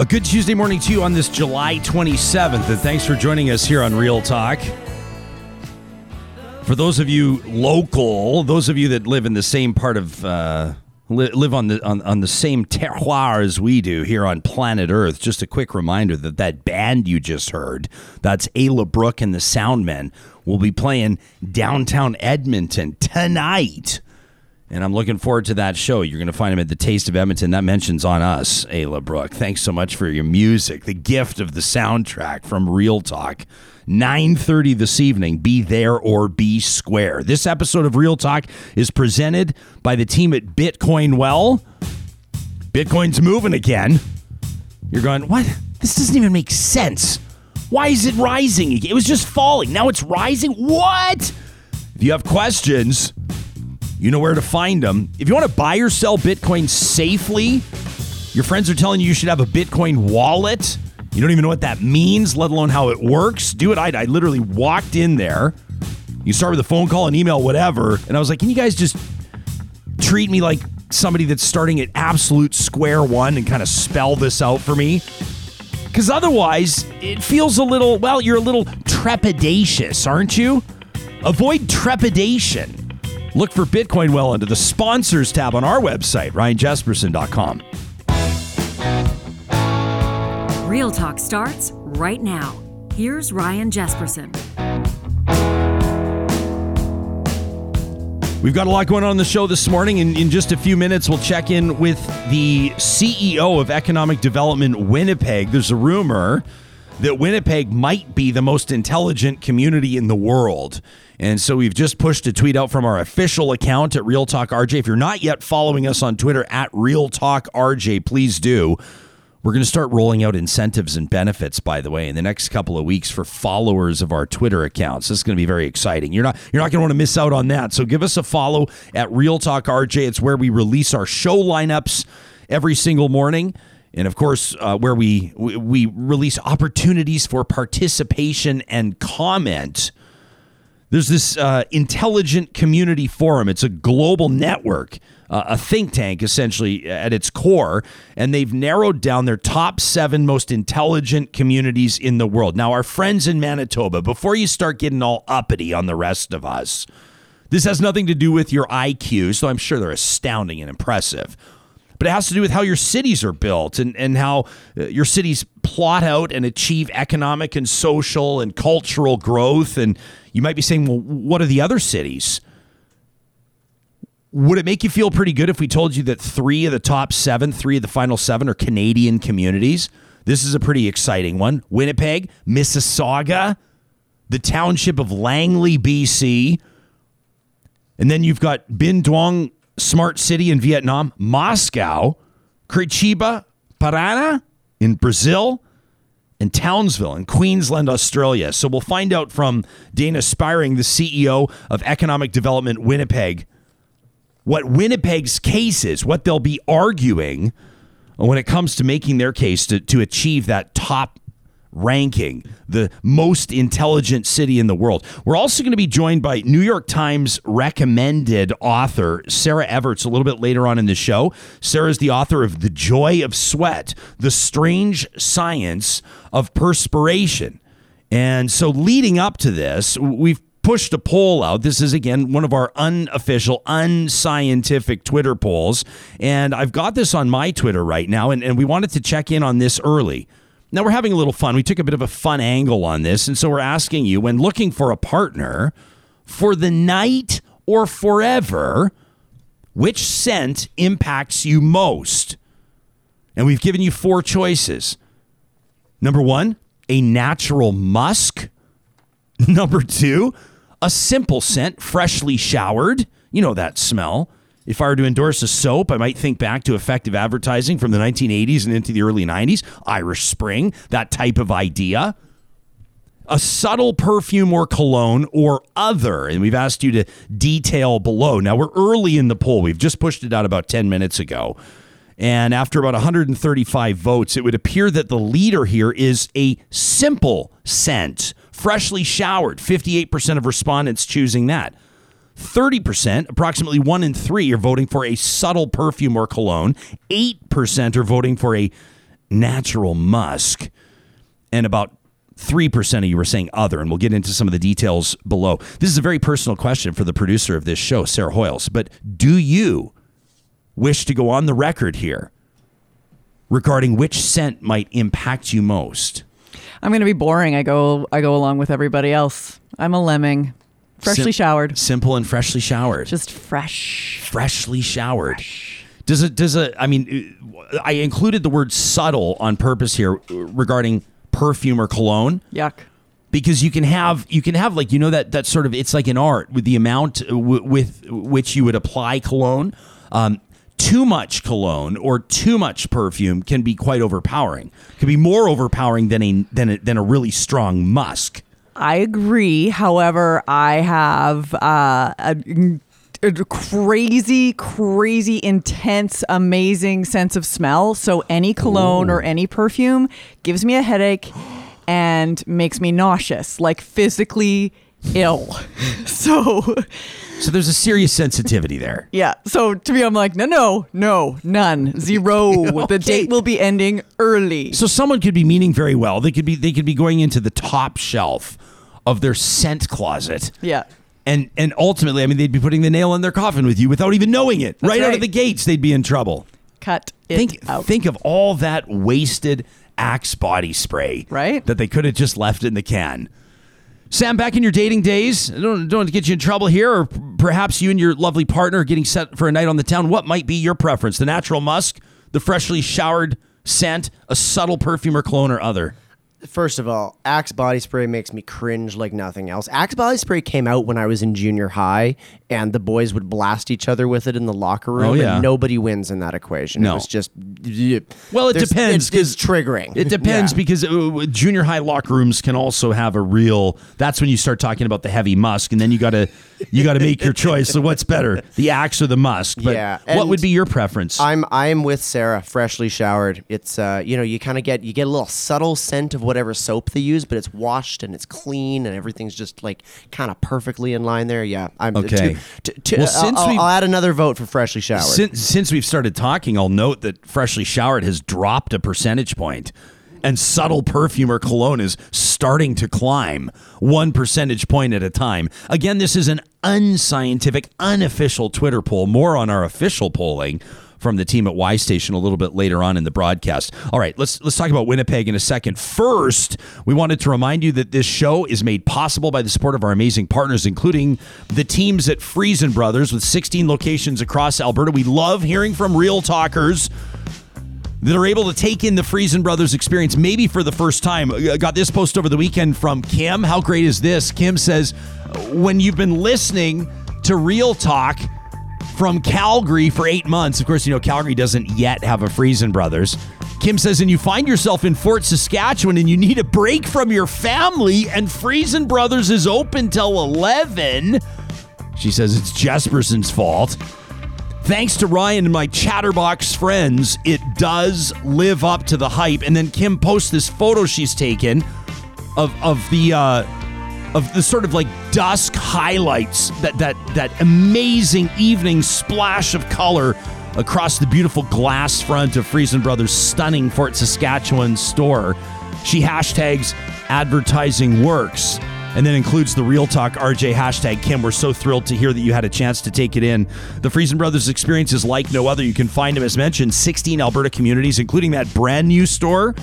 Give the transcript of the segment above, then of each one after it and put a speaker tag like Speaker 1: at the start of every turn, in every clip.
Speaker 1: A good Tuesday morning to you on this July 27th, and thanks for joining us here on Real Talk. For those of you local, those of you that live in the same part of uh, li- live on the on, on the same terroir as we do here on planet Earth, just a quick reminder that that band you just heard, that's Ayla Brooke and the Soundmen, will be playing downtown Edmonton tonight. And I'm looking forward to that show. You're going to find him at the Taste of Edmonton. That mentions on us, Ayla Brooke. Thanks so much for your music, the gift of the soundtrack from Real Talk. 9:30 this evening. Be there or be square. This episode of Real Talk is presented by the team at Bitcoin Well. Bitcoin's moving again. You're going, "What? This doesn't even make sense. Why is it rising? It was just falling. Now it's rising. What?" If you have questions, you know where to find them. If you want to buy or sell Bitcoin safely, your friends are telling you you should have a Bitcoin wallet. You don't even know what that means, let alone how it works. Do it. I, I literally walked in there. You start with a phone call, an email, whatever. And I was like, can you guys just treat me like somebody that's starting at absolute square one and kind of spell this out for me? Because otherwise, it feels a little, well, you're a little trepidatious, aren't you? Avoid trepidation. Look for Bitcoin Well under the sponsors tab on our website, ryanjesperson.com.
Speaker 2: Real Talk starts right now. Here's Ryan Jesperson.
Speaker 1: We've got a lot going on in the show this morning. In, in just a few minutes, we'll check in with the CEO of Economic Development Winnipeg. There's a rumor that Winnipeg might be the most intelligent community in the world. And so we've just pushed a tweet out from our official account at Real Talk RJ. If you're not yet following us on Twitter at Real Talk RJ, please do. We're going to start rolling out incentives and benefits, by the way, in the next couple of weeks for followers of our Twitter accounts. This is going to be very exciting. You're not you're not going to want to miss out on that. So give us a follow at Real Talk RJ. It's where we release our show lineups every single morning, and of course, uh, where we, we release opportunities for participation and comment. There's this uh, intelligent community forum. It's a global network uh, a think tank essentially at its core, and they've narrowed down their top seven most intelligent communities in the world. Now, our friends in Manitoba, before you start getting all uppity on the rest of us, this has nothing to do with your IQ, so I'm sure they're astounding and impressive. But it has to do with how your cities are built and, and how uh, your cities plot out and achieve economic and social and cultural growth. And you might be saying, well, what are the other cities? Would it make you feel pretty good if we told you that three of the top seven, three of the final seven are Canadian communities? This is a pretty exciting one. Winnipeg, Mississauga, the township of Langley, BC. And then you've got Binh Duong Smart City in Vietnam, Moscow, Curitiba, Paraná in Brazil, and Townsville in Queensland, Australia. So we'll find out from Dayna Spiring, the CEO of Economic Development Winnipeg, what Winnipeg's case is, what they'll be arguing when it comes to making their case to, to achieve that top ranking, the most intelligent city in the world. We're also going to be joined by New York Times recommended author Sarah Everts a little bit later on in the show. Sarah is the author of The Joy of Sweat, The Strange Science of Perspiration. And so leading up to this, we've pushed a poll out. This is, again, one of our unofficial, unscientific Twitter polls. And I've got this on my Twitter right now, and, and we wanted to check in on this early. Now, we're having a little fun. We took a bit of a fun angle on this. And so we're asking you when looking for a partner for the night or forever, which scent impacts you most? And we've given you four choices. Number one, a natural musk. Number two, a simple scent, freshly showered. You know that smell. If I were to endorse a soap, I might think back to effective advertising from the 1980s and into the early 90s. Irish Spring, that type of idea. A subtle perfume or cologne or other. And we've asked you to detail below. Now, we're early in the poll. We've just pushed it out about 10 minutes ago. And after about 135 votes, it would appear that the leader here is a simple scent freshly showered. 58% of respondents choosing that. 30%, approximately one in three, are voting for a subtle perfume or cologne. 8% are voting for a natural musk, and about 3% of you were saying other, and we'll get into some of the details below. This is a very personal question for the producer of this show, Sarah Hoyles. But do you wish to go on the record here regarding which scent might impact you most?
Speaker 3: I'm going to be boring. I go I go along with everybody else. I'm a lemming. Freshly
Speaker 1: Sim-
Speaker 3: showered.
Speaker 1: Simple and freshly showered.
Speaker 3: Just fresh.
Speaker 1: freshly showered. Does it? Does it? I mean, uh, I included the word subtle on purpose here uh, regarding perfume or cologne
Speaker 3: Yuck.
Speaker 1: because you can have you can have like you know that that sort of it's like an art with the amount uh, w- with which you would apply cologne. Um, too much cologne or too much perfume can be quite overpowering. Can be more overpowering than a than a, than a really strong musk.
Speaker 3: I agree. However, I have uh, a, a crazy, crazy, intense, amazing sense of smell. So any cologne or any perfume gives me a headache and makes me nauseous, like physically ill. so
Speaker 1: So there's a serious sensitivity there.
Speaker 3: yeah. So to me, I'm like, no, no, no, none, zero.
Speaker 1: Okay.
Speaker 3: The date will be ending early.
Speaker 1: So someone could be meaning very well. They could be they could be going into the top shelf of their scent closet.
Speaker 3: Yeah.
Speaker 1: And and ultimately, I mean, they'd be putting the nail in their coffin with you without even knowing it. right, out of the gates, they'd be in trouble.
Speaker 3: Cut it
Speaker 1: Think
Speaker 3: out.
Speaker 1: think of all that wasted Axe body spray,
Speaker 3: Right.
Speaker 1: That they could have just left in the can. Sam, back in your dating days, I don't don't want to get you in trouble here, or perhaps you and your lovely partner are getting set for a night on the town. What might be your preference? The natural musk, the freshly showered scent, a subtle perfume or cologne, or other?
Speaker 4: First of all, Axe body spray makes me cringe like nothing else. Axe body spray came out when I was in junior high, and the boys would blast each other with it in the locker room.
Speaker 1: Oh, yeah.
Speaker 4: and nobody wins in that equation.
Speaker 1: No.
Speaker 4: It was just
Speaker 1: Well, it depends
Speaker 4: It's, it's triggering.
Speaker 1: It depends
Speaker 4: Yeah.
Speaker 1: because uh, junior high locker rooms can also have a real. That's when you start talking about the heavy musk, and then you gotta you gotta make your choice. So what's better, the axe or the musk? But
Speaker 4: Yeah,
Speaker 1: what would be your preference?
Speaker 4: I'm I'm with Sarah, freshly showered. It's uh, you know, you kind of get you get a little subtle scent of whatever soap they use, but it's washed and it's clean and everything's just like kind of perfectly in line there. Yeah, I'm
Speaker 1: Okay.
Speaker 4: To, to,
Speaker 1: Well,
Speaker 4: I'll-
Speaker 1: since
Speaker 4: I'll, I'll add another vote for freshly showered.
Speaker 1: since since we've started talking, I'll note that freshly showered has dropped a percentage point, and subtle perfume or cologne is starting to climb one percentage point at a time. Again, this is an unscientific, unofficial Twitter poll. More on our official polling from the team at Y Station a little bit later on in the broadcast. All right, let's let's talk about Winnipeg in a second. First, we wanted to remind you that this show is made possible by the support of our amazing partners, including the teams at Friesen Brothers with 16 locations across Alberta. We love hearing from real talkers that are able to take in the Friesen Brothers experience maybe for the first time. I got this post over the weekend from Kim. How great is this? Kim says, when you've been listening to Real Talk from Calgary for eight months, of course, you know, Calgary doesn't yet have a Friesen Brothers. Kim says, and you find yourself in Fort Saskatchewan and you need a break from your family, and Friesen Brothers is open till 11. She says it's Jesperson's fault. Thanks to Ryan and my Chatterbox friends, it does live up to the hype. And then Kim posts this photo she's taken of of the uh, of the sort of like dusk highlights that that that amazing evening splash of color across the beautiful glass front of Friesen Brothers' stunning Fort Saskatchewan store. She hashtags advertising works and then includes the Real Talk RJ hashtag Kim. We're so thrilled to hear that you had a chance to take it in. The Friesen Brothers experience is like no other. You can find them, as mentioned, 16 Alberta communities, including that brand new store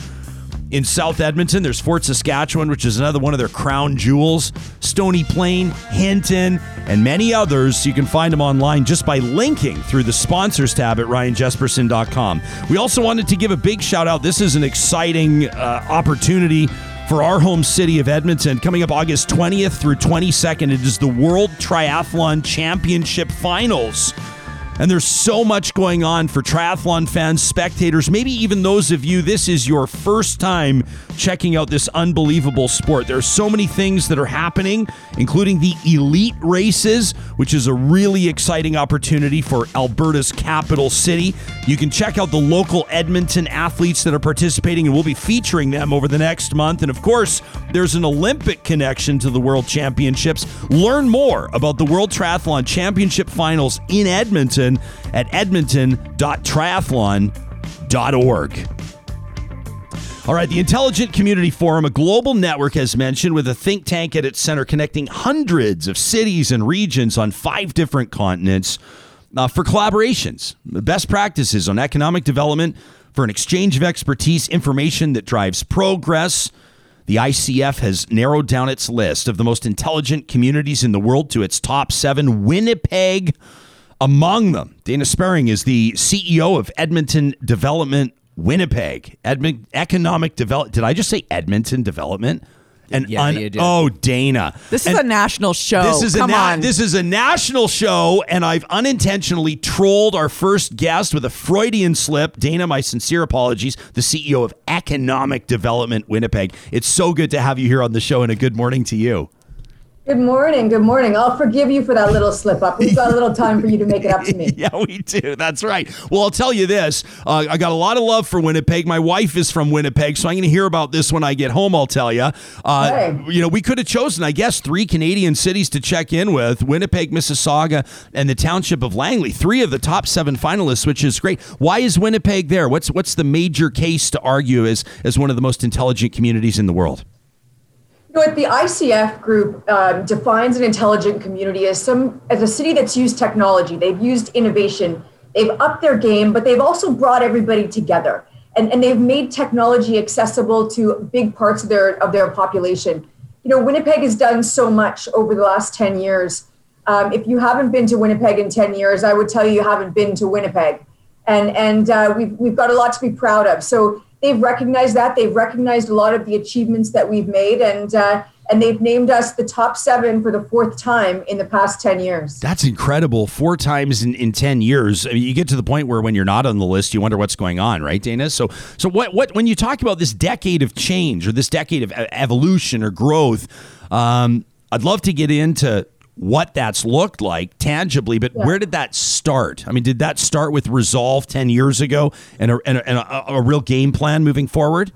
Speaker 1: in South Edmonton. There's Fort Saskatchewan, which is another one of their crown jewels, Stony Plain, Hinton, and many others. You can find them online just by linking through the sponsors tab at ryanjesperson.com. We also wanted to give a big shout out. This is an exciting uh, opportunity for our home city of Edmonton. Coming up August 20th through 22nd, it is the World Triathlon Championship Finals. And there's so much going on for triathlon fans, spectators, maybe even those of you, this is your first time checking out this unbelievable sport. There are so many things that are happening, including the elite races, which is a really exciting opportunity for Alberta's capital city. You can check out the local Edmonton athletes that are participating, and we'll be featuring them over the next month. And of course, there's an Olympic connection to the World Championships. Learn more about the World Triathlon Championship Finals in Edmonton at edmonton.triathlon.org. All right, the Intelligent Community Forum, a global network, as mentioned, with a think tank at its center connecting hundreds of cities and regions on five different continents uh, for collaborations, best practices on economic development, for an exchange of expertise, information that drives progress. The ICF has narrowed down its list of the most intelligent communities in the world to its top seven. Winnipeg among them. Dayna Spiring is the CEO of Edmonton Development Winnipeg. Edmont Economic Development. Did I just say Edmonton Development? And
Speaker 4: Yeah, you
Speaker 1: oh, Dayna.
Speaker 3: This is
Speaker 1: And
Speaker 3: a national show.
Speaker 1: this is
Speaker 3: Come
Speaker 1: a na-
Speaker 3: on.
Speaker 1: this is a national show, and I've unintentionally trolled our first guest with a Freudian slip. Dayna, my sincere apologies. The CEO of Economic Development Winnipeg. It's so good to have you here on the show, and a good morning to you.
Speaker 5: Good morning. Good morning. I'll forgive you for that little slip up. We've got a little time for you to make it up to me.
Speaker 1: Yeah, we do. That's right. Well, I'll tell you this. Uh, I got a lot of love for Winnipeg. My wife is from Winnipeg, so I'm going to hear about this when I get home. I'll tell you. Uh,
Speaker 5: Hey.
Speaker 1: You know, we could have chosen, I guess, three Canadian cities to check in with: Winnipeg, Mississauga, and the township of Langley. Three of the top seven finalists, which is great. Why is Winnipeg there? What's what's the major case to argue as as one of the most intelligent communities in the world?
Speaker 5: What the ICF group um, defines an intelligent community as some as a city that's used technology. They've used innovation. They've upped their game, but they've also brought everybody together, and, and they've made technology accessible to big parts of their of their population. You know, Winnipeg has done so much over the last ten years. Um, if you haven't been to Winnipeg in ten years, I would tell you you haven't been to Winnipeg. and and uh, we've we've got a lot to be proud of. So they've recognized that they've recognized a lot of the achievements that we've made, and uh, and they've named us the top seven for the fourth time in the past ten years.
Speaker 1: That's incredible. Four times in, in ten years. I mean, you get to the point where when you're not on the list, you wonder what's going on, right, Dayna? So, so what? What? When you talk about this decade of change or this decade of evolution or growth, um, I'd love to get into what that's looked like tangibly. But where did that start? I mean, did that start with resolve ten years ago and a, and a, and a, a real game plan moving forward?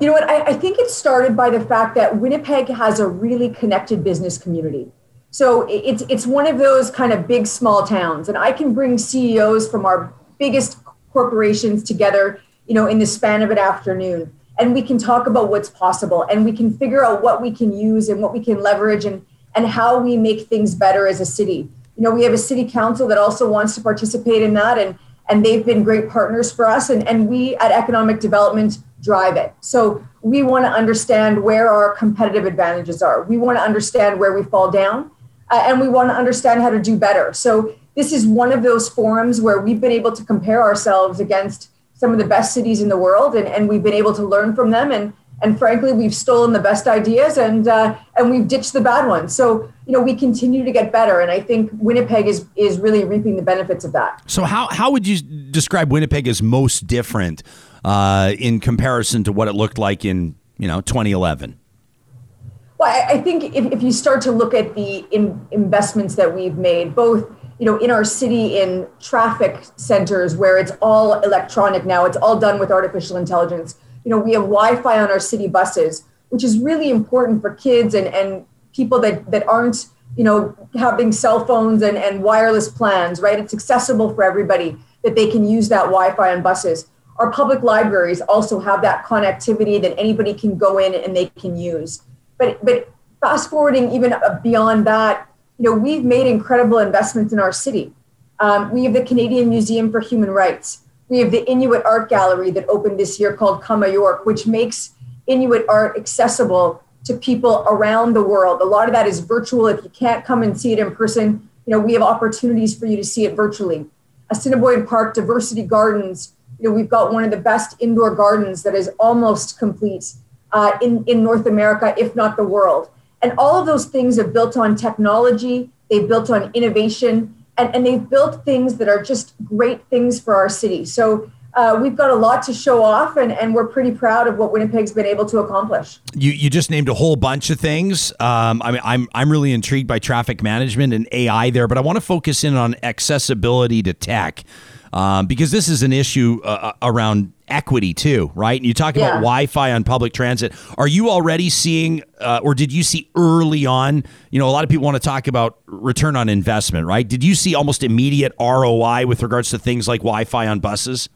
Speaker 5: You know what? I, I think it started by the fact that Winnipeg has a really connected business community. So it's it's one of those kind of big small towns, and I can bring CEOs from our biggest corporations together, you know, in the span of an afternoon, and we can talk about what's possible, and we can figure out what we can use and what we can leverage, and and how we make things better as a city. You know, we have a city council that also wants to participate in that, and and they've been great partners for us, and and we at Economic Development drive it. So we want to understand where our competitive advantages are. We want to understand where we fall down, uh, and we want to understand how to do better. So this is one of those forums where we've been able to compare ourselves against some of the best cities in the world, and, and we've been able to learn from them. And and frankly, we've stolen the best ideas, and uh, and we've ditched the bad ones. So you know we continue to get better, and I think Winnipeg is is really reaping the benefits of that.
Speaker 1: So how how would you describe Winnipeg as most different uh, in comparison to what it looked like in you know 2011?
Speaker 5: Well, I, I think if, if you start to look at the in, investments that we've made, both you know in our city in traffic centers where it's all electronic now, it's all done with artificial intelligence. You know, we have Wi-Fi on our city buses, which is really important for kids and, and people that, that aren't you know having cell phones and, and wireless plans. Right, it's accessible for everybody that they can use that Wi-Fi on buses. Our public libraries also have that connectivity that anybody can go in and they can use but but fast forwarding even beyond that, you know, we've made incredible investments in our city. Um, we have the Canadian Museum for Human Rights. We have the Inuit Art Gallery that opened this year called Qaumajuq, which makes Inuit art accessible to people around the world. A lot of that is virtual. If you can't come and see it in person, you know, we have opportunities for you to see it virtually. Assiniboine Park Diversity Gardens, you know, we've got one of the best indoor gardens that is almost complete uh, in, in North America, if not the world. And all of those things are built on technology, they've built on innovation, and, and they've built things that are just great things for our city. So uh, we've got a lot to show off, and, and we're pretty proud of what Winnipeg's been able to accomplish.
Speaker 1: You you just named a whole bunch of things. Um, I mean, I'm I'm really intrigued by traffic management and AI there, but I want to focus in on accessibility to tech um, because this is an issue uh, around equity too, right? And you talk about Wi-Fi on public transit. Are you already seeing, uh, or did you see early on? You know, a lot of people want to talk about return on investment, right? Did you see almost immediate ROI with regards to things like Wi-Fi on buses?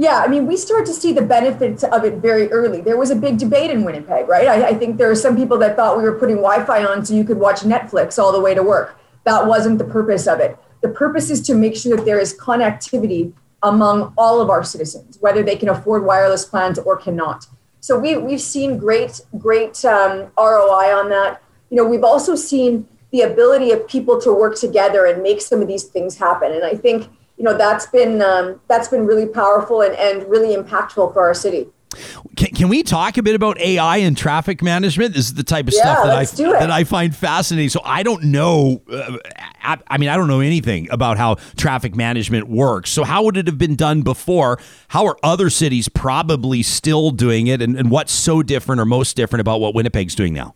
Speaker 5: Yeah, I mean, we start to see the benefits of it very early. There was a big debate in Winnipeg, right? I, I think there are some people that thought we were putting Wi Fi on so you could watch Netflix all the way to work. That wasn't the purpose of it. The purpose is to make sure that there is connectivity among all of our citizens, whether they can afford wireless plans or cannot. So we, we've seen great, great um, ROI on that. You know, we've also seen the ability of people to work together and make some of these things happen. And I think you know that's been um, that's been really powerful and, and really impactful for our city.
Speaker 1: Can, can, we talk a bit about AI and traffic management? This is the type of
Speaker 5: yeah,
Speaker 1: stuff that
Speaker 5: I
Speaker 1: that I find fascinating. So I don't know. Uh, I, I, mean, I don't know anything about how traffic management works. So how would it have been done before? How are other cities probably still doing it? And, and what's so different or most different about what Winnipeg's doing now?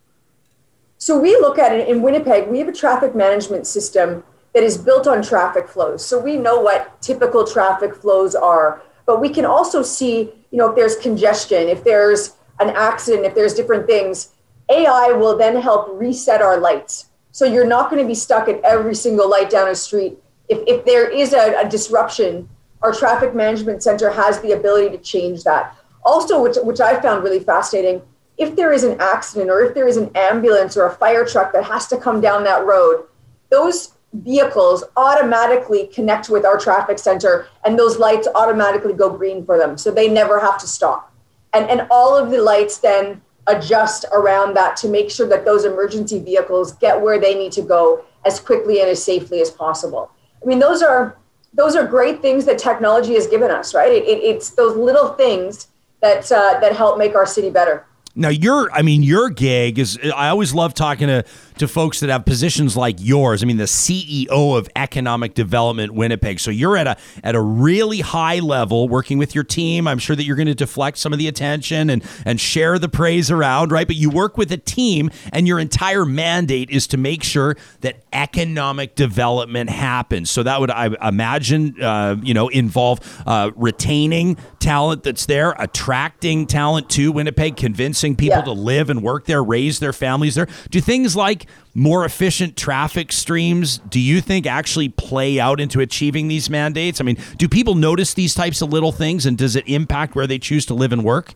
Speaker 5: So we look at it in Winnipeg. We have a traffic management system that is built on traffic flows. So we know what typical traffic flows are, but we can also see, you know, if there's congestion, if there's an accident, if there's different things, AI will then help reset our lights. So you're not going to be stuck at every single light down a street. If, if there is a, a disruption, our traffic management center has the ability to change that. Also, which, which I found really fascinating, if there is an accident or if there is an ambulance or a fire truck that has to come down that road, those vehicles automatically connect with our traffic center and those lights automatically go green for them. So they never have to stop. And and all of the lights then adjust around that to make sure that those emergency vehicles get where they need to go as quickly and as safely as possible. I mean those are those are great things that technology has given us right? It, it, it's those little things that uh, that help make our city better.
Speaker 1: Now your I mean your gig is I always love talking to to folks that have positions like yours. I mean, the CEO of Economic Development Winnipeg. So you're at a at a really high level working with your team. I'm sure that you're going to deflect some of the attention and and share the praise around, right? But you work with a team, and your entire mandate is to make sure that economic development happens. So that would I imagine, uh, you know, involve uh, retaining talent that's there, attracting talent to Winnipeg, convincing people yeah. to live and work there, raise their families there. Do things like more efficient traffic streams, do you think actually play out into achieving these mandates? I mean, do people notice these types of little things and does it impact where they choose to live and work?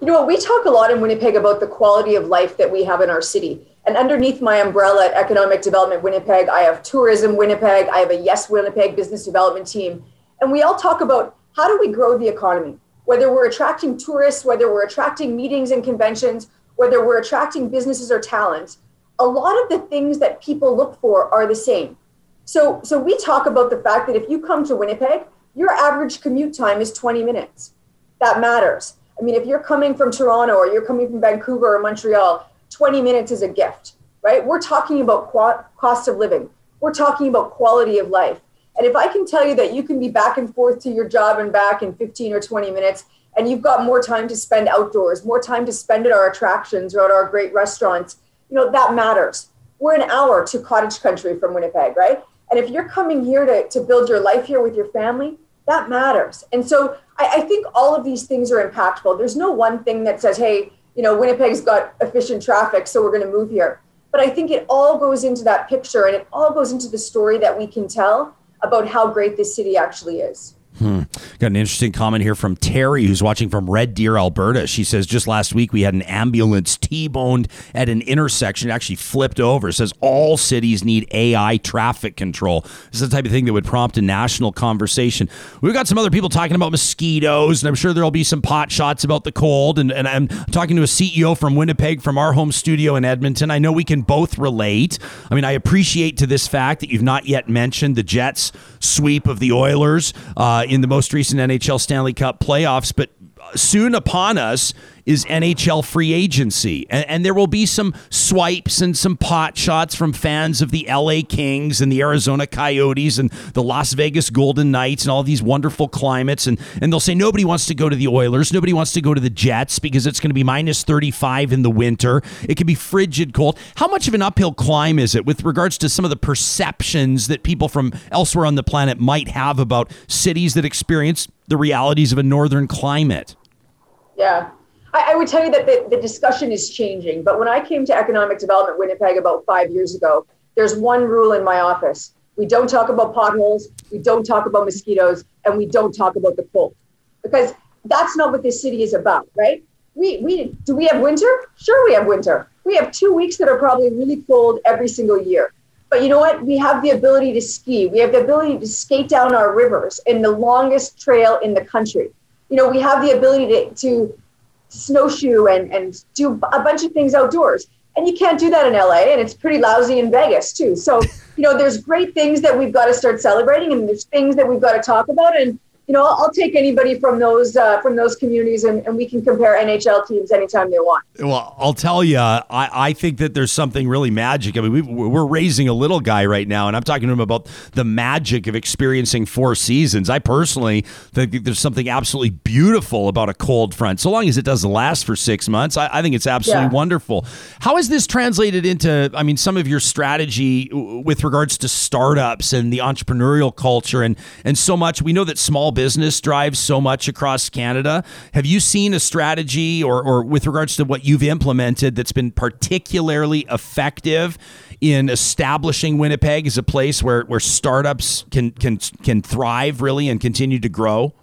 Speaker 5: You know? We talk a lot in Winnipeg about the quality of life that we have in our city. And underneath my umbrella at Economic Development Winnipeg, I have Tourism Winnipeg, I have a Yes Winnipeg business development team. And we all talk about how do we grow the economy? Whether we're attracting tourists, whether we're attracting meetings and conventions, whether we're attracting businesses or talent, a lot of the things that people look for are the same. So, so we talk about the fact that if you come to Winnipeg, your average commute time is 20 minutes. That matters. I mean, if you're coming from Toronto or you're coming from Vancouver or Montreal, 20 minutes is a gift, right? We're talking about qu- cost of living. We're talking about quality of life. And if I can tell you that you can be back and forth to your job and back in 15 or 20 minutes, and you've got more time to spend outdoors, more time to spend at our attractions or at our great restaurants, you know, that matters. We're an hour to cottage country from Winnipeg, right? And if you're coming here to, to build your life here with your family, that matters. And so I, I think all of these things are impactful. There's no one thing that says, hey, you know, Winnipeg's got efficient traffic, so we're going to move here. But I think it all goes into that picture and it all goes into the story that we can tell about how great this city actually is.
Speaker 1: Hmm. Got an interesting comment here from Terry, who's watching from Red Deer, Alberta. She says, just last week we had an ambulance T-boned at an intersection, actually flipped over. It says all cities need AI traffic control. This is the type of thing that would prompt a national conversation. We've got some other people talking about mosquitoes, and I'm sure there'll be some pot shots about the cold. And, and I'm talking to a CEO from Winnipeg from our home studio in Edmonton. I know we can both relate. I mean, I appreciate to this fact that you've not yet mentioned the Jets sweep of the Oilers. Uh, in the most recent NHL Stanley Cup playoffs, but soon upon us is NHL free agency. And, and, there will be some swipes and some pot shots from fans of the LA Kings and the Arizona Coyotes and the Las Vegas Golden Knights and all these wonderful climates. And, and they'll say nobody wants to go to the Oilers. Nobody wants to go to the Jets because it's going to be minus 35 in the winter. It can be frigid cold. How much of an uphill climb is it with regards to some of the perceptions that people from elsewhere on the planet might have about cities that experience the realities of a northern climate?
Speaker 5: Yeah. I, I would tell you that the, the discussion is changing. But when I came to Economic Development Winnipeg about five years ago, there's one rule in my office. We don't talk about potholes, we don't talk about mosquitoes, and we don't talk about the cold. because that's not what this city is about, right? We, we do we have winter? Sure, we have winter. We have two weeks that are probably really cold every single year. But you know what? We have the ability to ski. We have the ability to skate down our rivers in the longest trail in the country. You know, we have the ability to, to snowshoe and, and do a bunch of things outdoors. And you can't do that in LA, and it's pretty lousy in Vegas too. So, you know, there's great things that we've got to start celebrating, and there's things that we've got to talk about. And you know, I'll, I'll take anybody from those uh, from those communities, and, and we can compare NHL teams anytime they want.
Speaker 1: Well, I'll tell you, I, I think that there's something really magic. I mean, we, we're raising a little guy right now, and I'm talking to him about the magic of experiencing four seasons. I personally think there's something absolutely beautiful about a cold front, so long as it doesn't last for six months. I, I think it's absolutely yeah. wonderful. How has this translated into, I mean, some of your strategy with regards to startups and the entrepreneurial culture and and so much? We know that small business drives so much across Canada. Have you seen a strategy or, or with regards to what you've implemented that's been particularly effective in establishing Winnipeg as a place where, where startups can, can, can thrive really and continue to grow?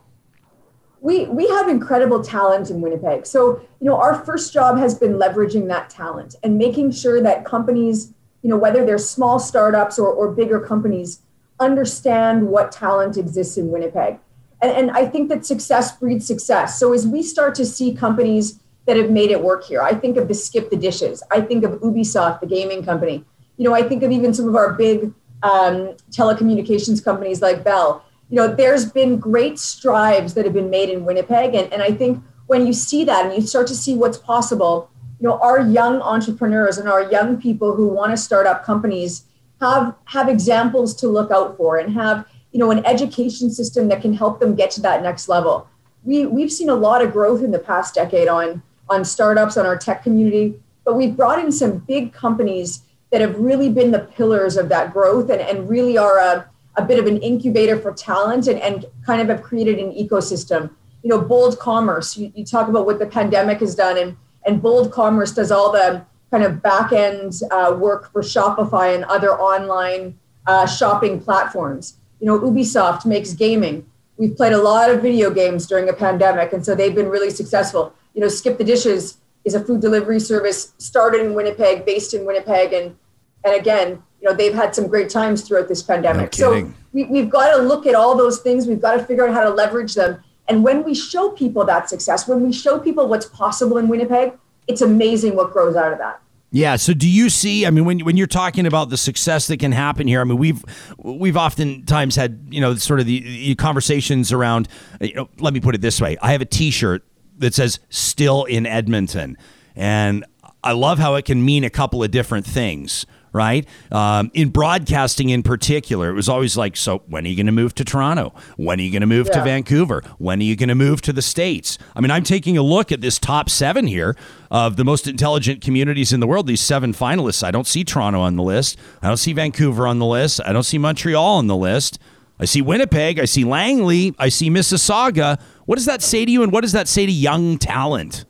Speaker 5: we we have incredible talent in Winnipeg. So, you know, our first job has been leveraging that talent and making sure that companies, you know, whether they're small startups or, or bigger companies, understand what talent exists in Winnipeg and, and I think that success breeds success. So as we start to see companies that have made it work here, I think of the Skip the Dishes. I think of Ubisoft, the gaming company. You know, I think of even some of our big um, telecommunications companies like Bell. You know, there's been great strides that have been made in Winnipeg. And, and I think when you see that and you start to see what's possible, you know, our young entrepreneurs and our young people who want to start up companies have have examples to look out for and have you know, an education system that can help them get to that next level. We, we've seen a lot of growth in the past decade on, on startups, on our tech community, but we've brought in some big companies that have really been the pillars of that growth and, and really are a, a bit of an incubator for talent and, and kind of have created an ecosystem. You know, Bold Commerce, you, you talk about what the pandemic has done, and, and Bold Commerce does all the kind of back end uh, work for Shopify and other online uh, shopping platforms you know, Ubisoft makes gaming. We've played a lot of video games during a pandemic, and so they've been really successful. You know, Skip the Dishes is a food delivery service started in Winnipeg, based in Winnipeg, and and again, you know, they've had some great times throughout this pandemic.
Speaker 1: No so
Speaker 5: we, we've got to look at all those things. We've got to figure out how to leverage them. And when we show people that success, when we show people what's possible in Winnipeg, it's amazing what grows out of that.
Speaker 1: Yeah. So, do you see? I mean, when when you're talking about the success that can happen here, I mean, we've we've oftentimes had you know sort of the, the conversations around. You know, let me put it this way: I have a T-shirt that says "Still in Edmonton," and I love how it can mean a couple of different things right? Um, in broadcasting, in particular, it was always like, so when are you going to move to Toronto? When are you going to move yeah. to Vancouver? When are you going to move to the States? I mean, I'm taking a look at this top seven here of the most intelligent communities in the world, these seven finalists. I don't see Toronto on the list. I don't see Vancouver on the list. I don't see Montreal on the list. I see Winnipeg. I see Langley. I see Mississauga. What does that say to you, and what does that say to young talent?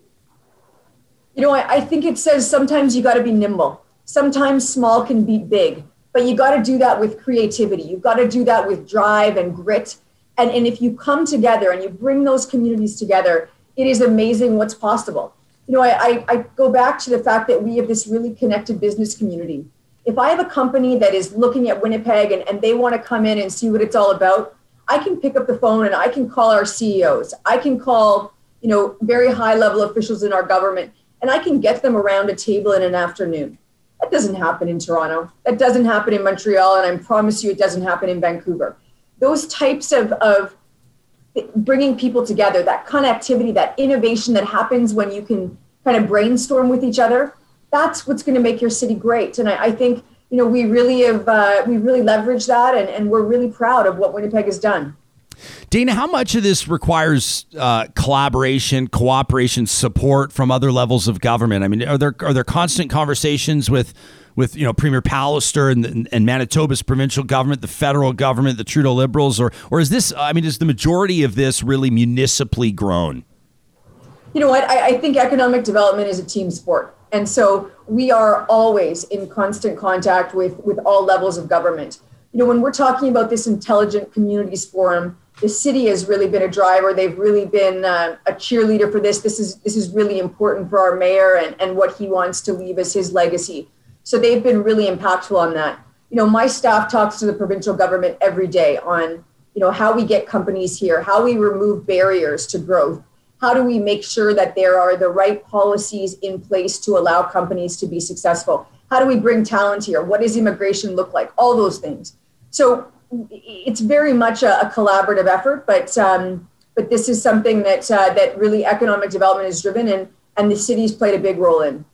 Speaker 5: You know, I, I think it says sometimes you got to be nimble sometimes small can be big, but you got to do that with creativity. You've got to do that with drive and grit. And, and if you come together and you bring those communities together, it is amazing what's possible. You know, I, I, I go back to the fact that we have this really connected business community. If I have a company that is looking at Winnipeg and, and they want to come in and see what it's all about, I can pick up the phone and I can call our CEOs. I can call, you know, very high level officials in our government and I can get them around a table in an afternoon. That doesn't happen in Toronto. That doesn't happen in Montreal. And I promise you, it doesn't happen in Vancouver. Those types of, of bringing people together, that connectivity, that innovation that happens when you can kind of brainstorm with each other, that's what's going to make your city great. And I, I think, you know, we really have, uh, we really leveraged that and, and we're really proud of what Winnipeg has done.
Speaker 1: Dayna, how much of this requires uh, collaboration, cooperation, support from other levels of government? I mean, are there are there constant conversations with with you know Premier Pallister and, and Manitoba's provincial government, the federal government, the Trudeau Liberals, or or is this? I mean, is the majority of this really municipally grown?
Speaker 5: You know what? I, I think economic development is a team sport, and so we are always in constant contact with with all levels of government. You know, when we're talking about this intelligent communities forum the city has really been a driver. They've really been uh, a cheerleader for this. This is this is really important for our mayor and, and what he wants to leave as his legacy. So they've been really impactful on that. You know, my staff talks to the provincial government every day on you know how we get companies here, how we remove barriers to growth, how do we make sure that there are the right policies in place to allow companies to be successful? How do we bring talent here? What does immigration look like? All those things. So it's very much a, a collaborative effort, but um, but this is something that uh, that really economic development is driven, and and the city's played a big role in.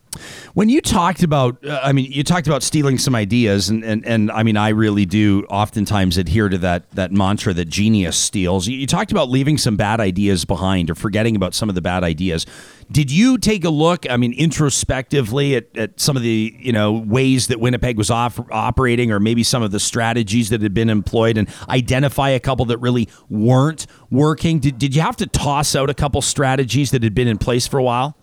Speaker 1: When you talked about, uh, I mean, you talked about stealing some ideas, and, and, and I mean, I really do oftentimes adhere to that that mantra that genius steals. You, you talked about leaving some bad ideas behind or forgetting about some of the bad ideas. Did you take a look, I mean, introspectively at, at some of the you know ways that Winnipeg was off, operating, or maybe some of the strategies that had been employed, and identify a couple that really weren't working? Did, did you have to toss out a couple strategies that had been in place for a while?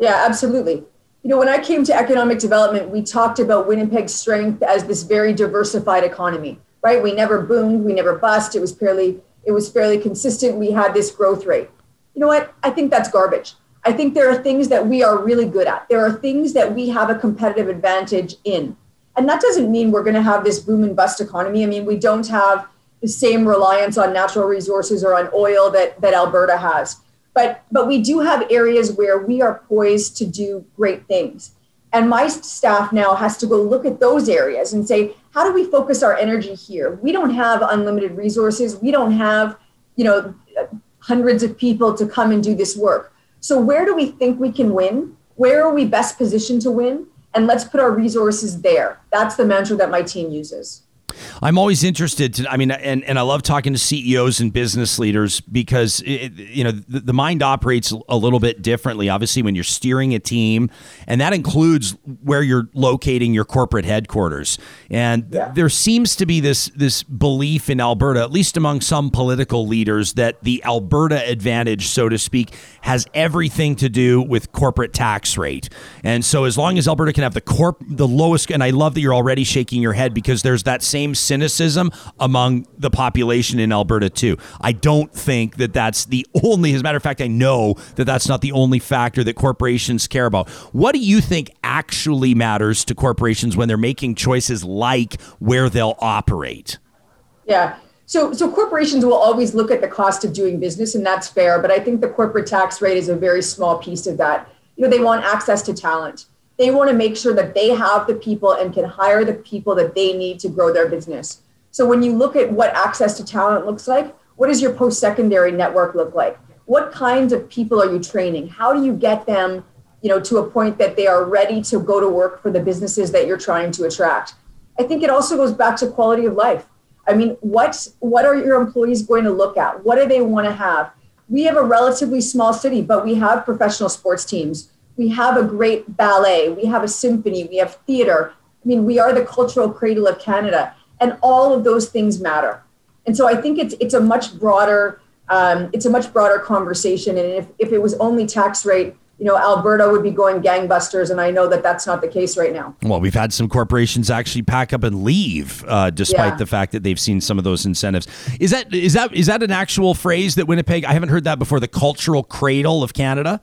Speaker 5: Yeah, absolutely you know, when I came to economic development, we talked about Winnipeg's strength as this very diversified economy, right? We never boomed, we never bust. It was fairly, it was fairly consistent. We had this growth rate. You know what? I think that's garbage. I think there are things that we are really good at. There are things that we have a competitive advantage in. And that doesn't mean we're going to have this boom and bust economy. I mean, we don't have the same reliance on natural resources or on oil that, that Alberta has but but we do have areas where we are poised to do great things. And my staff now has to go look at those areas and say how do we focus our energy here? We don't have unlimited resources. We don't have you know hundreds of people to come and do this work. So where do we think we can win? Where are we best positioned to win? And let's put our resources there. That's the mantra that my team uses
Speaker 1: I'm always interested to, I mean, and, and I love talking to CEOs and business leaders because, it, you know, the, the, mind operates a little bit differently, obviously, when you're steering a team, and that includes where you're locating your corporate headquarters. And yeah. there seems to be this, this belief in Alberta, at least among some political leaders, that the Alberta advantage, so to speak, has everything to do with corporate tax rate. And so as long as Alberta can have the corp, the lowest, and I love that you're already shaking your head because there's that same same cynicism among the population in Alberta too. I don't think that that's the only. As a matter of fact, I know that that's not the only factor that corporations care about. What do you think actually matters to corporations when they're making choices like where they'll operate?
Speaker 5: Yeah. So, so corporations will always look at the cost of doing business, and that's fair. But I think the corporate tax rate is a very small piece of that. You know, they want access to talent they want to make sure that they have the people and can hire the people that they need to grow their business. So when you look at what access to talent looks like, what does your post-secondary network look like? What kinds of people are you training? How do you get them, you know, to a point that they are ready to go to work for the businesses that you're trying to attract? I think it also goes back to quality of life. I mean, what what are your employees going to look at? What do they want to have? We have a relatively small city, but we have professional sports teams we have a great ballet, we have a symphony, we have theater. I mean, we are the cultural cradle of Canada, and all of those things matter. And so I think it's it's a much broader um, it's a much broader conversation. And if, if it was only tax rate, you know, Alberta would be going gangbusters, and I know that that's not the case right now.
Speaker 1: Well, we've had some corporations actually pack up and leave, uh, despite yeah. the fact that they've seen some of those incentives. Is that is that is that an actual phrase that Winnipeg? I haven't heard that before. The cultural cradle of Canada.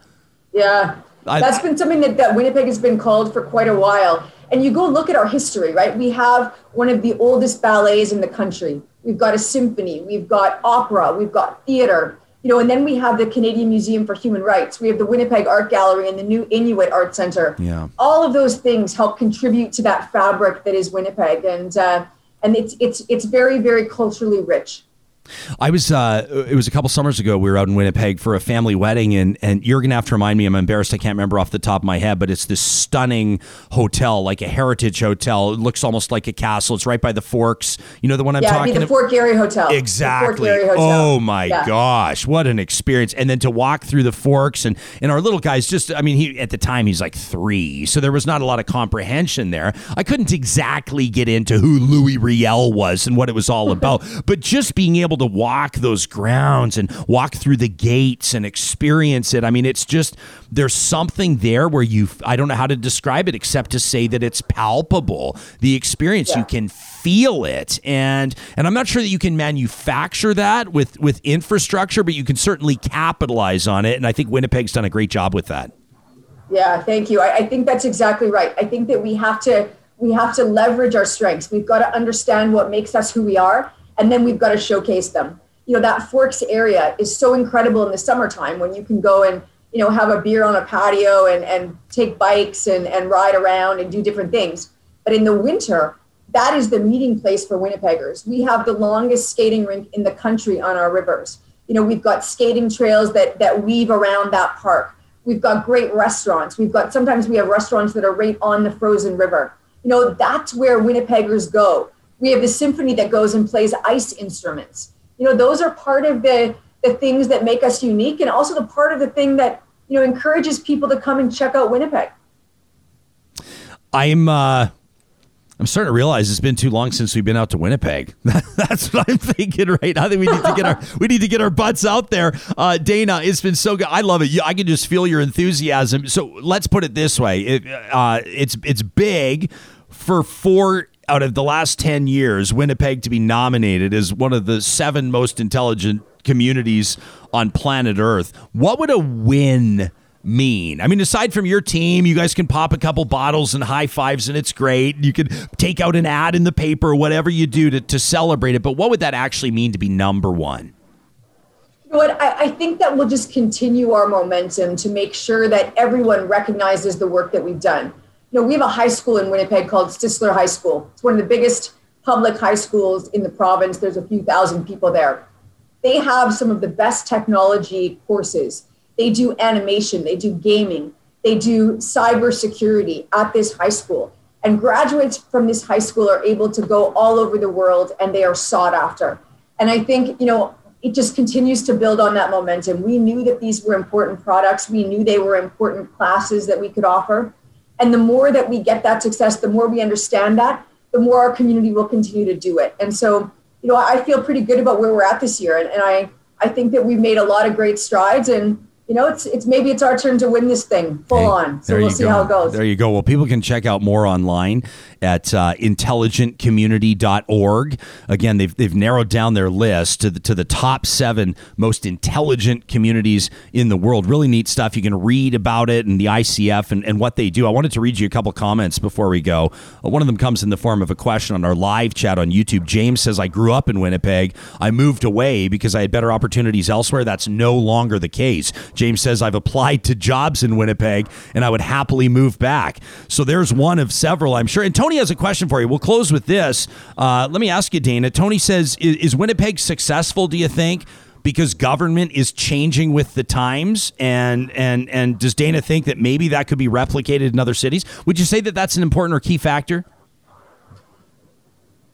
Speaker 5: Yeah, I, That's been something that, that Winnipeg has been called for quite a while. And you go look at our history, right? We have one of the oldest ballets in the country. We've got a symphony, we've got opera, we've got theater, you know, and then we have the Canadian Museum for Human Rights. We have the Winnipeg Art Gallery and the new Inuit Art Center.
Speaker 1: Yeah.
Speaker 5: All of those things help contribute to that fabric that is Winnipeg, and uh, and it's it's it's very very culturally rich.
Speaker 1: I was uh, it was a couple summers ago. We were out in Winnipeg for a family wedding, and and you're gonna have to remind me. I'm embarrassed. I can't remember off the top of my head, but it's this stunning hotel, like a heritage hotel. It looks almost like a castle. It's right by the Forks. You know the one I'm
Speaker 5: yeah,
Speaker 1: talking
Speaker 5: about. the Fort Garry Hotel.
Speaker 1: Exactly. Hotel. Oh my yeah. gosh, what an experience! And then to walk through the Forks, and and our little guy's just. I mean, he at the time he's like three, so there was not a lot of comprehension there. I couldn't exactly get into who Louis Riel was and what it was all about, but just being able able to walk those grounds and walk through the gates and experience it. I mean, it's just there's something there where you I don't know how to describe it except to say that it's palpable. The experience
Speaker 5: Yeah.
Speaker 1: you can feel it and and I'm not sure that you can manufacture that with with infrastructure, but you can certainly capitalize on it and I think Winnipeg's done a great job with that.
Speaker 5: Yeah, thank you. I, I think that's exactly right. I think that we have to we have to leverage our strengths. We've got to understand what makes us who we are, and then we've got to showcase them. You know, that Forks area is so incredible in the summertime when you can go and you know have a beer on a patio and and take bikes and and ride around and do different things. But in the winter, that is the meeting place for Winnipeggers. We have the longest skating rink in the country on our rivers. You know, we've got skating trails that that weave around that park. We've got great restaurants. We've got sometimes we have restaurants that are right on the frozen river. You know, that's where Winnipeggers go. We have the symphony that goes and plays ice instruments. You know, those are part of the the things that make us unique and also the part of the thing that, you know, encourages people to come and check out Winnipeg.
Speaker 1: I'm uh I'm starting to realize it's been too long since we've been out to Winnipeg. That's what I'm thinking right now. I think we need to get our we need to get our butts out there. Uh, Dayna, it's been so good. I love it. I can just feel your enthusiasm. So let's put it this way: it, uh, it's it's big for four out of the last ten years. Winnipeg to be nominated as one of the seven most intelligent communities on planet Earth. What would a win? mean? I mean, aside from your team, you guys can pop a couple bottles and high fives, and it's great. You could take out an ad in the paper, whatever you do to, to celebrate it. But what would that actually mean to be number one?
Speaker 5: What? I, I think that we'll just continue our momentum to make sure that everyone recognizes the work that we've done. You know, we have a high school in Winnipeg called Sisler High School. It's one of the biggest public high schools in the province. There's a few thousand people there. They have some of the best technology courses. They do animation, they do gaming, they do cybersecurity at this high school. And graduates from this high school are able to go all over the world and they are sought after. And I think, you know, it just continues to build on that momentum. We knew that these were important products. We knew they were important classes that we could offer. And the more that we get that success, the more we understand that, the more our community will continue to do it. And so, you know, I feel pretty good about where we're at this year. And, and I, I think that we've made a lot of great strides. And, you know, it's, it's maybe it's our turn to win this thing full
Speaker 1: Hey,
Speaker 5: on. So we'll see
Speaker 1: go.
Speaker 5: how it goes.
Speaker 1: There you go. Well, people can check out more online at uh, intelligentcommunity.org. Again, they've, they've narrowed down their list to the, to the top seven most intelligent communities in the world. Really neat stuff. You can read about it and the ICF and, and what they do. I wanted to read you a couple comments before we go. Uh, one of them comes in the form of a question on our live chat on YouTube. James says, I grew up in Winnipeg. I moved away because I had better opportunities elsewhere. That's no longer the case. James says, I've applied to jobs in Winnipeg and I would happily move back. So there's one of several, I'm sure. And Tony has a question for you. We'll close with this. Uh, let me ask you, Dayna. Tony says, is, is Winnipeg successful, do you think? Because government is changing with the times, and and and does Dayna think that maybe that could be replicated in other cities? Would you say that that's an important or key factor?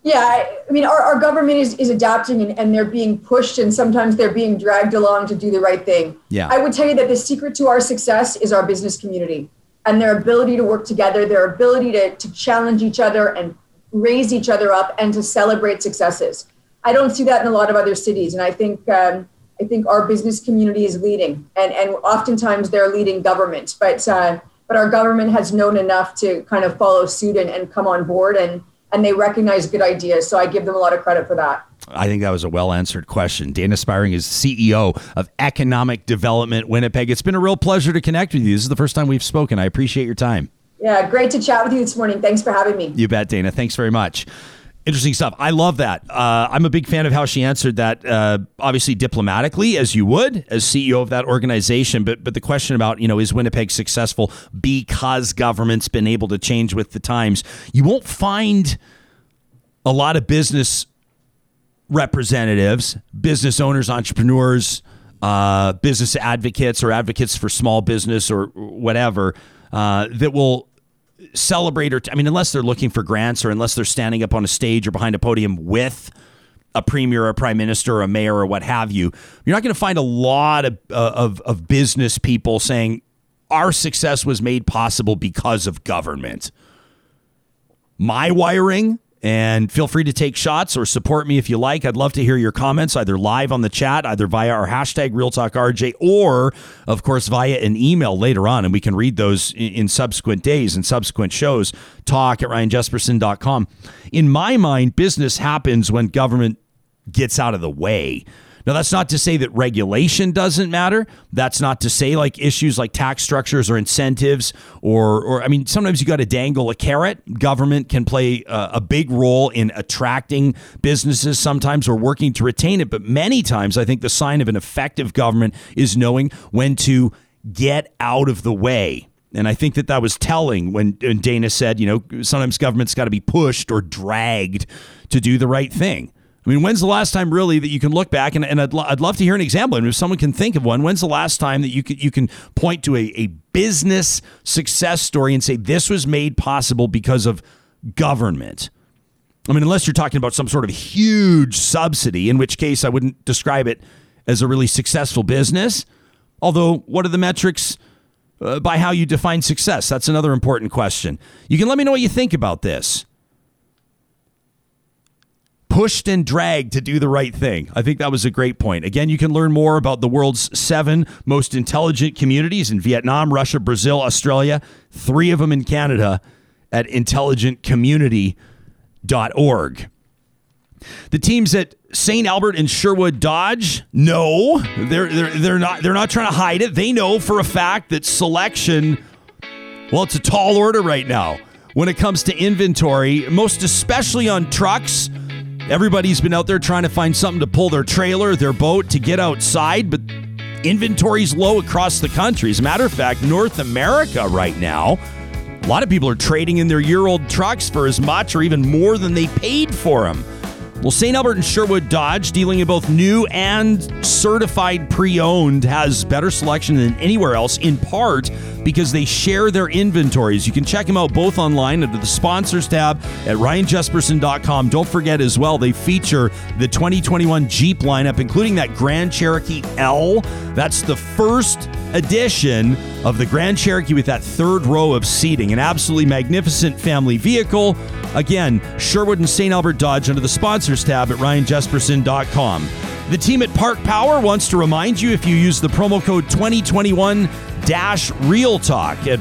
Speaker 5: Yeah, I, I mean, our, our government is, is adapting and, and they're being pushed, and sometimes they're being dragged along to do the right thing.
Speaker 1: Yeah.
Speaker 5: I would tell you that the secret to our success is our business community and their ability to work together, their ability to, to challenge each other and raise each other up and to celebrate successes. I don't see that in a lot of other cities, and I think um, I think our business community is leading, and and oftentimes they're leading government, but uh, but our government has known enough to kind of follow suit and, and come on board and and they recognize good ideas. So I give them a lot of credit for that.
Speaker 1: I think that was a well answered question. Dayna Spiring is CEO of Economic Development Winnipeg. It's been a real pleasure to connect with you. This is the first time we've spoken. I appreciate your time.
Speaker 5: Yeah, great to chat with you this morning. Thanks for having me.
Speaker 1: You bet, Dayna. Thanks very much. Interesting stuff. I love that. Uh, I'm a big fan of how she answered that, uh, obviously diplomatically, as you would as CEO of that organization. But but the question about you know is Winnipeg successful because government's been able to change with the times? You won't find a lot of business representatives, business owners, entrepreneurs, uh, business advocates, or advocates for small business or whatever uh, that will celebrate or I mean unless they're looking for grants or unless they're standing up on a stage or behind a podium with a premier or a prime minister or a mayor or what have you you're not going to find a lot of, uh, of of business people saying our success was made possible because of government. My wiring And feel free to take shots or support me if you like. I'd love to hear your comments either live on the chat, either via our hashtag RealTalkRJ, or of course via an email later on. And we can read those in, subsequent days and subsequent shows. Talk at ryanjesperson.com. In my mind, business happens when government gets out of the way. Now, that's not to say that regulation doesn't matter. That's not to say like issues like tax structures or incentives, or, or I mean, sometimes you got to dangle a carrot. Government can play a, a big role in attracting businesses sometimes or working to retain it. But many times, I think the sign of an effective government is knowing when to get out of the way. And I think that that was telling when, when Dayna said, you know, sometimes government's got to be pushed or dragged to do the right thing. I mean, when's the last time really that you can look back and, and I'd, lo- I'd love to hear an example. I And if someone can think of one, when's the last time that you can, you can point to a, a business success story and say this was made possible because of government? I mean, unless you're talking about some sort of huge subsidy, in which case I wouldn't describe it as a really successful business. Although, what are the metrics uh, by how you define success? That's another important question. You can let me know what you think about this pushed and dragged to do the right thing. I think that was a great point. Again, you can learn more about the world's seven most intelligent communities in Vietnam, Russia, Brazil, Australia, three of them in Canada at intelligentcommunity.org. The teams at St. Albert and Sherwood Dodge, no, they're, they're, they're, not, they're not trying to hide it. They know for a fact that selection, well, it's a tall order right now when it comes to inventory, most especially on trucks Everybody's been out there trying to find something to pull their trailer, their boat to get outside, but inventory's low across the country. As a matter of fact, North America right now, a lot of people are trading in their year old trucks for as much or even more than they paid for them. Well, St. Albert and Sherwood Dodge, dealing in both new and certified pre owned, has better selection than anywhere else, in part because they share their inventories. You can check them out both online under the sponsors tab at ryanjesperson.com. Don't forget as well, they feature the 2021 Jeep lineup, including that Grand Cherokee L. That's the first edition of the Grand Cherokee with that third row of seating. An absolutely magnificent family vehicle. Again, Sherwood and St. Albert Dodge under the sponsors tab at ryanjesperson.com. The team at Park Power wants to remind you if you use the promo code 2021 dash Real Talk at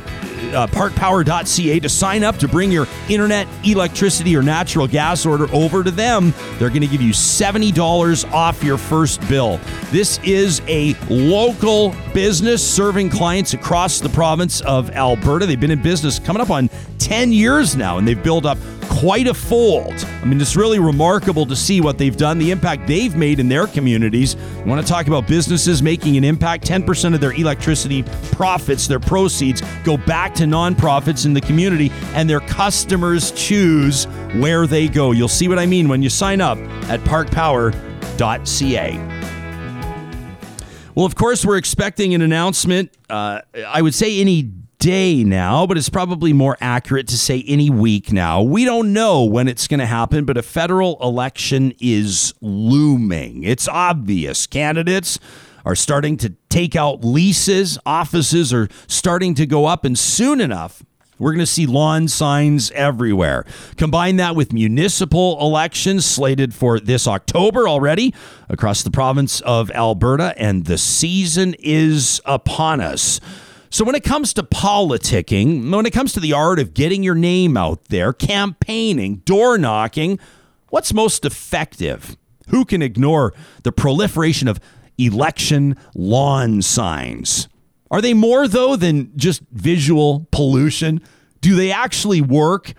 Speaker 1: uh, parkpower.ca to sign up to bring your internet, electricity, or natural gas order over to them. They're going to give you $70 off your first bill. This is a local business serving clients across the province of Alberta. They've been in business coming up on 10 years now, and they've built up quite a fold. I mean, it's really remarkable to see what they've done, the impact they've made in their communities. You want to talk about businesses making an impact? 10% of their electricity profits, their proceeds, go back to nonprofits in the community, and their customers choose where they go. You'll see what I mean when you sign up at parkpower.ca. Well, of course, we're expecting an announcement. Uh, I would say any day now, but it's probably more accurate to say any week now. We don't know when it's going to happen, but a federal election is looming. It's obvious. Candidates are starting to take out leases, offices are starting to go up, and soon enough, we're going to see lawn signs everywhere. Combine that with municipal elections slated for this October already across the province of Alberta, and the season is upon us. So, when it comes to politicking, when it comes to the art of getting your name out there, campaigning, door knocking, what's most effective? Who can ignore the proliferation of election lawn signs? Are they more, though, than just visual pollution? Do they actually work?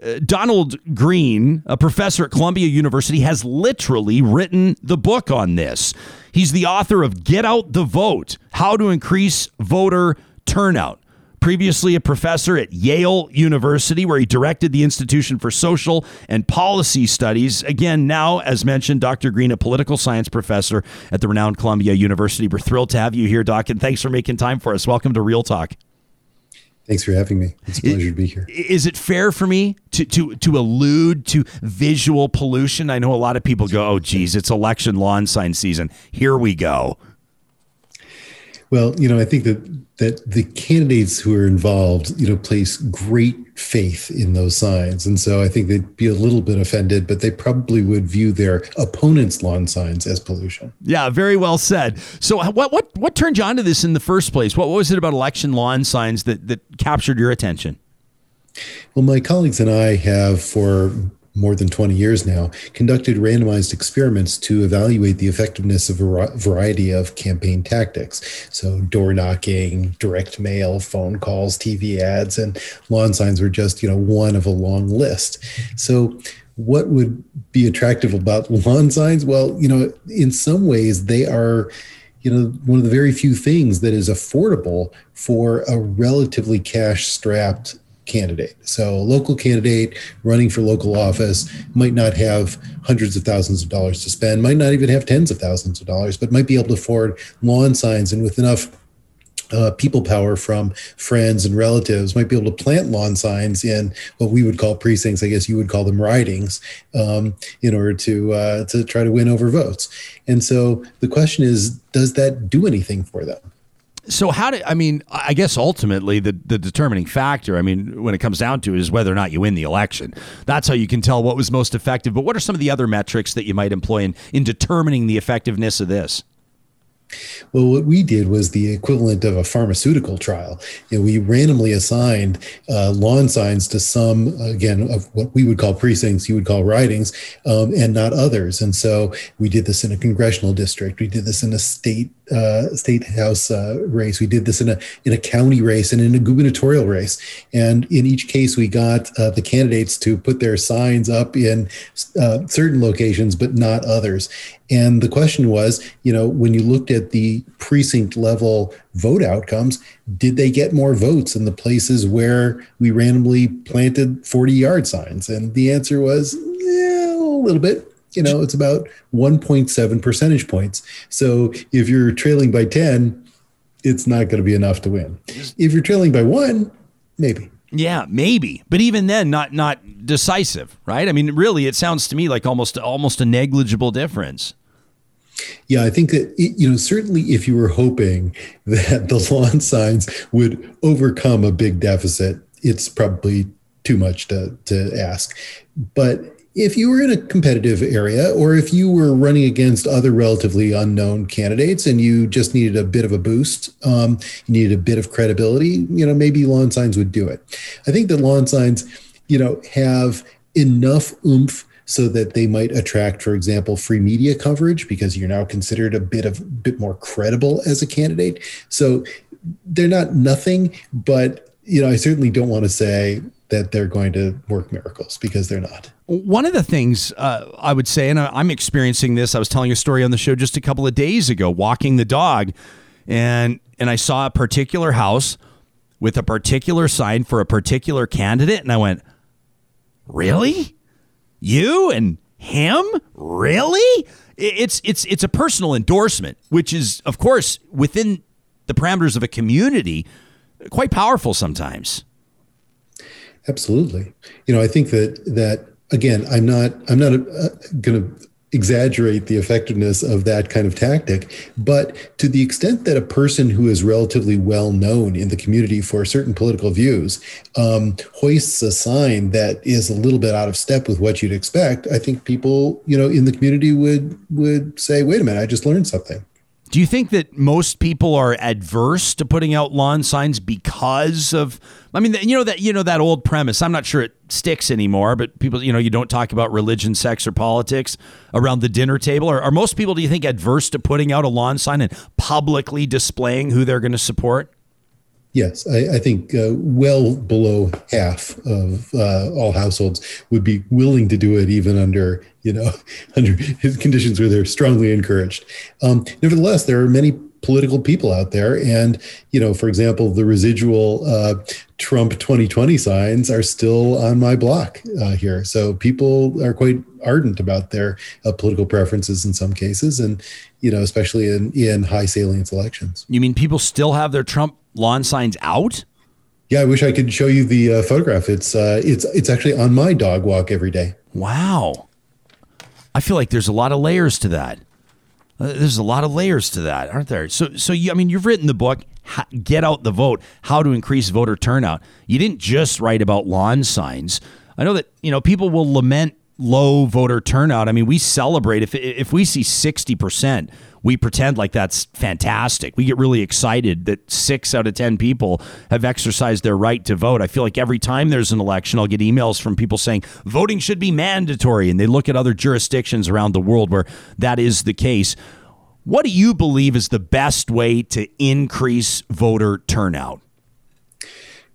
Speaker 1: Uh, Donald Green, a professor at Columbia University, has literally written the book on this. He's the author of Get Out the Vote How to Increase Voter Turnout. Previously a professor at Yale University, where he directed the Institution for Social and Policy Studies. Again, now, as mentioned, Dr. Green, a political science professor at the renowned Columbia University. We're thrilled to have you here, Doc, and thanks for making time for us. Welcome to Real Talk.
Speaker 6: Thanks for having me. It's a pleasure to be here.
Speaker 1: Is it fair for me to to to allude to visual pollution? I know a lot of people go, "Oh, geez, it's election lawn sign season. Here we go."
Speaker 6: Well, you know, I think that that the candidates who are involved, you know, place great faith in those signs, and so I think they'd be a little bit offended, but they probably would view their opponents' lawn signs as pollution.
Speaker 1: Yeah, very well said. So, what what what turned you onto this in the first place? What, what was it about election lawn signs that that captured your attention?
Speaker 6: Well, my colleagues and I have for more than 20 years now, conducted randomized experiments to evaluate the effectiveness of a variety of campaign tactics. So, door knocking, direct mail, phone calls, TV ads, and lawn signs were just, you know, one of a long list. So, what would be attractive about lawn signs? Well, you know, in some ways, they are you know one of the very few things that is affordable for a relatively cash strapped candidate. So, a local candidate running for local office might not have hundreds of thousands of dollars to spend, might not even have tens of thousands of dollars, but might be able to afford lawn signs and with enough uh, people power from friends and relatives might be able to plant lawn signs in what we would call precincts. I guess you would call them ridings, um, in order to uh, to try to win over votes. And so the question is, does that do anything for them?
Speaker 1: So how do I mean? I guess ultimately the the determining factor. I mean, when it comes down to it, is whether or not you win the election. That's how you can tell what was most effective. But what are some of the other metrics that you might employ in in determining the effectiveness of this?
Speaker 6: Well, what we did was the equivalent of a pharmaceutical trial. You know, we randomly assigned uh, lawn signs to some, again, of what we would call precincts, you would call ridings, um, and not others. And so we did this in a congressional district. We did this in a state uh, state house uh, race. We did this in a in a county race and in a gubernatorial race. And in each case, we got uh, the candidates to put their signs up in uh, certain locations, but not others. And the question was, you know, when you looked at the precinct level vote outcomes, did they get more votes in the places where we randomly planted 40 yard signs? And the answer was yeah, a little bit you know, it's about 1.7 percentage points. So if you're trailing by 10, it's not going to be enough to win. If you're trailing by one, maybe.
Speaker 1: Yeah, maybe, but even then, not not decisive, right? I mean, really, it sounds to me like almost almost a negligible difference.
Speaker 6: Yeah, I think that you know certainly if you were hoping that the lawn signs would overcome a big deficit, it's probably too much to to ask. But if you were in a competitive area or if you were running against other relatively unknown candidates and you just needed a bit of a boost, um, you needed a bit of credibility, you know, maybe lawn signs would do it. I think that lawn signs, you know, have enough oomph so that they might attract, for example, free media coverage because you're now considered a bit of bit more credible as a candidate. So they're not nothing, but you know, I certainly don't want to say that they're going to work miracles because they're not.
Speaker 1: One of the things uh, I would say, and I'm experiencing this, I was telling a story on the show just a couple of days ago, walking the dog, and and I saw a particular house with a particular sign for a particular candidate, and I went, "Really, you and him? Really?" It's it's it's a personal endorsement, which is, of course, within the parameters of a community, quite powerful sometimes.
Speaker 6: Absolutely. You know, I think that that again, I'm not I'm not uh, going to exaggerate the effectiveness of that kind of tactic, but to the extent that a person who is relatively well known in the community for certain political views um, hoists a sign that is a little bit out of step with what you'd expect, I think people, you know, in the community would would say, "Wait a minute, I just learned something."
Speaker 1: Do you think that most people are adverse to putting out lawn signs because of I mean you know that you know that old premise. I'm not sure it sticks anymore, but people you know you don't talk about religion, sex or politics around the dinner table. Are, are most people do you think adverse to putting out a lawn sign and publicly displaying who they're going to support?
Speaker 6: Yes, I, I think uh, well below half of uh, all households would be willing to do it, even under you know under conditions where they're strongly encouraged. Um, nevertheless, there are many political people out there, and you know, for example, the residual uh, Trump 2020 signs are still on my block uh, here. So people are quite ardent about their uh, political preferences in some cases, and you know, especially in in high salience elections.
Speaker 1: You mean people still have their Trump lawn signs out?
Speaker 6: Yeah, I wish I could show you the uh, photograph. It's uh, it's it's actually on my dog walk every day.
Speaker 1: Wow, I feel like there's a lot of layers to that. There's a lot of layers to that, aren't there? So, so you, I mean, you've written the book, "Get Out the Vote: How to Increase Voter Turnout." You didn't just write about lawn signs. I know that you know people will lament low voter turnout. I mean, we celebrate if if we see sixty percent we pretend like that's fantastic. We get really excited that six out of 10 people have exercised their right to vote. I feel like every time there's an election, I'll get emails from people saying voting should be mandatory. And they look at other jurisdictions around the world where that is the case. What do you believe is the best way to increase voter turnout?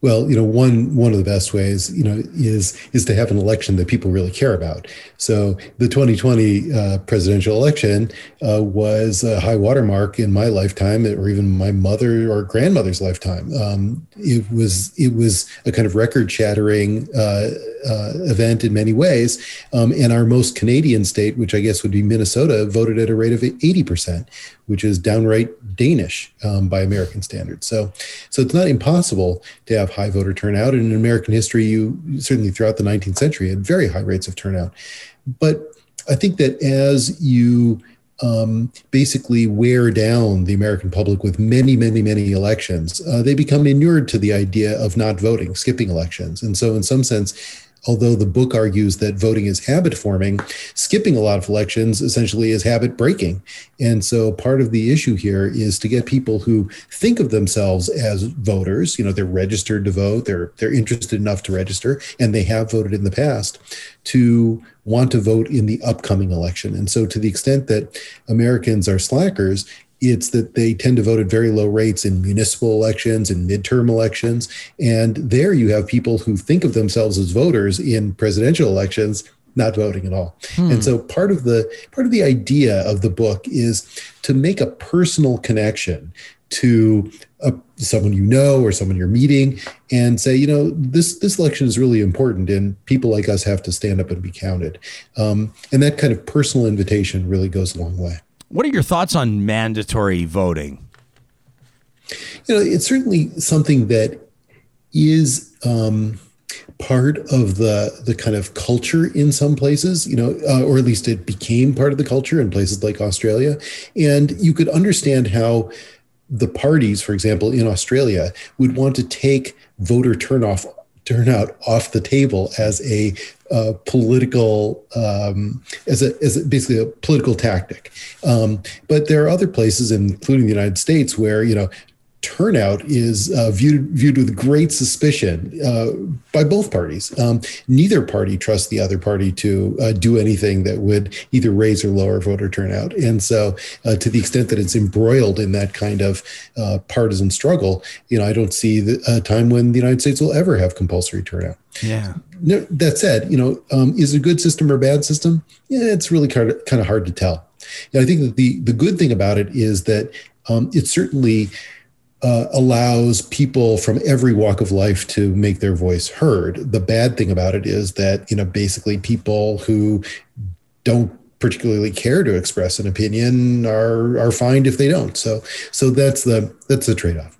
Speaker 6: Well, you know, one one of the best ways, you know, is is to have an election that people really care about. So the 2020 uh, presidential election uh, was a high watermark in my lifetime, or even my mother or grandmother's lifetime. Um, it was it was a kind of record shattering uh, uh, event in many ways, um, and our most Canadian state, which I guess would be Minnesota, voted at a rate of 80 percent, which is downright Danish um, by American standards. So, so it's not impossible to have high voter turnout. And in American history, you certainly throughout the 19th century had very high rates of turnout. But I think that as you um, basically wear down the American public with many, many, many elections, uh, they become inured to the idea of not voting, skipping elections. And so, in some sense, although the book argues that voting is habit forming, skipping a lot of elections essentially is habit breaking. And so part of the issue here is to get people who think of themselves as voters, you know, they're registered to vote, they're they're interested enough to register, and they have voted in the past, to want to vote in the upcoming election. And so to the extent that Americans are slackers, it's that they tend to vote at very low rates in municipal elections and midterm elections. And there you have people who think of themselves as voters in presidential elections not voting at all. Hmm. And so part of the part of the idea of the book is to make a personal connection to a, someone you know or someone you're meeting and say, you know, this this election is really important, and people like us have to stand up and be counted. Um, and that kind of personal invitation really goes a long way.
Speaker 1: What are your thoughts on mandatory voting?
Speaker 6: You know, it's certainly something that is um, part of the the kind of culture in some places. You know, uh, or at least it became part of the culture in places like Australia, and you could understand how the parties, for example, in Australia, would want to take voter turnoff turnout off the table as a uh, political um, as a as a, basically a political tactic. Um, but there are other places, including the United States, where you know turnout is uh, viewed viewed with great suspicion uh, by both parties. Um, neither party trusts the other party to uh, do anything that would either raise or lower voter turnout. And so, uh, to the extent that it's embroiled in that kind of uh, partisan struggle, you know, I don't see the, a time when the United States will ever have compulsory turnout.
Speaker 1: Yeah.
Speaker 6: No, that said, you know, um, is it a good system or a bad system? Yeah, it's really kind of kind of hard to tell. I think that the the good thing about it is that um, it certainly uh, allows people from every walk of life to make their voice heard. The bad thing about it is that you know basically people who don't particularly care to express an opinion are are fined if they don't. So so that's the that's the trade off.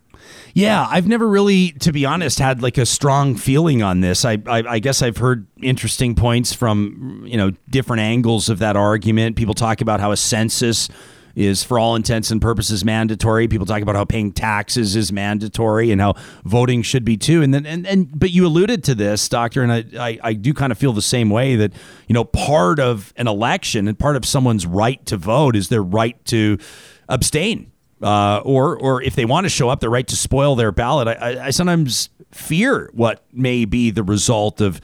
Speaker 1: Yeah, I've never really, to be honest, had like a strong feeling on this. I, I, I, guess I've heard interesting points from you know different angles of that argument. People talk about how a census is for all intents and purposes mandatory. People talk about how paying taxes is mandatory and how voting should be too. And then and, and but you alluded to this, Doctor, and I, I, I do kind of feel the same way that, you know, part of an election and part of someone's right to vote is their right to abstain. Uh, or or if they want to show up, their right to spoil their ballot. I, I, I sometimes fear what may be the result of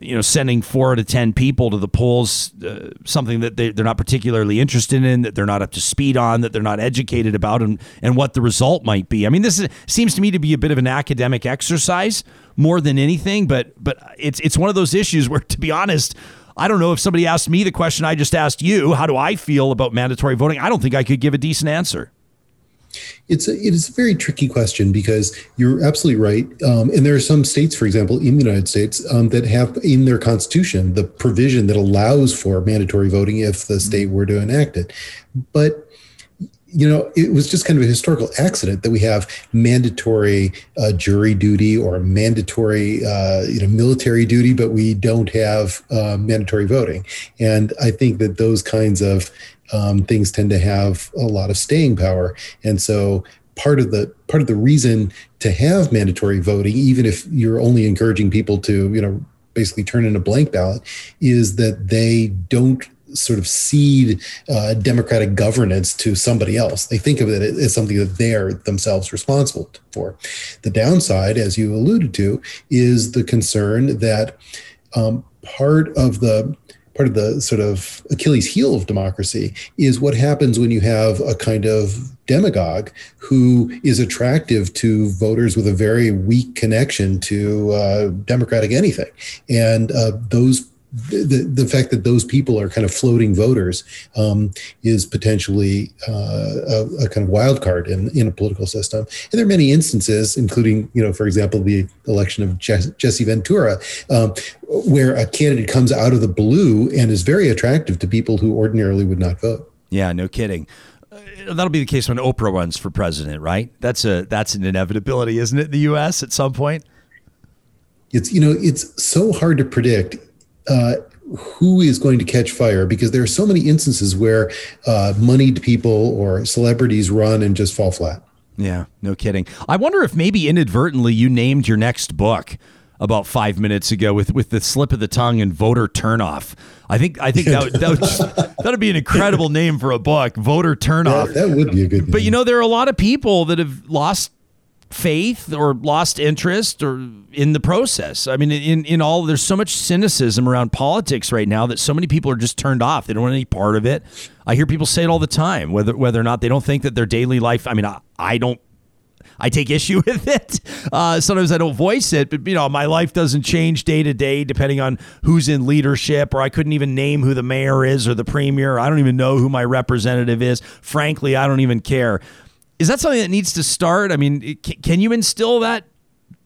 Speaker 1: you know, sending four to 10 people to the polls, uh, something that they, they're not particularly interested in, that they're not up to speed on, that they're not educated about, and, and what the result might be. I mean, this is, seems to me to be a bit of an academic exercise more than anything, but, but it's, it's one of those issues where, to be honest, I don't know if somebody asked me the question I just asked you, how do I feel about mandatory voting? I don't think I could give a decent answer.
Speaker 6: It's a, it is a very tricky question because you're absolutely right. Um, and there are some states, for example, in the United States, um, that have in their constitution the provision that allows for mandatory voting if the state were to enact it. But you know, it was just kind of a historical accident that we have mandatory uh, jury duty or mandatory, uh, you know, military duty, but we don't have uh, mandatory voting. And I think that those kinds of um, things tend to have a lot of staying power. And so part of the part of the reason to have mandatory voting, even if you're only encouraging people to, you know, basically turn in a blank ballot, is that they don't sort of cede uh, democratic governance to somebody else. They think of it as something that they're themselves responsible for. The downside, as you alluded to, is the concern that um, part of the part of the sort of Achilles heel of democracy is what happens when you have a kind of demagogue who is attractive to voters with a very weak connection to uh, democratic anything, and uh, those the, the fact that those people are kind of floating voters um, is potentially uh, a, a, kind of wild card in, in a political system. And there are many instances, including, you know, for example, the election of Jesse Ventura, um, where a candidate comes out of the blue and is very attractive to people who ordinarily would not vote.
Speaker 1: Yeah, no kidding. Uh, that'll be the case when Oprah runs for president, right? That's a that's an inevitability, isn't it? In the U.S. at some point.
Speaker 6: It's you know it's so hard to predict uh, who is going to catch fire because there are so many instances where uh, moneyed people or celebrities run and just fall flat.
Speaker 1: Yeah, no kidding. I wonder if maybe inadvertently you named your next book about five minutes ago with with the slip of the tongue and voter turnoff. I think I think that would, that would that'd be an incredible name for a book, voter turnoff.
Speaker 6: That, that would be a good. Name.
Speaker 1: But you know, there are a lot of people that have lost faith or lost interest or in the process. I mean, in, in all, there's so much cynicism around politics right now that so many people are just turned off. They don't want any part of it. I hear people say it all the time, whether whether or not they don't think that their daily life. I mean, I, I don't. I take issue with it. Uh, sometimes I don't voice it, but you know, my life doesn't change day to day depending on who's in leadership, or I couldn't even name who the mayor is or the premier. I don't even know who my representative is. Frankly, I don't even care. Is that something that needs to start? I mean, can you instill that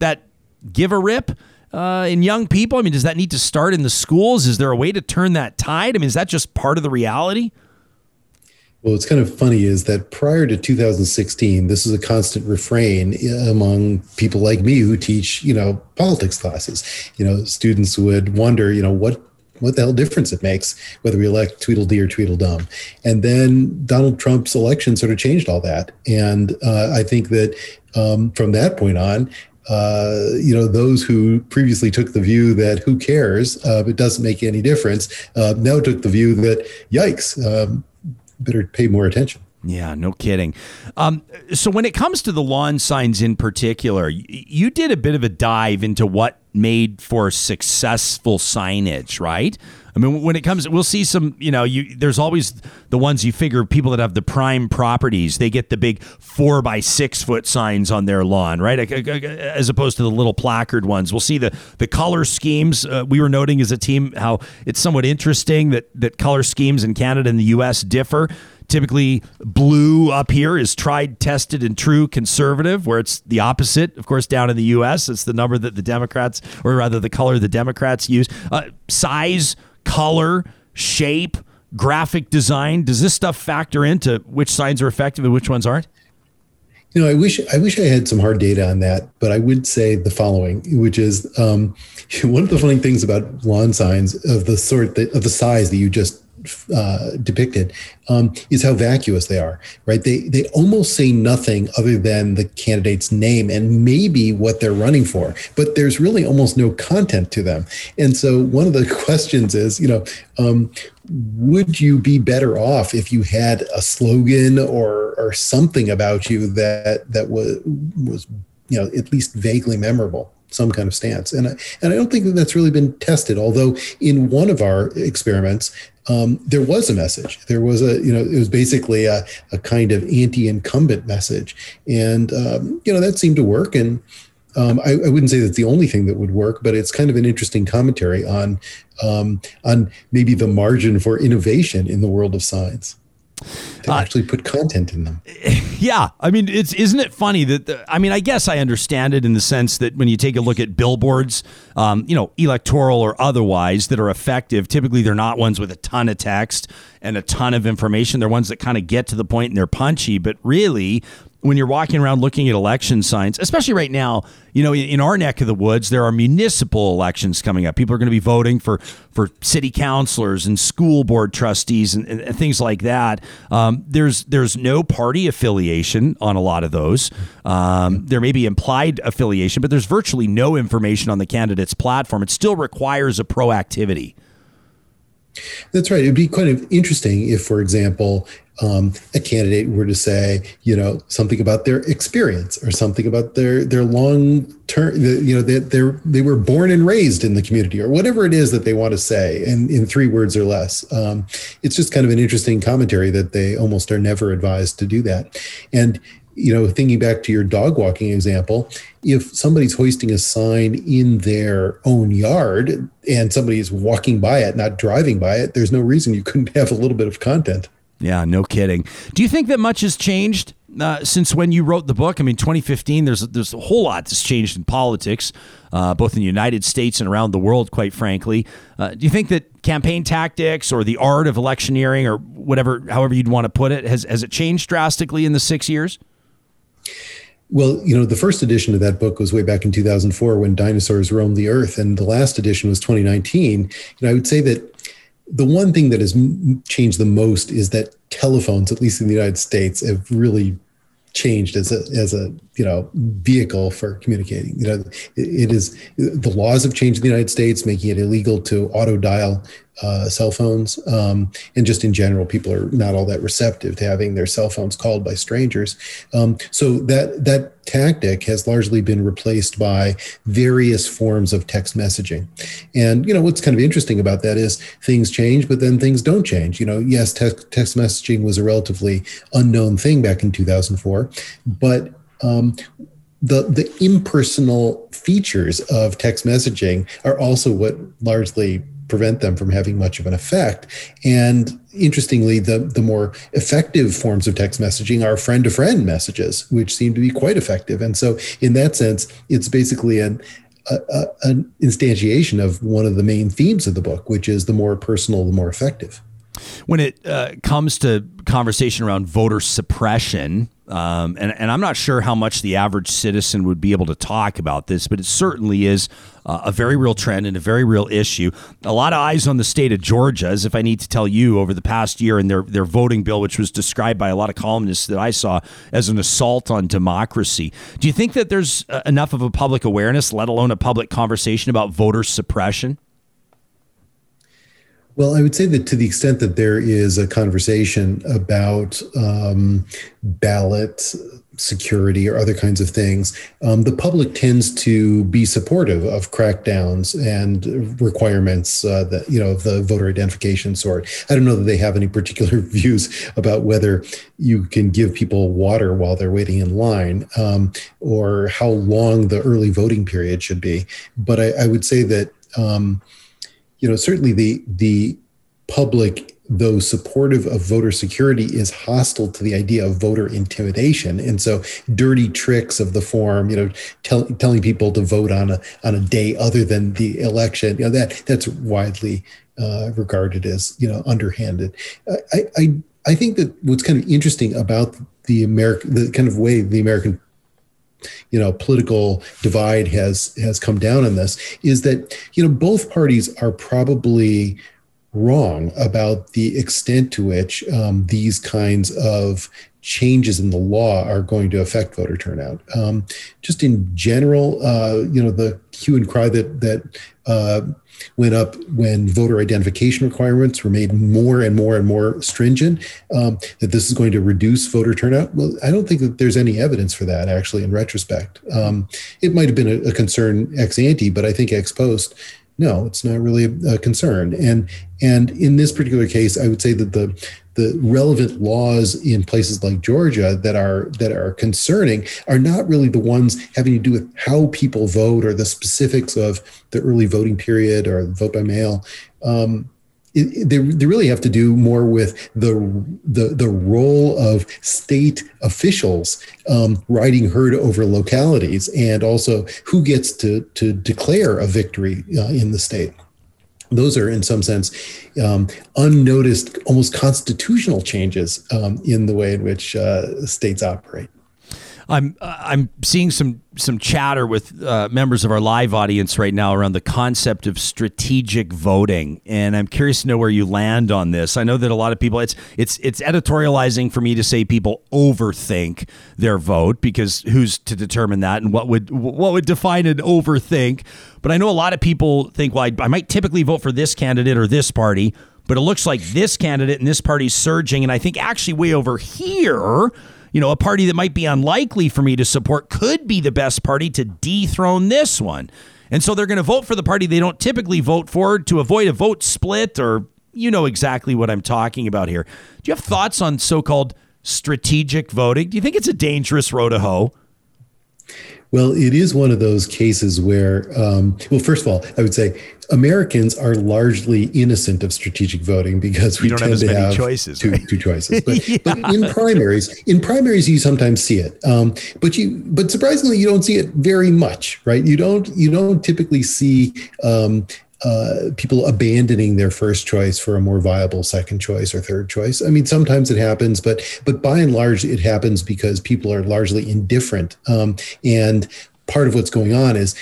Speaker 1: that give a rip uh, in young people? I mean, does that need to start in the schools? Is there a way to turn that tide? I mean, is that just part of the reality?
Speaker 6: Well, what's kind of funny is that prior to 2016, this is a constant refrain among people like me who teach, you know, politics classes. You know, students would wonder, you know, what what the hell difference it makes whether we elect Tweedledee or Tweedledum. And then Donald Trump's election sort of changed all that. And uh, I think that um, from that point on, uh, you know, those who previously took the view that who cares, uh, it doesn't make any difference, uh, now took the view that yikes, um, better pay more attention.
Speaker 1: Yeah, no kidding. Um, so when it comes to the lawn signs in particular, you did a bit of a dive into what made for successful signage, right? I mean, when it comes, we'll see some. You know, you there's always the ones you figure people that have the prime properties. They get the big four by six foot signs on their lawn, right? As opposed to the little placard ones. We'll see the the color schemes. Uh, we were noting as a team how it's somewhat interesting that that color schemes in Canada and the U.S. differ. Typically, blue up here is tried, tested, and true conservative, where it's the opposite. Of course, down in the U.S., it's the number that the Democrats, or rather the color the Democrats use. Uh, size, color, shape, graphic design. Does this stuff factor into which signs are effective and which ones aren't?
Speaker 6: You know, I wish I wish I had some hard data on that, but I would say the following, which is um, one of the funny things about lawn signs of the sort that, of the size that you just uh, depicted um, is how vacuous they are, right? They they almost say nothing other than the candidate's name and maybe what they're running for, but there's really almost no content to them. And so one of the questions is, you know, um, would you be better off if you had a slogan or or something about you that that was was you know at least vaguely memorable? Some kind of stance. And I, and I don't think that that's really been tested. Although in one of our experiments, um, there was a message. There was a, you know, it was basically a, a kind of anti-incumbent message, and um, you know that seemed to work. And um, I, I, wouldn't say that's the only thing that would work, but it's kind of an interesting commentary on um, on maybe the margin for innovation in the world of science to uh, actually put content in them.
Speaker 1: Yeah, I mean, it's isn't it funny that the, I mean, I guess I understand it in the sense that when you take a look at billboards, um, you know, electoral or otherwise, that are effective. Typically, they're not ones with a ton of text and a ton of information. They're ones that kind of get to the point and they're punchy. But really, when you're walking around looking at election signs, especially right now, you know, in our neck of the woods, there are municipal elections coming up. People are going to be voting for for city councilors and school board trustees and, and, things like that. Um, there's there's no party affiliation on a lot of those. Um, there may be implied affiliation, but there's virtually no information on the candidate's platform. It still requires a proactivity.
Speaker 6: That's right. It'd be kind of interesting if, for example, um, a candidate were to say, you know, something about their experience or something about their their long term, you know, that they, they're were born and raised in the community or whatever it is that they want to say, in, in three words or less. Um, it's just kind of an interesting commentary that they almost are never advised to do that, and you know, thinking back to your dog walking example, if somebody's hoisting a sign in their own yard and somebody is walking by it, not driving by it, there's no reason you couldn't have a little bit of content.
Speaker 1: Yeah, no kidding. Do you think that much has changed uh, since when you wrote the book? I mean, 2015. There's there's a whole lot that's changed in politics, uh, both in the United States and around the world. Quite frankly, uh, do you think that campaign tactics or the art of electioneering or whatever, however you'd want to put it, has has it changed drastically in the six years?
Speaker 6: Well, you know, the first edition of that book was way back in 2004 when dinosaurs roamed the earth, and the last edition was 2019. And I would say that the one thing that has changed the most is that telephones, at least in the United States, have really changed as a as a you know vehicle for communicating. You know, it, it is the laws have changed in the United States, making it illegal to auto dial uh, cell phones. Um, and just in general, people are not all that receptive to having their cell phones called by strangers. Um, so that that tactic has largely been replaced by various forms of text messaging. And you know what's kind of interesting about that is things change, but then things don't change. You know, yes, text, text messaging was a relatively unknown thing back in 2004, but um, the the impersonal features of text messaging are also what largely prevent them from having much of an effect. And interestingly, the, the more effective forms of text messaging are friend to friend messages, which seem to be quite effective. And so, in that sense, it's basically an a, a, an instantiation of one of the main themes of the book, which is the more personal, the more effective.
Speaker 1: When it uh, comes to conversation around voter suppression, um, and, and I'm not sure how much the average citizen would be able to talk about this, but it certainly is uh, a very real trend and a very real issue. A lot of eyes on the state of Georgia, as if I need to tell you, over the past year and their, their voting bill, which was described by a lot of columnists that I saw as an assault on democracy. Do you think that there's uh, enough of a public awareness, let alone a public conversation about voter suppression?
Speaker 6: Well, I would say that to the extent that there is a conversation about um, ballot security or other kinds of things, um, the public tends to be supportive of crackdowns and requirements uh, that you know of the voter identification sort. I don't know that they have any particular views about whether you can give people water while they're waiting in line um, or how long the early voting period should be. But I, I would say that. Um, you know, certainly the the public, though supportive of voter security, is hostile to the idea of voter intimidation. And so, dirty tricks of the form, you know, tell, telling people to vote on a on a day other than the election, you know, that that's widely uh, regarded as you know underhanded. I, I I think that what's kind of interesting about the American, the kind of way the American you know political divide has has come down on this is that you know both parties are probably wrong about the extent to which um, these kinds of changes in the law are going to affect voter turnout. Um, just in general, uh, you know, the hue and cry that that uh, went up when voter identification requirements were made more and more and more stringent, um, that this is going to reduce voter turnout. Well, I don't think that there's any evidence for that, actually, in retrospect. Um, it might have been a, a concern ex ante, but I think ex post, no, it's not really a concern. And and in this particular case, I would say that the the relevant laws in places like Georgia that are that are concerning are not really the ones having to do with how people vote or the specifics of the early voting period or vote by mail. Um, they, they really have to do more with the the, the role of state officials um, riding herd over localities, and also who gets to to declare a victory uh, in the state. Those are in some sense um, unnoticed almost constitutional changes um, in the way in which uh, states operate
Speaker 1: I'm I'm seeing some some chatter with uh, members of our live audience right now around the concept of strategic voting, and I'm curious to know where you land on this. I know that a lot of people it's it's it's editorializing for me to say people overthink their vote because who's to determine that and what would what would define an overthink? But I know a lot of people think, well, I, I might typically vote for this candidate or this party, but it looks like this candidate and this party's surging, and I think actually way over here you know, a party that might be unlikely for me to support could be the best party to dethrone this one. And so they're going to vote for the party they don't typically vote for to avoid a vote split, or you know exactly what I'm talking about here. Do you have thoughts on so called strategic voting? Do you think it's a dangerous road to hoe?
Speaker 6: Well, it is one of those cases where, um, well, first of all, I would say Americans are largely innocent of strategic voting because we
Speaker 1: tend
Speaker 6: have
Speaker 1: to
Speaker 6: have
Speaker 1: choices,
Speaker 6: two,
Speaker 1: right?
Speaker 6: two choices. But, yeah. but, in primaries, in primaries, you sometimes see it. Um, but you, but surprisingly, you don't see it very much, right? You don't, you don't typically see um, uh, people abandoning their first choice for a more viable second choice or third choice. I mean, sometimes it happens, but but by and large, it happens because people are largely indifferent. Um, and part of what's going on is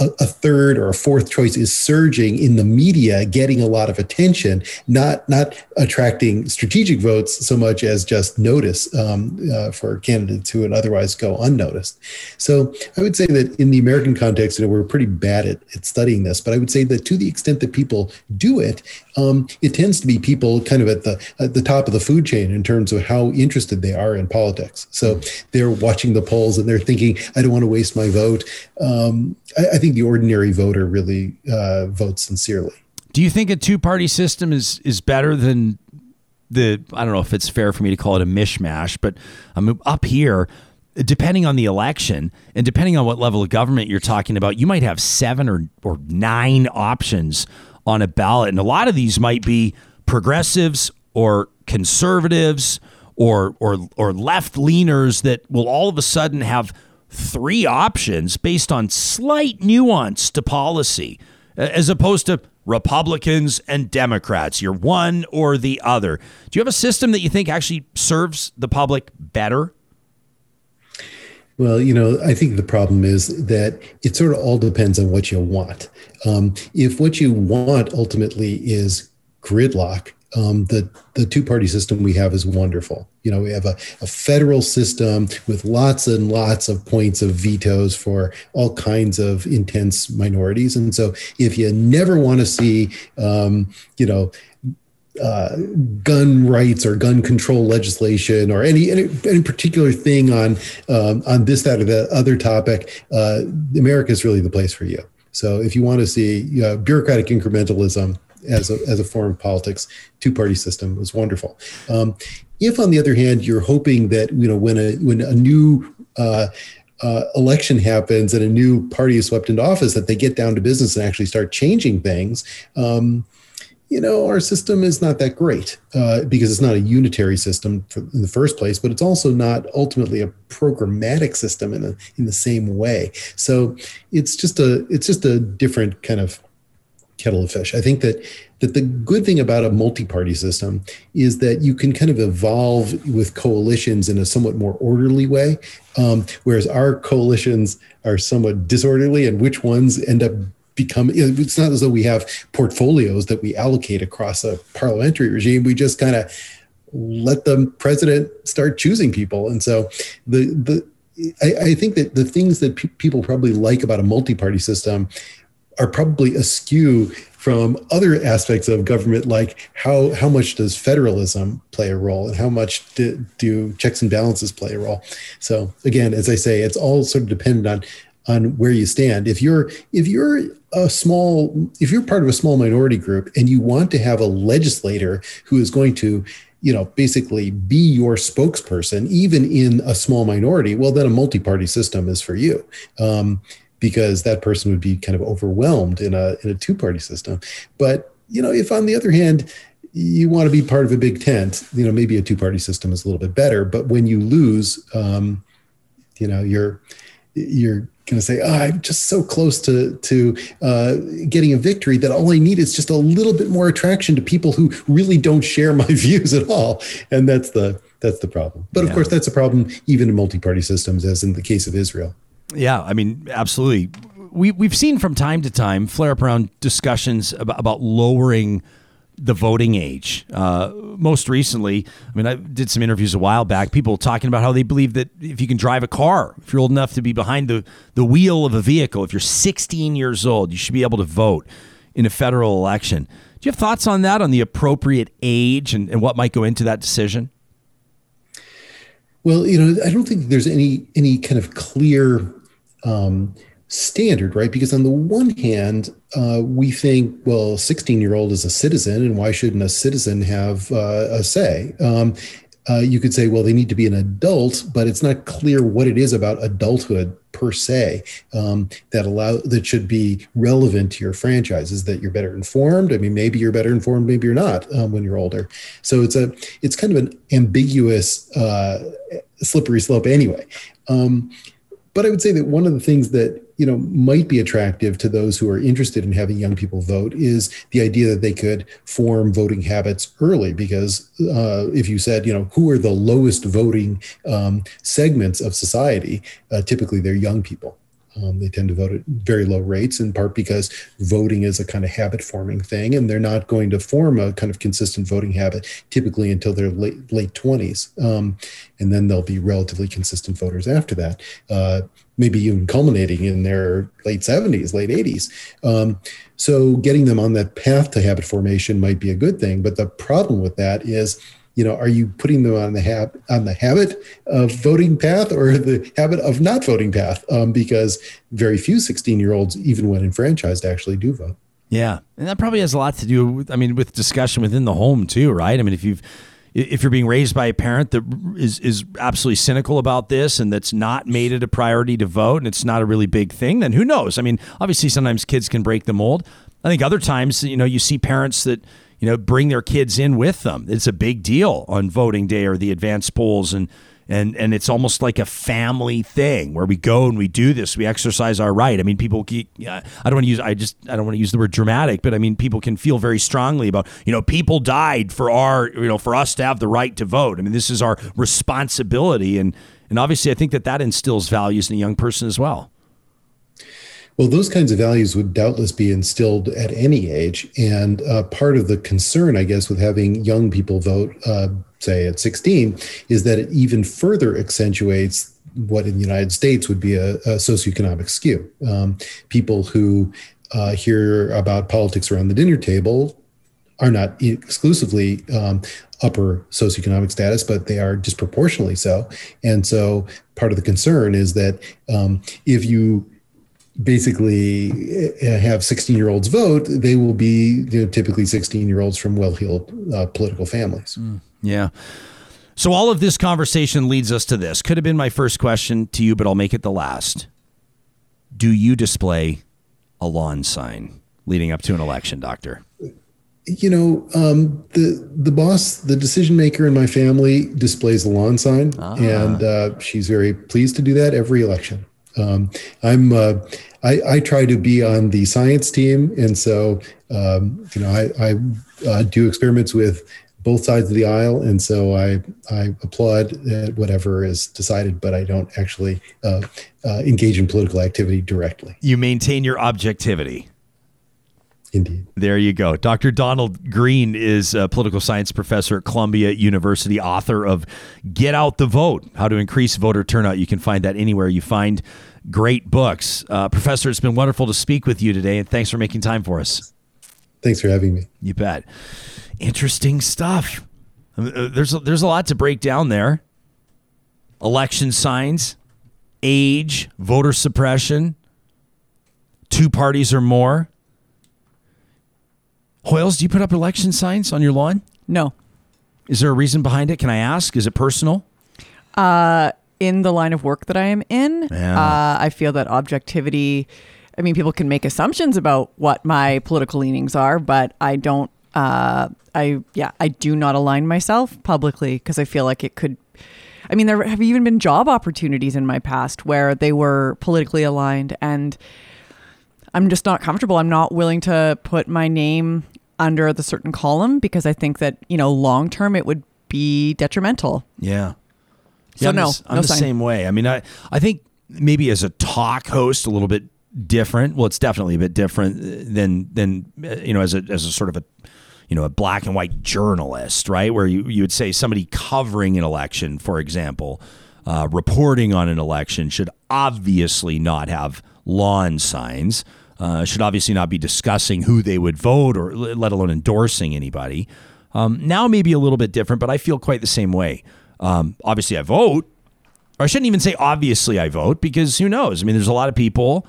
Speaker 6: a, a, third or a fourth choice is surging in the media, getting a lot of attention, not not attracting strategic votes so much as just notice um, uh, for candidates who would otherwise go unnoticed. So I would say that in the American context, you know, we're pretty bad at, at studying this, but I would say that to the extent that people do it, um, it tends to be people kind of at the at the top of the food chain in terms of how interested they are in politics. So they're watching the polls and they're thinking, I don't want to waste my vote. Um, I, I, think the ordinary voter really uh, votes sincerely.
Speaker 1: Do you think a two party system is is better than the? I don't know if it's fair for me to call it a mishmash, but I'm up here. Depending on the election and depending on what level of government you're talking about, you might have seven or, or nine options on a ballot. And a lot of these might be progressives or conservatives or or or left leaners that will all of a sudden have three options based on slight nuance to policy, as opposed to Republicans and Democrats. You're one or the other. Do you have a system that you think actually serves the public better?
Speaker 6: Well, you know, I think the problem is that it sort of all depends on what you want. Um, if what you want ultimately is gridlock, um, the the two party system we have is wonderful. You know, we have a, a federal system with lots and lots of points of vetoes for all kinds of intense minorities, and so if you never want to see, um, you know. Uh, gun rights or gun control legislation or any any, any particular thing on um, on this that or the other topic, uh, America is really the place for you. So if you want to see know, bureaucratic incrementalism, as a, as a form of politics, two party system was wonderful. Um, if, on the other hand, you're hoping that you know when a when a new uh, uh, election happens and a new party is swept into office, that they get down to business and actually start changing things. Um, you know, our system is not that great uh, because it's not a unitary system for, in the first place, but it's also not ultimately a programmatic system in, a, in the same way. So it's just a it's just a different kind of kettle of fish. I think that that the good thing about a multi-party system is that you can kind of evolve with coalitions in a somewhat more orderly way, um, whereas our coalitions are somewhat disorderly, and which ones end up become it's not as though we have portfolios that we allocate across a parliamentary regime. We just kind of let the president start choosing people, and so the the I, I think that the things that pe- people probably like about a multi-party system are probably askew from other aspects of government, like how how much does federalism play a role, and how much do, do checks and balances play a role. So again, as I say, it's all sort of dependent on on where you stand. If you're if you're a small if you're part of a small minority group and you want to have a legislator who is going to you know basically be your spokesperson even in a small minority well then a multi-party system is for you um, because that person would be kind of overwhelmed in a in a two party system. But you know, if on the other hand you want to be part of a big tent, you know, maybe a two party system is a little bit better. But when you lose, um, you know, you're you're going to say, oh, I'm just so close to to uh, getting a victory that all I need is just a little bit more attraction to people who really don't share my views at all, and that's the that's the problem. But of course, that's a problem even in multi-party systems, as in the case of Israel.
Speaker 1: Yeah, I mean, absolutely. We we've seen from time to time flare up around discussions about, about lowering the voting age. Uh, most recently, I mean, I did some interviews a while back. People talking about how they believe that if you can drive a car, if you're old enough to be behind the the wheel of a vehicle, if you're 16 years old, you should be able to vote in a federal election. Do you have thoughts on that, on the appropriate age and, and what might go into that decision?
Speaker 6: Well, you know, I don't think there's any any kind of clear um, standard, right? Because on the one hand, uh, we think, well, a 16 year old is a citizen, and why shouldn't a citizen have uh, a say? Um, uh, you could say, well, they need to be an adult, but it's not clear what it is about adulthood per se um, that allow that should be relevant to your franchises. That you're better informed. I mean, maybe you're better informed, maybe you're not um, when you're older. So it's a it's kind of an ambiguous, uh, slippery slope anyway. Um, but I would say that one of the things that you know might be attractive to those who are interested in having young people vote is the idea that they could form voting habits early. Because uh, if you said, you know, who are the lowest voting um, segments of society, uh, typically they're young people. Um, they tend to vote at very low rates, in part because voting is a kind of habit forming thing, and they're not going to form a kind of consistent voting habit typically until their late late twenties, um, and then they'll be relatively consistent voters after that. Uh, maybe even culminating in their late seventies, late eighties. Um, so, getting them on that path to habit formation might be a good thing, but the problem with that is you know, are you putting them on the hab- on the habit of voting path or the habit of not voting path? Um, because very few 16 year olds, even when enfranchised, actually do vote.
Speaker 1: Yeah, and that probably has a lot to do with, I mean, with discussion within the home too, right? I mean, if you've if you're being raised by a parent that is is absolutely cynical about this and that's not made it a priority to vote and it's not a really big thing, then who knows? I mean, obviously sometimes kids can break the mold. I think other times, you know, you see parents that you know bring their kids in with them. It's a big deal on voting day or the advanced polls and and and it's almost like a family thing where we go and we do this we exercise our right. I mean people keep, i don't want to use i just i don't want to use the word dramatic but i mean people can feel very strongly about you know people died for our you know for us to have the right to vote. I mean this is our responsibility and and obviously i think that that instills values in a young person as well
Speaker 6: Well, those kinds of values would doubtless be instilled at any age. And uh, part of the concern, I guess, with having young people vote, uh, say at 16, is that it even further accentuates what in the United States would be a, a socioeconomic skew. Um, people who uh, hear about politics around the dinner table are not exclusively um, upper socioeconomic status, but they are disproportionately so. And so part of the concern is that um, if you basically uh, have 16 year olds vote, they will be you know, typically 16 year olds from well heeled uh, political families.
Speaker 1: Yeah. So all of this conversation leads us to this. Could have been my first question to you, but I'll make it the last. Do you display a lawn sign leading up to an election, doctor?
Speaker 6: You know, um, the the boss, the decision maker in my family displays the lawn sign, and uh, she's very pleased to do that every election. Um, I'm uh, I, I try to be on the science team, and so um, you know I, I uh, do experiments with both sides of the aisle, and so I I applaud at whatever is decided, but I don't actually uh, uh, engage in political activity directly.
Speaker 1: You maintain your objectivity.
Speaker 6: Indeed.
Speaker 1: There you go. Dr. Donald Green is a political science professor at Columbia University, author of Get Out the Vote How to Increase Voter Turnout. You can find that anywhere you find great books. Uh, professor, it's been wonderful to speak with you today, and thanks for making time for us.
Speaker 6: Thanks for having me.
Speaker 1: You bet. Interesting stuff. Uh, There's a, there's a lot to break down there. Election signs, age, voter suppression, two parties or more. Hoyles, do you put up election signs on your lawn?
Speaker 3: No.
Speaker 1: Is there a reason behind it? Can I ask? Is it personal?
Speaker 3: In the line of work that I am in,
Speaker 1: Yeah.
Speaker 3: uh, I feel that objectivity. I mean, people can make assumptions about what my political leanings are, but I don't. Uh, I yeah, I do not align myself publicly because I feel like it could. I mean, there have even been job opportunities in my past where they were politically aligned, and I'm just not comfortable. I'm not willing to put my name under the certain column because I think that, you know, long term it would be detrimental.
Speaker 1: Yeah.
Speaker 3: So
Speaker 1: yeah, I'm
Speaker 3: no,
Speaker 1: the, I'm
Speaker 3: no
Speaker 1: the
Speaker 3: sign.
Speaker 1: same way. I mean, I I think maybe as a talk host, a little bit different. Well, it's definitely a bit different than than uh, you know as a as a sort of a you know a black and white journalist, right? Where you you would say somebody covering an election, for example, uh, reporting on an election should obviously not have lawn signs. Uh, should obviously not be discussing who they would vote or let alone endorsing anybody. Um, now maybe a little bit different, but I feel quite the same way. Um, obviously, I vote, or I shouldn't even say obviously I vote because who knows? I mean, there's a lot of people.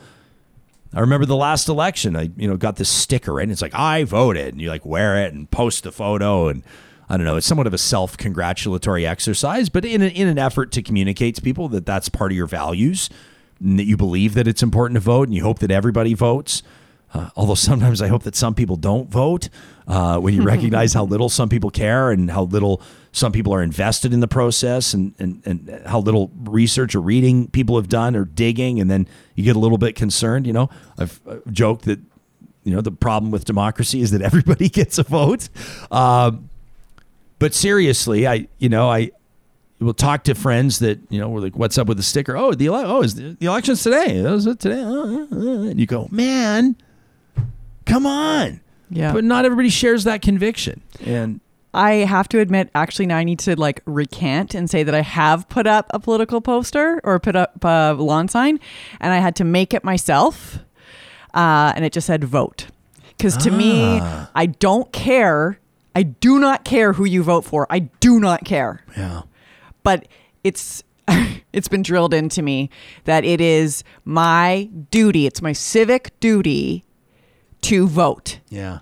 Speaker 1: I remember the last election. I you know got this sticker and it's like I voted, and you like wear it and post the photo, and I don't know. It's somewhat of a self congratulatory exercise, but in a, in an effort to communicate to people that that's part of your values, and that you believe that it's important to vote, and you hope that everybody votes. Uh, although sometimes I hope that some people don't vote uh, when you recognize how little some people care and how little some people are invested in the process and, and, and how little research or reading people have done or digging. And then you get a little bit concerned. You know, I've uh, joked that, you know, the problem with democracy is that everybody gets a vote. Um, but seriously, I, you know, I, will talk to friends that you know we're like, "What's up with the sticker?" Oh, the ele- oh, is the, the election's today? Is it today? Oh, uh, uh," and you go, "Man, come on!"
Speaker 3: Yeah.
Speaker 1: but not everybody shares that conviction, and
Speaker 3: I have to admit, actually, now I need to like recant and say that I have put up a political poster or put up a lawn sign, and I had to make it myself, uh, and it just said vote. Because to me, I don't care. I do not care who you vote for. I do not care.
Speaker 1: yeah,
Speaker 3: But it's it's been drilled into me that it is my duty. It's my civic duty to vote
Speaker 1: yeah.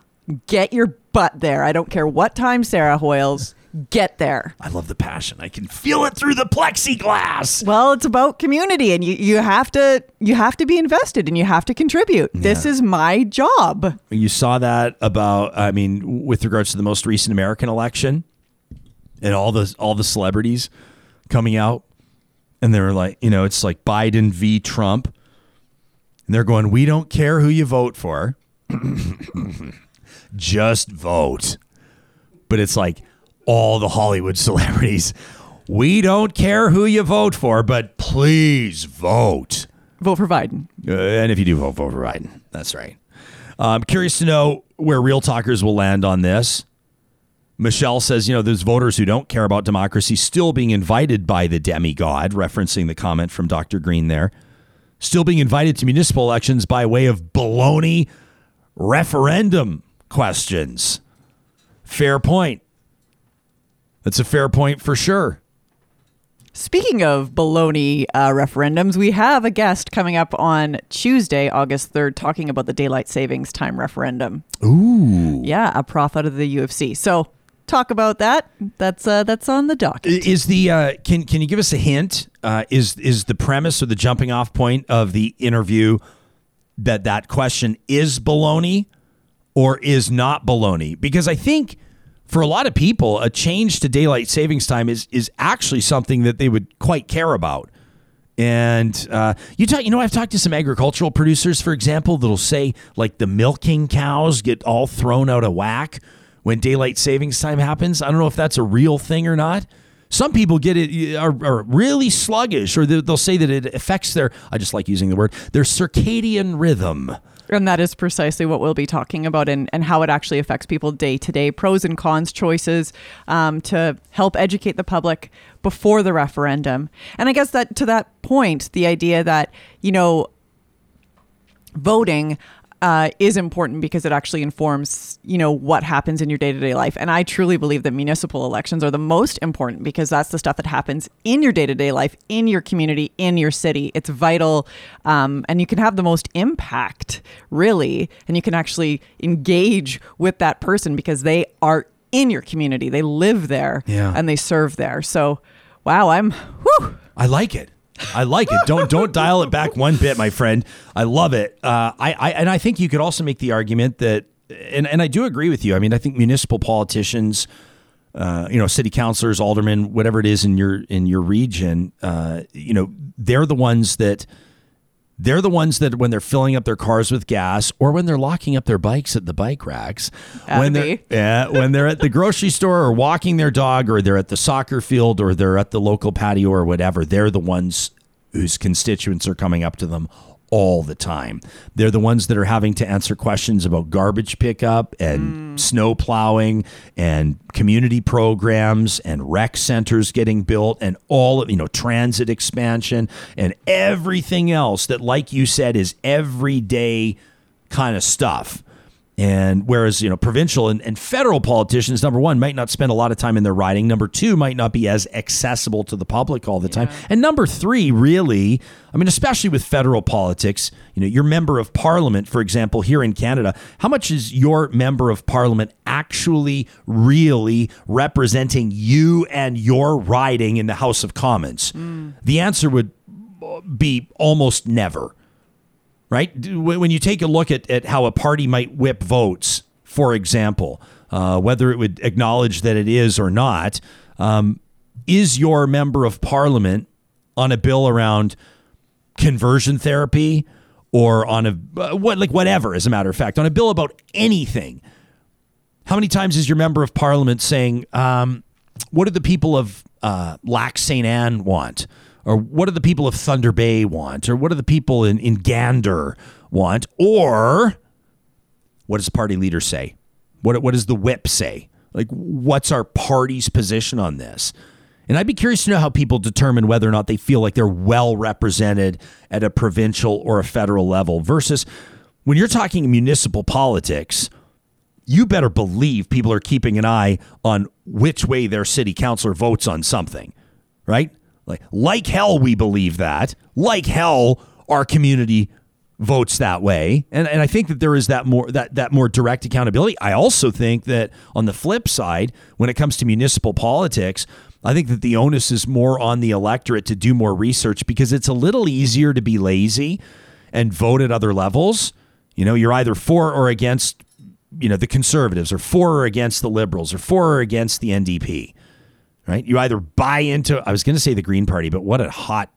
Speaker 3: get your butt there. I don't care what time Sarah Hoyles, get there.
Speaker 1: I love the passion. I can feel it through the plexiglass.
Speaker 3: Well, it's about community and you, you have to you have to be invested and you have to contribute. This is my job.
Speaker 1: You saw that about, I mean, with regards to the most recent American election, and all the all the celebrities coming out, and they're like, you know, it's like Biden v. Trump, and they're going, we don't care who you vote for, just vote. But it's like all the Hollywood celebrities, we don't care who you vote for, but please vote.
Speaker 3: Vote for Biden.
Speaker 1: Uh, and if you do vote, vote for Biden. That's right. Uh, I'm curious to know where Real Talkers will land on this. Michelle says, you know, there's voters who don't care about democracy still being invited by the demigod, referencing the comment from Dr. Green there, still being invited to municipal elections by way of baloney referendum questions. Fair point. That's a fair point for sure.
Speaker 3: Speaking of baloney uh, referendums, we have a guest coming up on Tuesday, August 3rd, talking about the daylight savings time referendum.
Speaker 1: Ooh.
Speaker 3: Yeah, a prof out of the U of C. So talk about that. That's uh, that's on the docket.
Speaker 1: Is the uh, can can you give us a hint? Uh, is is the premise or the jumping off point of the interview that that question is baloney or is not baloney? Because I think for a lot of people, a change to daylight savings time is is actually something that they would quite care about. And uh, you talk, you know, I've talked to some agricultural producers, for example, that'll say like the milking cows get all thrown out of whack when daylight savings time happens. I don't know if that's a real thing or not. Some people get it are, are really sluggish, or they- they'll say that it affects their. I just like using the word their circadian rhythm.
Speaker 3: And that is precisely what we'll be talking about and, and how it actually affects people day to day, pros and cons choices um, to help educate the public before the referendum. And I guess that to that point, the idea that, you know, voting uh, is important because it actually informs, you know, what happens in your day to day life. And I truly believe that municipal elections are the most important because that's the stuff that happens in your day to day life, in your community, in your city. It's vital, um, and you can have the most impact, really, and you can actually engage with that person because they are in your community. They live there,
Speaker 1: Yeah.
Speaker 3: and they serve there. So, wow, I'm, whew,
Speaker 1: I like it. I like it. Don't don't dial it back one bit, my friend. I love it. Uh, I, I and I think you could also make the argument that, and and I do agree with you. I mean, I think municipal politicians, uh, you know, city councilors, aldermen, whatever it is in your in your region, uh, you know, they're the ones that They're the ones that when they're filling up their cars with gas or when they're locking up their bikes at the bike racks, when they're yeah, when they're at the grocery store or walking their dog or they're at the soccer field or they're at the local patio or whatever, they're the ones whose constituents are coming up to them all the time. They're the ones that are having to answer questions about garbage pickup and mm. snow plowing and community programs and rec centers getting built and all of, you know, transit expansion and everything else that, like you said, is everyday kind of stuff. And whereas, you know, provincial and, and federal politicians, number one, might not spend a lot of time in their riding. Number two, might not be as accessible to the public all the time. And number three, really, I mean, especially with federal politics, you know, your member of parliament, for example, here in Canada, how much is your member of parliament actually really representing you and your riding in the House of Commons? Mm. The answer would be almost never right? When you take a look at, at how a party might whip votes, for example, uh, whether it would acknowledge that it is or not, um, is your member of parliament on a bill around conversion therapy or on a uh, what like whatever as a matter of fact on a bill about anything how many times is your member of parliament saying, um, what do the people of uh, Lac St. Anne want? Or what do the people of Thunder Bay want? Or what do the people in, in Gander want? Or what does party leader say? What, what does the whip say? Like, what's our party's position on this? And I'd be curious to know how people determine whether or not they feel like they're well represented at a provincial or a federal level versus when you're talking municipal politics you better believe people are keeping an eye on which way their city councilor votes on something, right? Like, like hell, we believe that. Like hell, our community votes that way, and and I think that there is that more that that more direct accountability. I also think that on the flip side, when it comes to municipal politics. I think that the onus is more on the electorate to do more research because it's a little easier to be lazy and vote at other levels. You know, you're either for or against you know the conservatives or for or against the liberals or for or against the NDP right? You either buy into I was going to say the Green Party but what a hot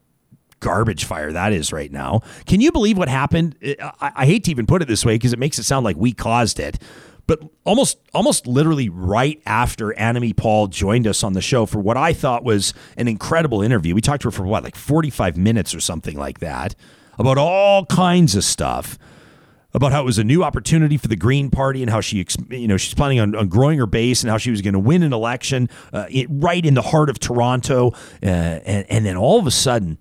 Speaker 1: garbage fire that is right now. Can you believe what happened? I, I hate to even put it this way because it makes it sound like we caused it but almost almost literally right after Annamie Paul joined us on the show for what I thought was an incredible interview. We talked to her for what like 45 minutes or something like that about all kinds of stuff about how it was a new opportunity for the Green Party and how she, you know, she's planning on, on growing her base and how she was going to win an election uh, it, right in the heart of Toronto. Uh, and, and then all of a sudden,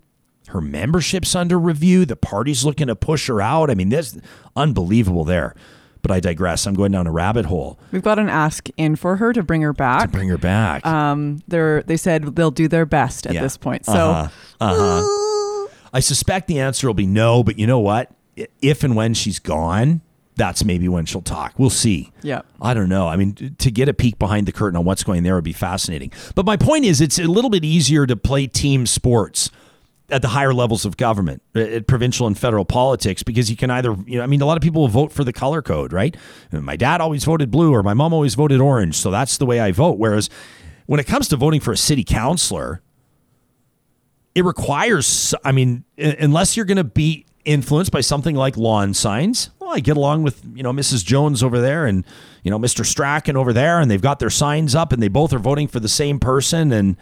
Speaker 1: her membership's under review. The party's looking to push her out. I mean, this unbelievable there. But I digress. I'm going down a rabbit hole
Speaker 3: We've got an ask in for her to bring her
Speaker 1: to
Speaker 3: back.
Speaker 1: bring her back.
Speaker 3: Um, they're they said they'll do their best at
Speaker 1: Yeah.
Speaker 3: this point. So
Speaker 1: Uh-huh. Uh-huh. I suspect the answer will be no, but you know what? If and when she's gone, that's maybe when she'll talk. We'll see.
Speaker 3: Yeah.
Speaker 1: I don't know. I mean, to get a peek behind the curtain on what's going there would be fascinating. But my point is, it's a little bit easier to play team sports at the higher levels of government, uh, at provincial and federal politics, because you can either, you know, I mean, a lot of people will vote for the color code, right? My dad always voted blue, or my mom always voted orange, so that's the way I vote. Whereas when it comes to voting for a city councilor, it requires i mean unless you're going to be influenced by something like lawn signs. Well i get along with you know mrs jones over there and you know mr strachan over there and they've got their signs up and they both are voting for the same person and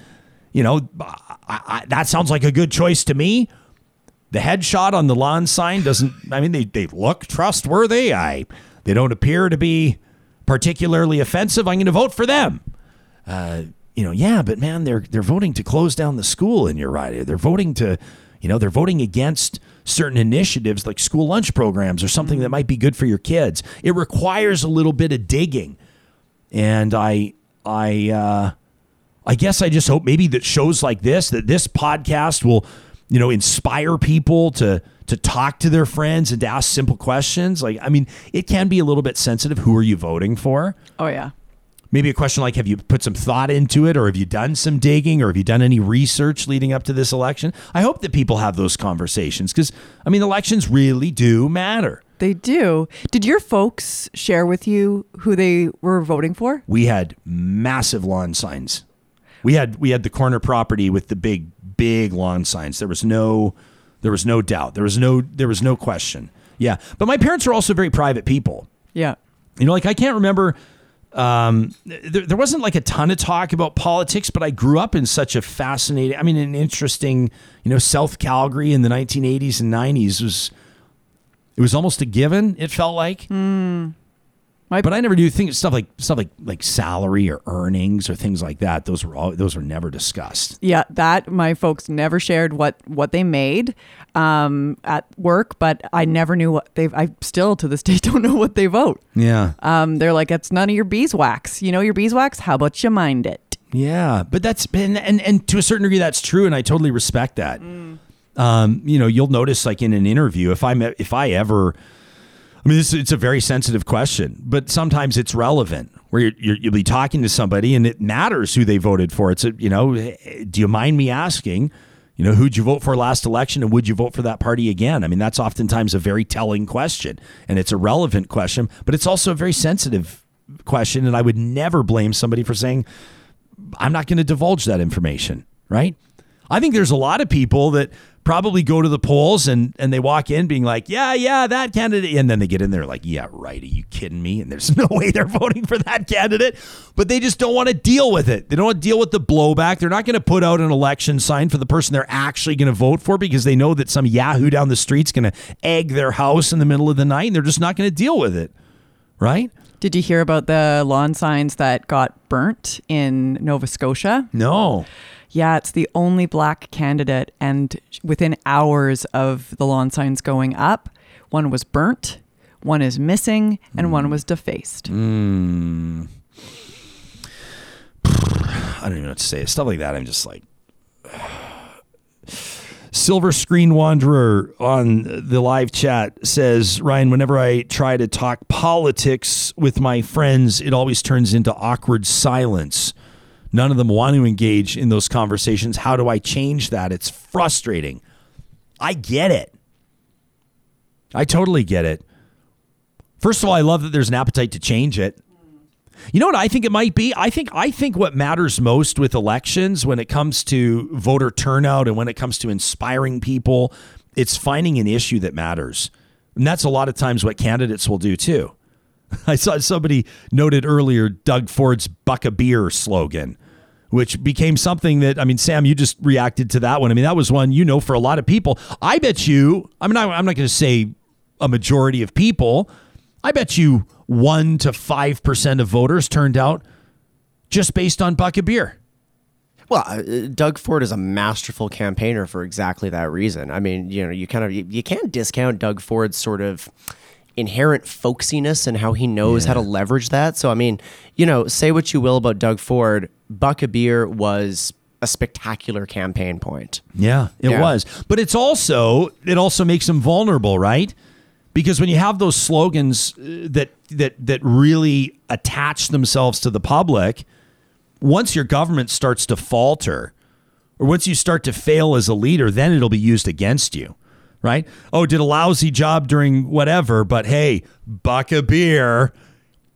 Speaker 1: you know I, I, that sounds like a good choice to me. The headshot on the lawn sign doesn't i mean they, they look trustworthy. I they don't appear to be particularly offensive. I'm going to vote for them. Uh, you know, yeah, but man, they're they're voting to close down the school in your right. They're voting to, you know, they're voting against certain initiatives like school lunch programs or something that might be good for your kids. It requires a little bit of digging, and I I uh, I guess I just hope maybe that shows like this, that this podcast will, you know, inspire people to to talk to their friends and to ask simple questions. Like, I mean, it can be a little bit sensitive. Who are you voting for?
Speaker 3: oh yeah.
Speaker 1: Maybe a question like have you put some thought into it or have you done some digging or have you done any research leading up to this election i hope that people have those conversations because i mean elections really do matter
Speaker 3: They do. Did your folks share with you who they were voting for?
Speaker 1: we had massive lawn signs we had we had the corner property with the big big lawn signs there was no There was no doubt. There was no there was no question. Yeah. But my parents are also very private people.
Speaker 3: Yeah.
Speaker 1: You know, like I can't remember. Um, there, there wasn't like a ton of talk about politics, but I grew up in such a fascinating, I mean, an interesting, you know, South Calgary in the 1980s and 90s was, it was almost a given. It felt like,
Speaker 3: My
Speaker 1: but I never do think stuff like stuff like like salary or earnings or things like that. Those were all those were never discussed.
Speaker 3: Yeah, that my folks never shared what what they made um, at work, but I never knew what they. I still to this day don't know what they vote.
Speaker 1: Yeah,
Speaker 3: Um, they're like, it's none of your beeswax. You know your beeswax? How about you mind it?
Speaker 1: Yeah, but that's been and and to a certain degree that's true, and I totally respect that. Um, you know, you'll notice like in an interview, if I if I ever, I mean, it's a very sensitive question, but sometimes it's relevant where you're, you're, you'll be talking to somebody and it matters who they voted for. It's a, you know, eh, do you mind me asking? You know, who'd you vote for last election and would you vote for that party again? I mean, that's oftentimes a very telling question and it's a relevant question, but it's also a very sensitive question. And I would never blame somebody for saying, I'm not going to divulge that information, right? I think there's a lot of people that probably go to the polls and and they walk in being like, yeah, yeah, that candidate, and then they get in there like, yeah, right, are you kidding me? And there's no way they're voting for that candidate, but they just don't want to deal with it. They don't want to deal with the blowback. They're not going to put out an election sign for the person they're actually going to vote for because they know that some yahoo down the street's going to egg their house in the middle of the night, and they're just not going to deal with it, right?
Speaker 3: Did you hear about the lawn signs that got burnt in Nova Scotia?
Speaker 1: No.
Speaker 3: Yeah, it's the only black candidate, and within hours of the lawn signs going up, one was burnt, one is missing, and one hmm. was defaced. Hmm.
Speaker 1: I don't even know what to say. Stuff like that, I'm just like. Silver Screen Wanderer on the live chat says, Ryan, whenever I try to talk politics with my friends, it always turns into awkward silence. None of them want to engage in those conversations. How do I change that? It's frustrating. I get it. I totally get it. First of all, I love that there's an appetite to change it. You know what I think it might be? I think I think what matters most with elections when it comes to voter turnout and when it comes to inspiring people, it's finding an issue that matters. And that's a lot of times what candidates will do too. I saw somebody noted earlier Doug Ford's buck a beer slogan, which became something that I mean, Sam, you just reacted to that one. I mean, that was one you know for a lot of people. I bet you. I'm not. I'm not going to say a majority of people. I bet you one to five percent of voters turned out just based on buck a beer.
Speaker 4: Well, uh, Doug Ford is a masterful campaigner for exactly that reason. I mean, you know, you kind of you, you can't discount Doug Ford's sort of inherent folksiness and how he knows how to leverage that. So, I mean, you know, say what you will about Doug Ford, Buck a Beer was a spectacular campaign point.
Speaker 1: Yeah, it
Speaker 4: Yeah.
Speaker 1: was. But it's also it also makes him vulnerable, right? Because when you have those slogans uh, that that that really attach themselves to the public, once your government starts to falter or once you start to fail as a leader, then it'll be used against you. Right? Oh, did a lousy job during whatever, but hey, buck a beer.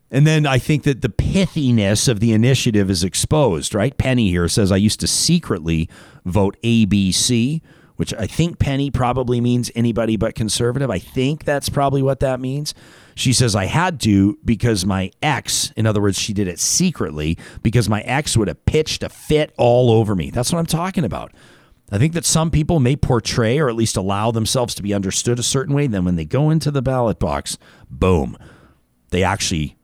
Speaker 1: And then I think that the pithiness of the initiative is exposed, right? Penny here says, I used to secretly vote ABC, which I think Penny probably means anybody but conservative. I think that's probably what that means. She says, I had to because my ex, in other words, she did it secretly because my ex would have pitched a fit all over me. That's what I'm talking about. I think that some people may portray or at least allow themselves to be understood a certain way. Then when they go into the ballot box, boom, they actually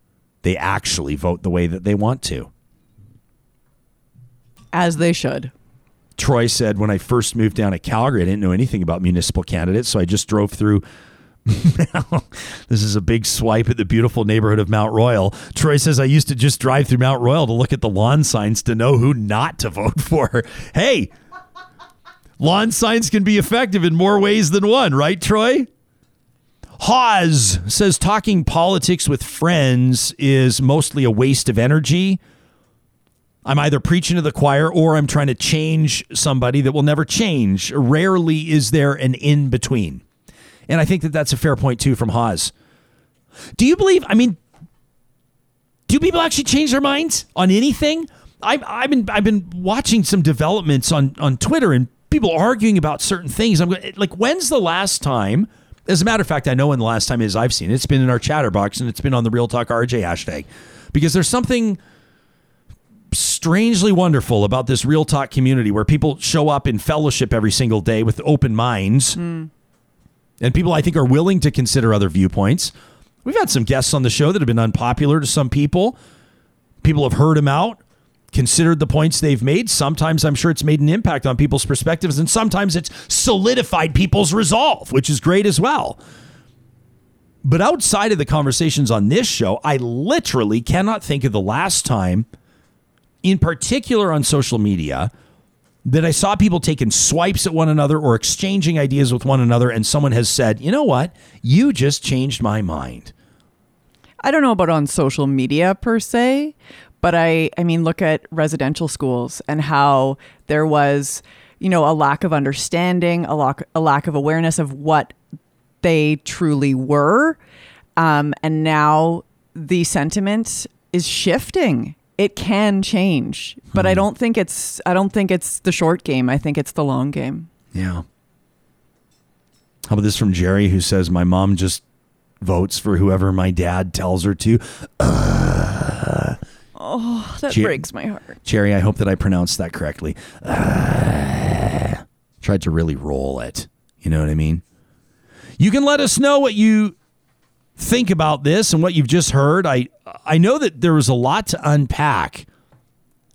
Speaker 1: they actually vote the way that they want to.
Speaker 3: As they should.
Speaker 1: Troy said, when I first moved down to Calgary, I didn't know anything about municipal candidates, so I just drove through. this is a big swipe at the beautiful neighborhood of Mount Royal. Troy says, I used to just drive through Mount Royal to look at the lawn signs to know who not to vote for. Hey, lawn signs can be effective in more ways than one, right, Troy? Hawes says talking politics with friends is mostly a waste of energy. I'm either preaching to the choir or I'm trying to change somebody that will never change. Rarely is there an in between. And I think that that's a fair point too from Hawes. Do you believe, I mean, do people actually change their minds on anything? I've, I've been I've been watching some developments on on Twitter, and people arguing about certain things. I'm like, when's the last time? As a matter of fact, I know when the last time is I've seen it. It's been in our chatterbox and it's been on the Real Talk RJ hashtag because there's something strangely wonderful about this Real Talk community where people show up in fellowship every single day with open minds. Hmm. And people, I think, are willing to consider other viewpoints. We've had some guests on the show that have been unpopular to some people. People have heard them out, considered the points they've made. Sometimes I'm sure it's made an impact on people's perspectives, and sometimes it's solidified people's resolve, which is great as well. But outside of the conversations on this show, I literally cannot think of the last time, in particular on social media, that I saw people taking swipes at one another or exchanging ideas with one another, and someone has said, you know what? You just changed my mind.
Speaker 3: I don't know about on social media per se, but I I mean look at residential schools and how there was, you know, a lack of understanding, a lack a lack of awareness of what they truly were. Um, and now the sentiment is shifting. It can change, but I don't think it's I don't think it's the short game. I think it's the long game.
Speaker 1: Yeah. How about this from Jerry, who says, My mom just votes for whoever my dad tells her to.
Speaker 3: Oh, that
Speaker 1: Jer-
Speaker 3: breaks my heart.
Speaker 1: Jerry, I hope that I pronounced that correctly. Uh, tried to really roll it. You know what I mean? You can let us know what you think about this and what you've just heard. I I know that there was a lot to unpack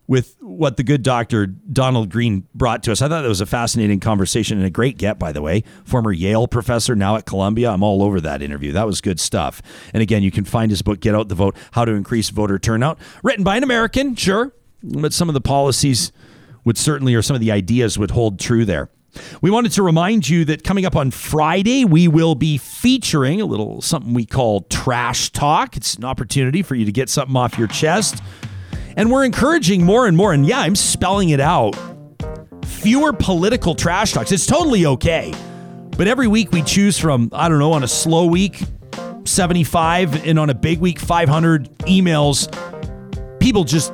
Speaker 1: with what the good doctor Donald Green brought to us. I thought that was a fascinating conversation and a great get, by the way. Former Yale professor, now at Columbia. I'm all over that interview. That was good stuff. And again, you can find his book, Get Out the Vote How to Increase Voter Turnout, written by an American, sure, but some of the policies would certainly, or some of the ideas would hold true there. We wanted to remind you that coming up on Friday, we will be featuring a little something we call trash talk. It's an opportunity for you to get something off your chest. And we're encouraging more and more, and yeah, I'm spelling it out. Fewer political trash talks. It's totally okay. But every week we choose from, I don't know, on a slow week, 75, and on a big week, 500 emails. People just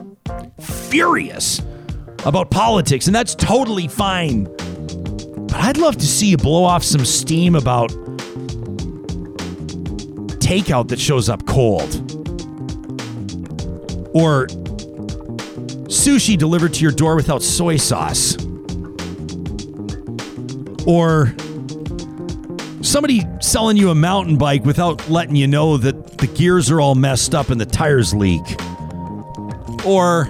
Speaker 1: furious about politics, and that's totally fine. I'd love to see you blow off some steam about takeout that shows up cold. Or sushi delivered to your door without soy sauce. Or somebody selling you a mountain bike without letting you know that the gears are all messed up and the tires leak. Or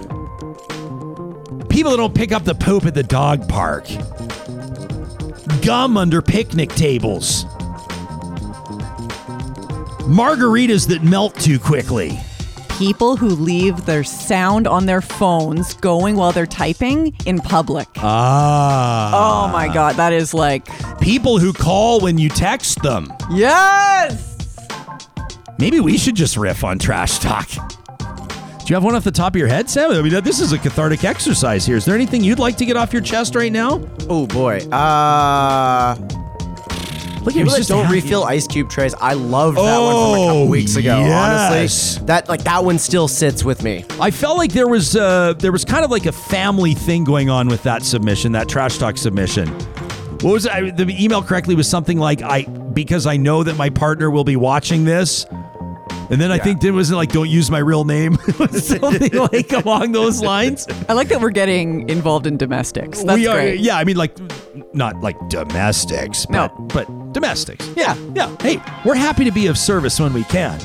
Speaker 1: people that don't pick up the poop at the dog park. Gum under picnic tables. Margaritas that melt too quickly.
Speaker 3: People who leave their sound on their phones going while they're typing in public.
Speaker 1: Ah.
Speaker 3: oh my god, that is like
Speaker 1: People who call when you text them.
Speaker 3: yes.
Speaker 1: Maybe we should just riff on trash talk. Do you have one off the top of your head, Sam? I mean, this is a cathartic exercise here. Is there anything you'd like to get off your chest right now?
Speaker 4: Oh boy. Uh
Speaker 1: Look,
Speaker 4: people that
Speaker 1: just
Speaker 4: don't refill ice cube trays. I loved that one from a couple
Speaker 1: Oh,
Speaker 4: weeks ago.
Speaker 1: yes.
Speaker 4: Honestly, that like that one still sits with me.
Speaker 1: I felt like there was uh, there was kind of like a family thing going on with that submission, that trash talk submission. What was it? I, the email correctly was something like I because I know that my partner will be watching this. And then I think it was like don't use my real name. Something like along those lines.
Speaker 3: I like that we're getting involved in domestics. That's
Speaker 1: we are
Speaker 3: great.
Speaker 1: yeah, I mean like not like domestics,
Speaker 3: No.
Speaker 1: but but domestics. Yeah, yeah. Hey, we're happy to be of service when we can.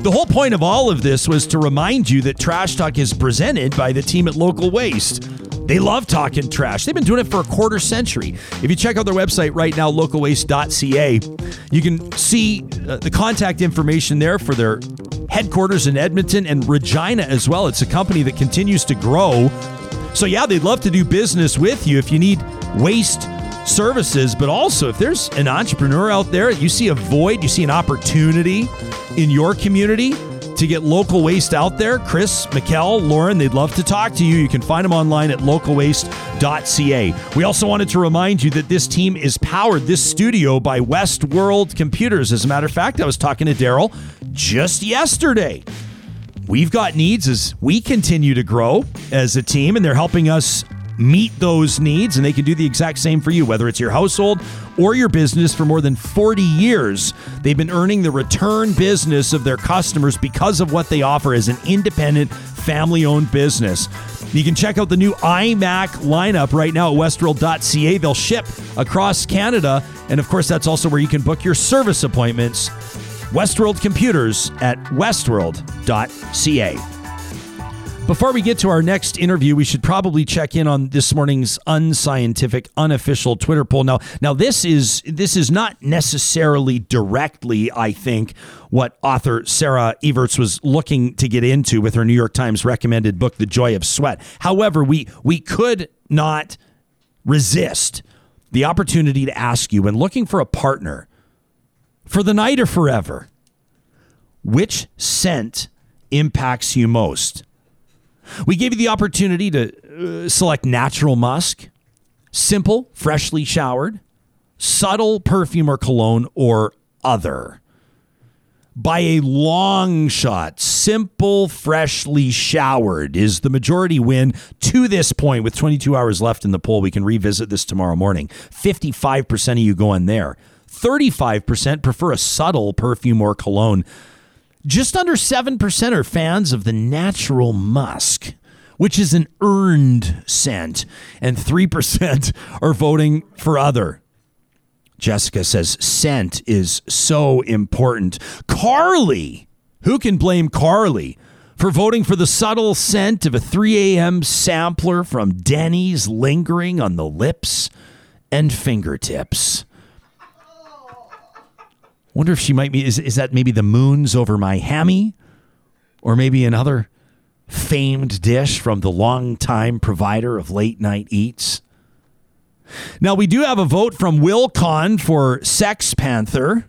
Speaker 1: The whole point of all of this was to remind you that Trash Talk is presented by the team at Local Waste. They love talking trash. They've been doing it for a quarter century. If you check out their website right now, localwaste.ca, you can see uh, the contact information there for their headquarters in Edmonton and Regina as well. It's a company that continues to grow. So, yeah, they'd love to do business with you if you need waste services, but also if there's an entrepreneur out there, you see a void, you see an opportunity in your community to get local waste out there, Chris, Mikkel, Lauren, they'd love to talk to you. You can find them online at localwaste.ca. We also wanted to remind you that this team is powered, this studio, by Westworld Computers. As a matter of fact, I was talking to Daryl just yesterday. We've got needs as we continue to grow as a team, and they're helping us meet those needs, and they can do the exact same for you, whether it's your household or your business. For more than 40 years, they've been earning the return business of their customers because of what they offer as an independent, family owned business. You can check out the new iMac lineup right now at westworld.ca. They'll ship across Canada. And of course, that's also where you can book your service appointments. Westworld Computers at westworld.ca. Before we get to our next interview, we should probably check in on this morning's unscientific, unofficial Twitter poll. Now, now this is this is not necessarily directly, I think, what author Sarah Everts was looking to get into with her New York Times recommended book, The Joy of Sweat. However, we we could not resist the opportunity to ask you when looking for a partner for the night or forever, which scent impacts you most? We gave you the opportunity to uh, select natural musk, simple, freshly showered, subtle perfume or cologne, or other. By a long shot, simple, freshly showered is the majority win to this point. With 22 hours left in the poll, we can revisit this tomorrow morning. 55% of you going there. 35% prefer a subtle perfume or cologne. Just under 7% are fans of the natural musk, which is an earned scent, and 3% are voting for other. Jessica says scent is so important. Carly, who can blame Carly for voting for the subtle scent of a 3 a.m. sampler from Denny's lingering on the lips and fingertips? Wonder if she might be. Is, is that maybe the moons over my hammy? Or maybe another famed dish from the longtime provider of late night eats? Now, we do have a vote from Will Con for Sex Panther.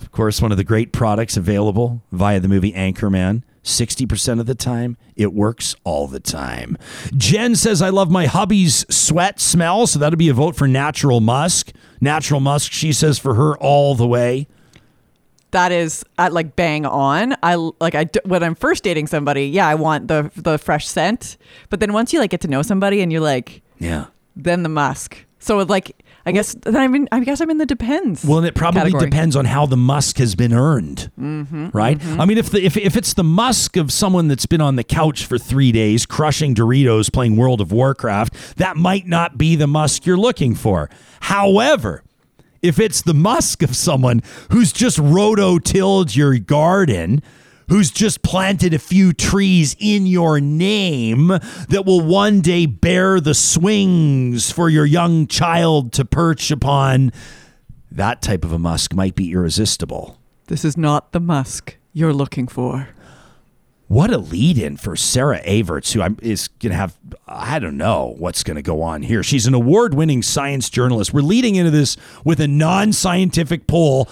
Speaker 1: Of course, one of the great products available via the movie Anchorman. 60% of the time, it works all the time. Jen says, I love my hubby's sweat smell, so that'll be a vote for Natural Musk. Natural Musk, she says, for her all the way.
Speaker 3: That is uh, like bang on. I like I when I'm first dating somebody, yeah, I want the the fresh scent. But then once you like get to know somebody and you're like,
Speaker 1: Yeah.
Speaker 3: then the musk. So like I guess then I'm in, I guess I'm in the depends.
Speaker 1: Well, and it probably
Speaker 3: category.
Speaker 1: depends on how the musk has been earned, mm-hmm, right? I mean, if the if, if it's the musk of someone that's been on the couch for three days, crushing Doritos, playing World of Warcraft, that might not be the musk you're looking for. However, if it's the musk of someone who's just roto-tilled your garden, who's just planted a few trees in your name that will one day bear the swings for your young child to perch upon, that type of a musk might be irresistible.
Speaker 3: This is not the musk you're looking for.
Speaker 1: What a lead in for Sarah Everts, who I'm, is going to have, I don't know what's going to go on here. She's an award winning science journalist. We're leading into this with a non scientific poll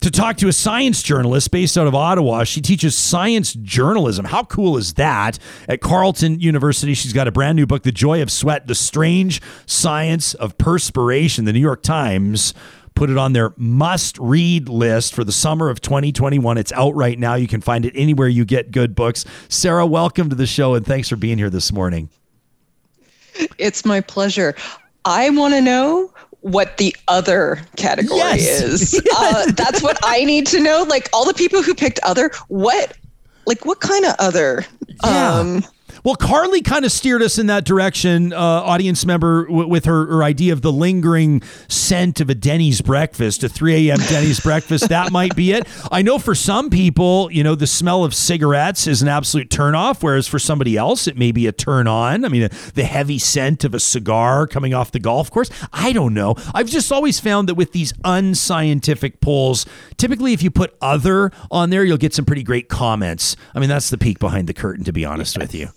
Speaker 1: to talk to a science journalist based out of Ottawa. She teaches science journalism. How cool is that? At Carleton University, she's got a brand new book, The Joy of Sweat The Strange Science of Perspiration. The New York Times put it on their must read list for the summer of 2021. It's out right now. You can find it anywhere you get good books. Sarah, welcome to the show and thanks for being here this morning.
Speaker 7: It's my pleasure. I want to know what the other category
Speaker 1: Yes.
Speaker 7: is. Uh, that's what I need to know. Like all the people who picked other, what, like what kind of other? Um,
Speaker 1: Well, Carly kind of steered us in that direction, uh, audience member, w- with her, her idea of the lingering scent of a Denny's breakfast, a 3 a.m. Denny's breakfast. That might be it. I know for some people, you know, the smell of cigarettes is an absolute turnoff, whereas for somebody else, it may be a turn on. I mean, the heavy scent of a cigar coming off the golf course. I don't know. I've just always found that with these unscientific polls, typically if you put other on there, you'll get some pretty great comments. I mean, that's the peek behind the curtain, to be honest with you.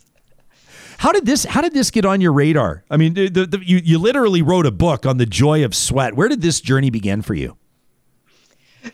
Speaker 1: How did this? How did this get on your radar? I mean, the, the, you you literally wrote a book on the joy of sweat. Where did this journey begin for you?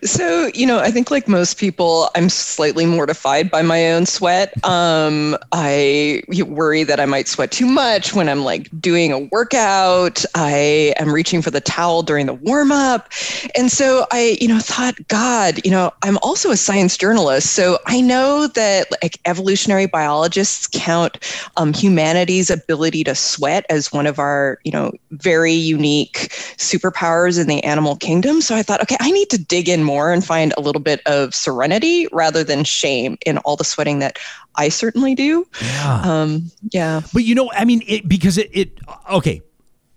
Speaker 7: So, you know, I think like most people, I'm slightly mortified by my own sweat. Um, I worry that I might sweat too much when I'm like doing a workout. I am reaching for the towel during the warm up. And so I, you know, thought, God, you know, I'm also a science journalist. So I know that like evolutionary biologists count um, humanity's ability to sweat as one of our, you know, very unique superpowers in the animal kingdom. So I thought, okay, I need to dig in more and find a little bit of serenity rather than shame in all the sweating that I certainly do.
Speaker 1: Yeah.
Speaker 7: Um, yeah.
Speaker 1: But you know, I mean, it, because it, it, okay,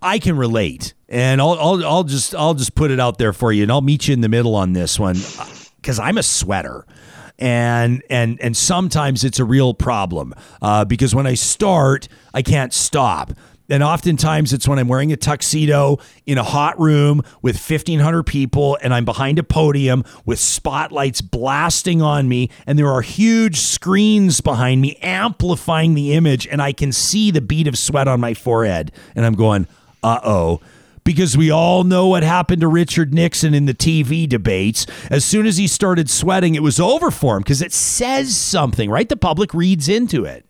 Speaker 1: I can relate, and I'll, I'll, I'll just, I'll just put it out there for you, and I'll meet you in the middle on this one, because I'm a sweater. And and and sometimes it's a real problem uh, because when I start, I can't stop. And oftentimes it's when I'm wearing a tuxedo in a hot room with 1,500 people and I'm behind a podium with spotlights blasting on me. And there are huge screens behind me amplifying the image. And I can see the bead of sweat on my forehead. And I'm going, uh oh. Because we all know what happened to Richard Nixon in the TV debates. As soon as he started sweating, it was over for him because it says something, right? The public reads into it.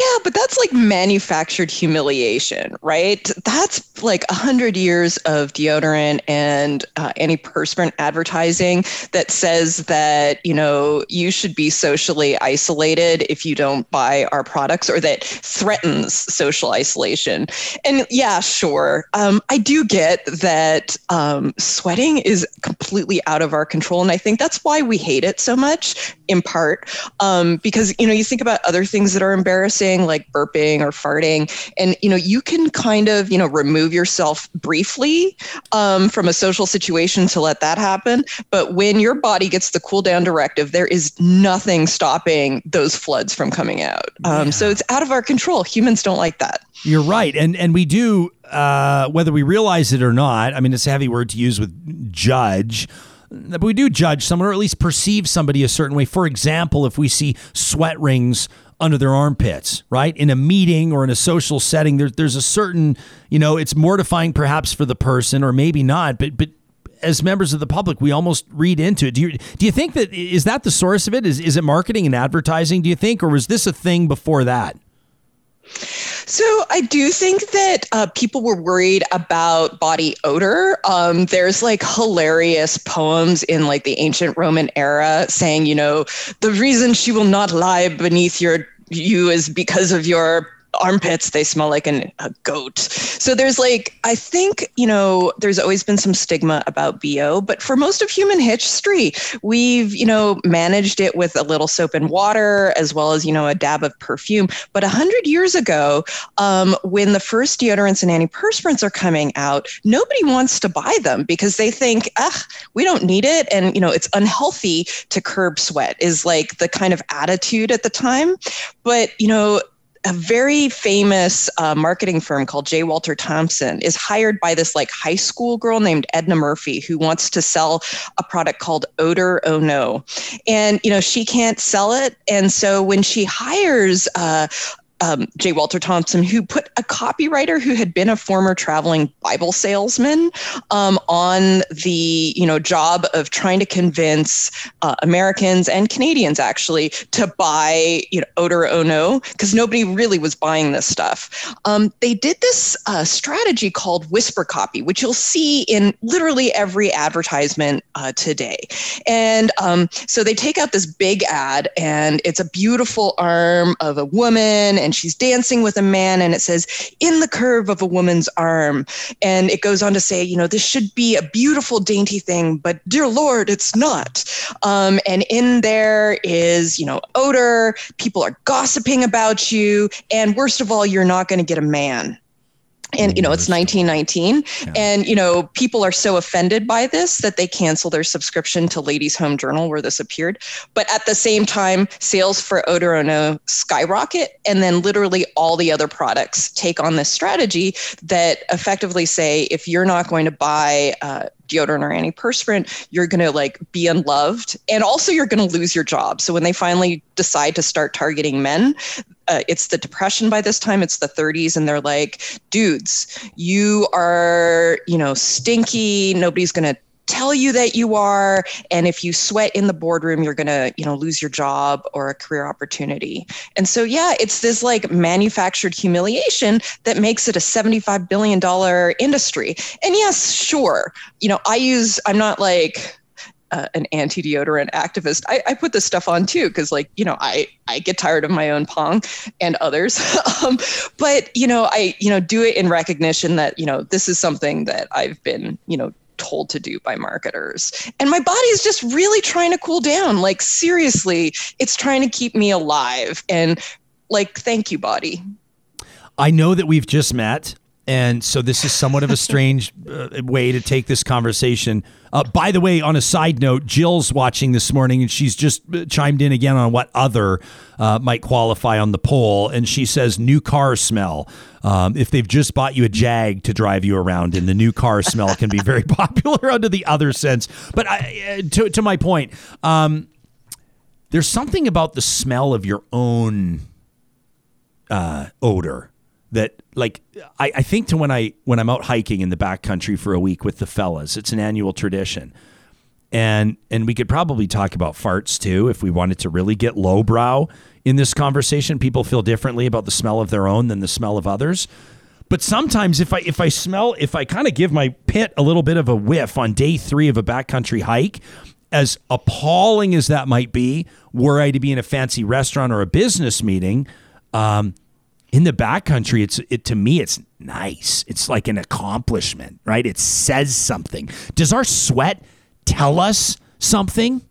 Speaker 7: Yeah, but that's like manufactured humiliation, right? That's like a hundred years of deodorant and uh, antiperspirant advertising that says that you know you should be socially isolated if you don't buy our products, or that threatens social isolation. And yeah, sure, um, I do get that um, sweating is completely out of our control, and I think that's why we hate it so much, in part um, because you know you think about other things that are embarrassing like burping or farting. And you know you can kind of you know remove yourself briefly um, from a social situation to let that happen. But when your body gets the cool down directive there is nothing stopping those floods from coming out. Um, yeah. so it's out of our control. Humans don't like that.
Speaker 1: You're right. And and we do uh, whether we realize it or not i mean it's a heavy word to use with judge but we do judge someone or at least perceive somebody a certain way. For example, if we see sweat rings under their armpits, right? In a meeting or in a social setting, there, there's a certain, you know, it's mortifying perhaps for the person or maybe not, but, but as members of the public, we almost read into it. Do you, do you think that, is that the source of it? Is, is it marketing and advertising, do you think, or was this a thing before that?
Speaker 7: So I do think that uh, people were worried about body odor. Um, there's like hilarious poems in like the ancient Roman era saying, you know, the reason she will not lie beneath your you is because of your armpits they smell like an, a goat. So there's like i think you know there's always been some stigma about bo but for most of human history we've you know managed it with a little soap and water as well as you know a dab of perfume. But 100 years ago um, when the first deodorants and antiperspirants are coming out nobody wants to buy them because they think ah we don't need it. And you know it's unhealthy to curb sweat is like the kind of attitude at the time. But you know a very famous uh, marketing firm called J. Walter Thompson is hired by this like high school girl named Edna Murphy who wants to sell a product called Odor Oh No, and you know she can't sell it, and so when she hires uh, um, J. Walter Thompson, who put a copywriter who had been a former traveling Bible salesman um, on the you know job of trying to convince uh, Americans and Canadians actually to buy you know Odor Oh No because nobody really was buying this stuff. Um, they did this uh, strategy called whisper copy, which you'll see in literally every advertisement uh, today. And um, so they take out this big ad, and it's a beautiful arm of a woman and and she's dancing with a man and it says in the curve of a woman's arm. And it goes on to say you know this should be a beautiful dainty thing but dear lord it's not. Um, and in there is you know odor. People are gossiping about you. And worst of all you're not going to get a man and you know it's 1919 yeah. and you know people are so offended by this that they cancel their subscription to ladies home journal where this appeared. But at the same time sales for odor oh skyrocket and then literally all the other products take on this strategy that effectively say if you're not going to buy uh, deodorant or antiperspirant, you're going to like be unloved and also you're going to lose your job. So when they finally decide to start targeting men, uh, it's the depression by this time it's the 30s and they're like dudes you are you know stinky nobody's going to tell you that you are. And if you sweat in the boardroom, you're going to, you know, lose your job or a career opportunity. And so, yeah, it's this like manufactured humiliation that makes it a $75 billion industry. And yes, sure, you know, I use, I'm not like, uh, an anti deodorant activist, I, I, put this stuff on too because, like, you know, I I get tired of my own pong and others, um, but you know, I you know do it in recognition that you know this is something that I've been you know told to do by marketers. And my body is just really trying to cool down. Like, seriously, it's trying to keep me alive. And, like, thank you, body.
Speaker 1: I know that we've just met. And so this is somewhat of a strange uh, way to take this conversation. Uh, by the way, on a side note, Jill's watching this morning and she's just uh, chimed in again on what other uh, might qualify on the poll. And she says new car smell. Um, if they've just bought you a Jag to drive you around in, the new car smell can be very popular under the other sense. But I, uh, to, to my point, um, there's something about the smell of your own uh, odor that like I, I think to when I when I'm out hiking in the backcountry for a week with the fellas, it's an annual tradition. And and we could probably talk about farts too if we wanted to really get lowbrow in this conversation. People feel differently about the smell of their own than the smell of others. But sometimes if I if I smell if I kind of give my pit a little bit of a whiff on day three of a backcountry hike, as appalling as that might be, were I to be in a fancy restaurant or a business meeting, um, in the backcountry, it's it to me, it's nice. It's like an accomplishment, right? It says something. Does our sweat tell us something?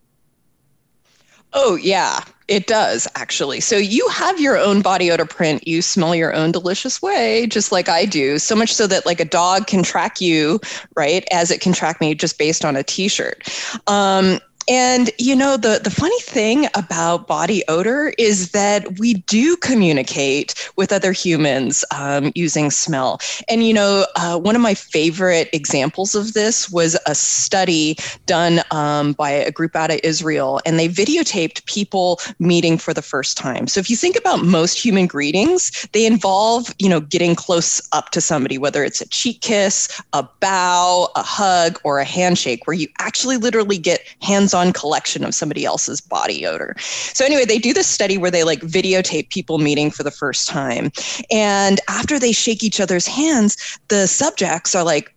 Speaker 7: Oh yeah, it does actually. So you have your own body odor print. You smell your own delicious way, just like I do. So much so that like a dog can track you, right, as it can track me just based on a T-shirt. Um, and you know, the the funny thing about body odor is that we do communicate with other humans um, using smell. And you know, uh, one of my favorite examples of this was a study done um, by a group out of Israel, and they videotaped people meeting for the first time. So if you think about most human greetings, they involve you know getting close up to somebody, whether it's a cheek kiss, a bow, a hug, or a handshake, where you actually literally get hands on on collection of somebody else's body odor. So anyway, they do this study where they like videotape people meeting for the first time. And after they shake each other's hands, the subjects are like,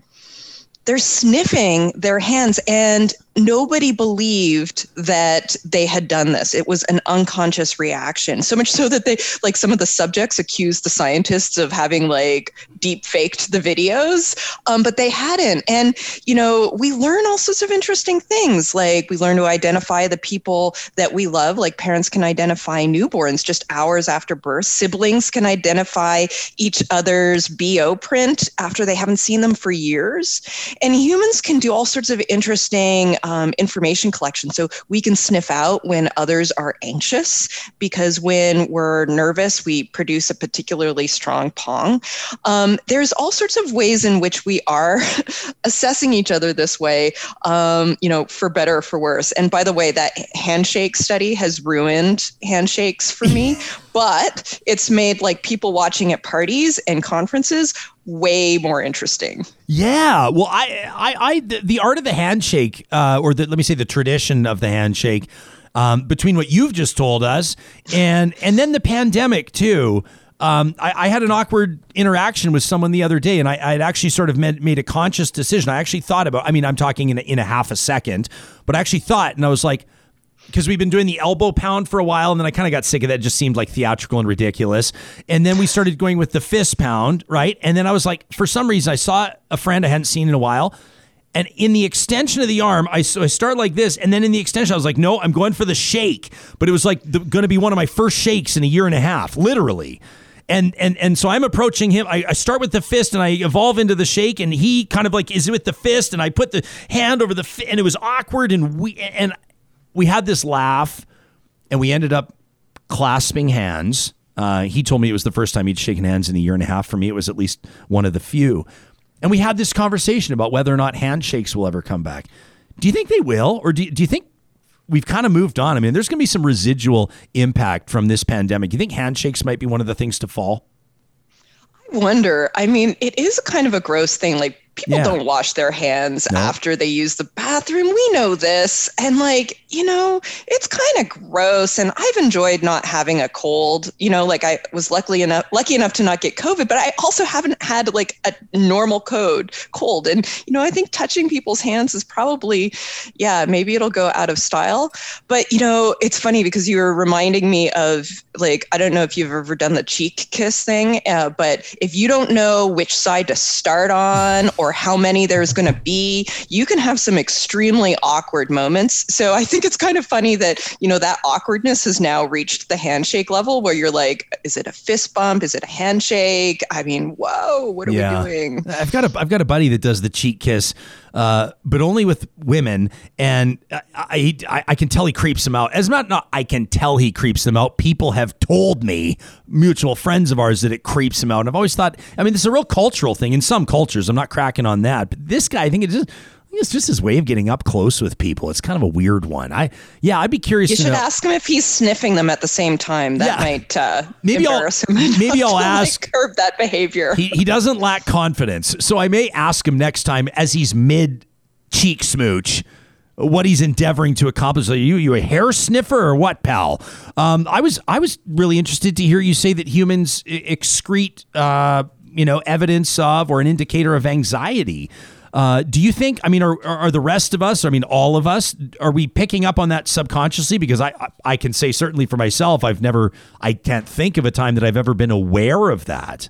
Speaker 7: they're sniffing their hands and nobody believed that they had done this. It was an unconscious reaction. So much so that they, like, some of the subjects accused the scientists of having, like, deep faked the videos, um, but they hadn't. And, you know, we learn all sorts of interesting things. Like, we learn to identify the people that we love, like, parents can identify newborns just hours after birth, siblings can identify each other's BO print after they haven't seen them for years. And humans can do all sorts of interesting um, information collection. So we can sniff out when others are anxious because when we're nervous, we produce a particularly strong pong. Um, there's all sorts of ways in which we are assessing each other this way, um, you know, for better or for worse. And by the way, that handshake study has ruined handshakes for me, but it's made like people watching at parties and conferences way more interesting.
Speaker 1: Yeah, well, I, I, I the, the art of the handshake, uh, or the, let me say the tradition of the handshake, um, between what you've just told us and and then the pandemic too. Um, I, I, had an awkward interaction with someone the other day, and I, had actually sort of made, made, a conscious decision. I actually thought about. I mean, I'm talking in a, in a half a second, but I actually thought, and I was like, because we've been doing the elbow pound for a while, and then I kind of got sick of that. It just seemed like theatrical and ridiculous. And then we started going with the fist pound, right? And then I was like, for some reason, I saw a friend I hadn't seen in a while. And in the extension of the arm, I, so I start like this, and then in the extension, I was like, no, I'm going for the shake. But it was like going to be one of my first shakes in a year and a half, literally. And and and so I'm approaching him. I, I start with the fist, and I evolve into the shake, and he kind of like is with the fist, and I put the hand over the, fi- and it was awkward, and we and we had this laugh and we ended up clasping hands. Uh, he told me it was the first time he'd shaken hands in a year and a half. For me, it was at least one of the few. And we had this conversation about whether or not handshakes will ever come back. Do you think they will? Or do, do you think we've kind of moved on? I mean, there's going to be some residual impact from this pandemic. Do you think handshakes might be one of the things to fall?
Speaker 7: I wonder. I mean, it is kind of a gross thing. Like people
Speaker 1: Yeah.
Speaker 7: don't wash their hands
Speaker 1: No.
Speaker 7: after they use the bathroom. We know this. And like, you know, it's kind of gross. And I've enjoyed not having a cold. You know, like I was lucky enough lucky enough to not get COVID, but I also haven't had like a normal code cold. And you know, I think touching people's hands is probably, yeah, maybe it'll go out of style. But you know, it's funny because you were reminding me of like I don't know if you've ever done the cheek kiss thing, uh, but if you don't know which side to start on or how many there's going to be, you can have some extremely awkward moments. So I think it's kind of funny that you know that awkwardness has now reached the handshake level where you're like, is it a fist bump? Is it a handshake? I mean, whoa, what are we doing?
Speaker 1: I've got a I've got a buddy that does the cheek kiss, uh, but only with women, and I, I I can tell he creeps them out. As not not I can tell he creeps them out. People have told me, mutual friends of ours, that it creeps him out. And I've always thought, I mean, this is a real cultural thing in some cultures. I'm not cracking on that, but this guy, I think it's just. It's just his way of getting up close with people. It's kind of a weird one. I yeah, I'd be curious
Speaker 7: You
Speaker 1: to
Speaker 7: should
Speaker 1: know.
Speaker 7: ask him if he's sniffing them at the same time. That
Speaker 1: Yeah.
Speaker 7: might uh,
Speaker 1: Maybe I'll- maybe I'll
Speaker 7: to, like,
Speaker 1: ask-
Speaker 7: curb that behavior.
Speaker 1: he, he doesn't lack confidence. So I may ask him next time as he's mid cheek smooch what he's endeavoring to accomplish. Are you you a hair sniffer or what, pal? Um, I was I was really interested to hear you say that humans excrete uh, you know evidence of or an indicator of anxiety. Uh, do you think? I mean, are, are the rest of us? I mean, all of us, are we picking up on that subconsciously? Because I I- can say certainly for myself, I've never, I can't think of a time that I've ever been aware of that.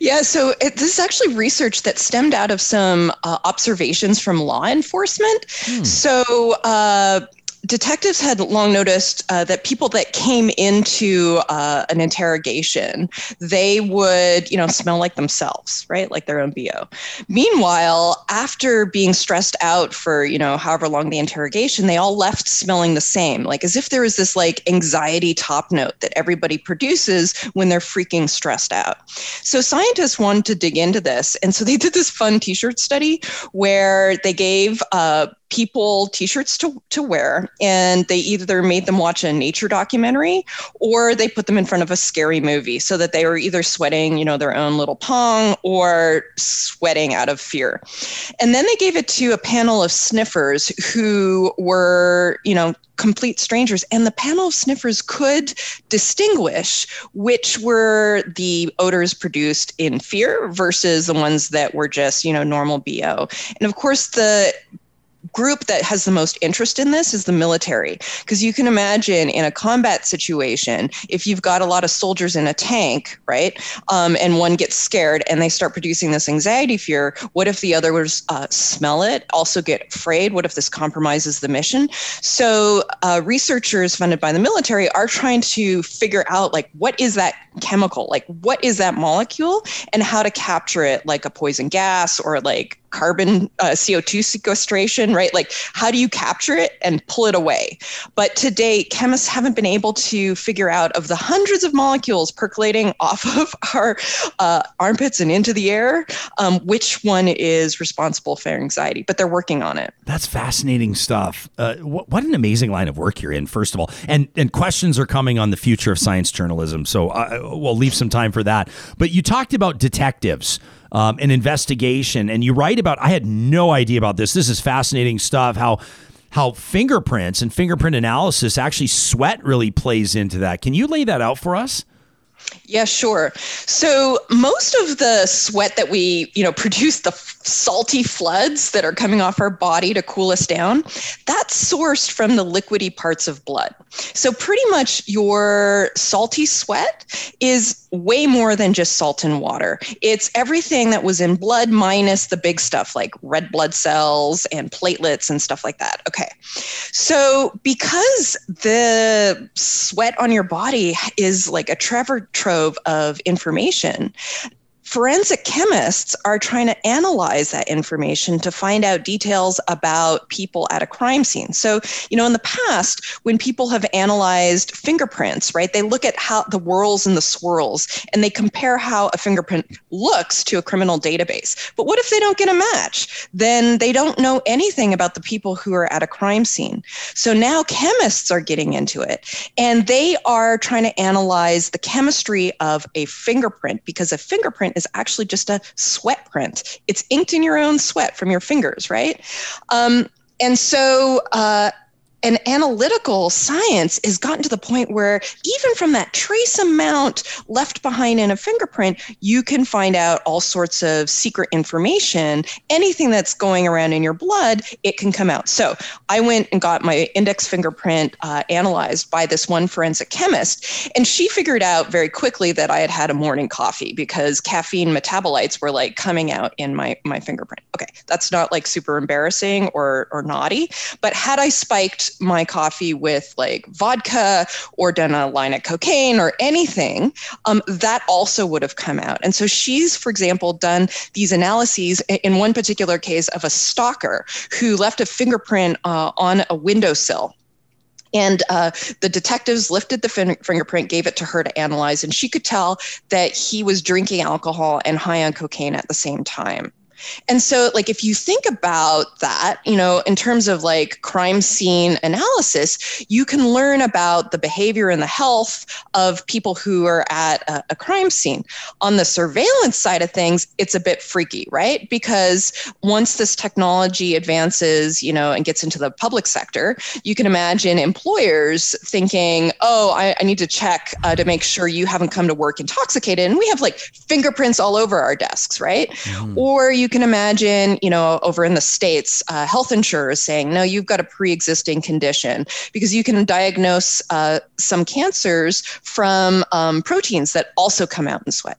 Speaker 7: Yeah, so it, this is actually research that stemmed out of some uh, observations from law enforcement. So, uh, detectives had long noticed uh, that people that came into uh, an interrogation, they would, you know, smell like themselves, right, like their own bo. Meanwhile, after being stressed out for, you know, however long the interrogation, they all left smelling the same, like as if there was this like anxiety top note that everybody produces when they're freaking stressed out. So scientists wanted to dig into this, and so they did this fun T-shirt study where they gave uh, people T-shirts to to wear, and they either made them watch a nature documentary or they put them in front of a scary movie, so that they were either sweating, you know, their own little pong or sweating out of fear. And then they gave it to a panel of sniffers who were, you know, complete strangers. And the panel of sniffers could distinguish which were the odors produced in fear versus the ones that were just, you know, normal BO. And of course, the group that has the most interest in this is the military. Because you can imagine in a combat situation if you've got a lot of soldiers in a tank right um, and one gets scared and they start producing this anxiety fear what if the others uh, smell it also get afraid? What if this compromises the mission? So uh, researchers funded by the military are trying to figure out like what is that chemical? Like what is that molecule? And how to capture it like a poison gas or like carbon uh, CO2 sequestration, right? Like, how do you capture it and pull it away? But to date, chemists haven't been able to figure out of the hundreds of molecules percolating off of our uh, armpits and into the air, um, which one is responsible for anxiety. But they're working on it.
Speaker 1: That's fascinating stuff. Uh, wh- what an amazing line of work you're in, first of all. And and questions are coming on the future of science journalism, so uh, we'll leave some time for that. But you talked about detectives. Um, an investigation, and you write about. I had no idea about this. This is fascinating stuff. How how fingerprints and fingerprint analysis actually sweat really plays into that. Can you lay that out for us?
Speaker 7: Yeah, sure. So most of the sweat that we, you know, produce, the salty floods that are coming off our body to cool us down, that's sourced from the liquidy parts of blood. So pretty much your salty sweat is way more than just salt and water. It's everything that was in blood minus the big stuff like red blood cells and platelets and stuff like that. Okay. So because the sweat on your body is like a treasure trove of information, forensic chemists are trying to analyze that information to find out details about people at a crime scene. So, you know, in the past, when people have analyzed fingerprints, right, they look at how the whirls and the swirls and they compare how a fingerprint looks to a criminal database. But what if they don't get a match? Then they don't know anything about the people who are at a crime scene. So now chemists are getting into it and they are trying to analyze the chemistry of a fingerprint because a fingerprint is actually just a sweat print. It's inked in your own sweat from your fingers, right? Um, and so uh, and analytical science has gotten to the point where even from that trace amount left behind in a fingerprint, you can find out all sorts of secret information. Anything that's going around in your blood, it can come out. So I went and got my index fingerprint uh, analyzed by this one forensic chemist, and she figured out very quickly that I had had a morning coffee because caffeine metabolites were like coming out in my my fingerprint. Okay, that's not like super embarrassing or or naughty, but had I spiked my coffee with like vodka or done a line of cocaine or anything, um, that also would have come out. And so she's, for example, done these analyses in one particular case of a stalker who left a fingerprint uh, on a windowsill. And uh, the detectives lifted the fin- fingerprint, gave it to her to analyze, and she could tell that he was drinking alcohol and high on cocaine at the same time. And so, like, if you think about that, you know, in terms of like crime scene analysis, you can learn about the behavior and the health of people who are at a, a crime scene. On the surveillance side of things, it's a bit freaky, right? Because once this technology advances, you know, and gets into the public sector, you can imagine employers thinking, oh, I, I need to check uh, to make sure you haven't come to work intoxicated. And we have like fingerprints all over our desks, right? Mm. Or you can imagine, you know, over in the States, uh, health insurers saying, no, you've got a pre existing condition because you can diagnose uh, some cancers from um, proteins that also come out in sweat.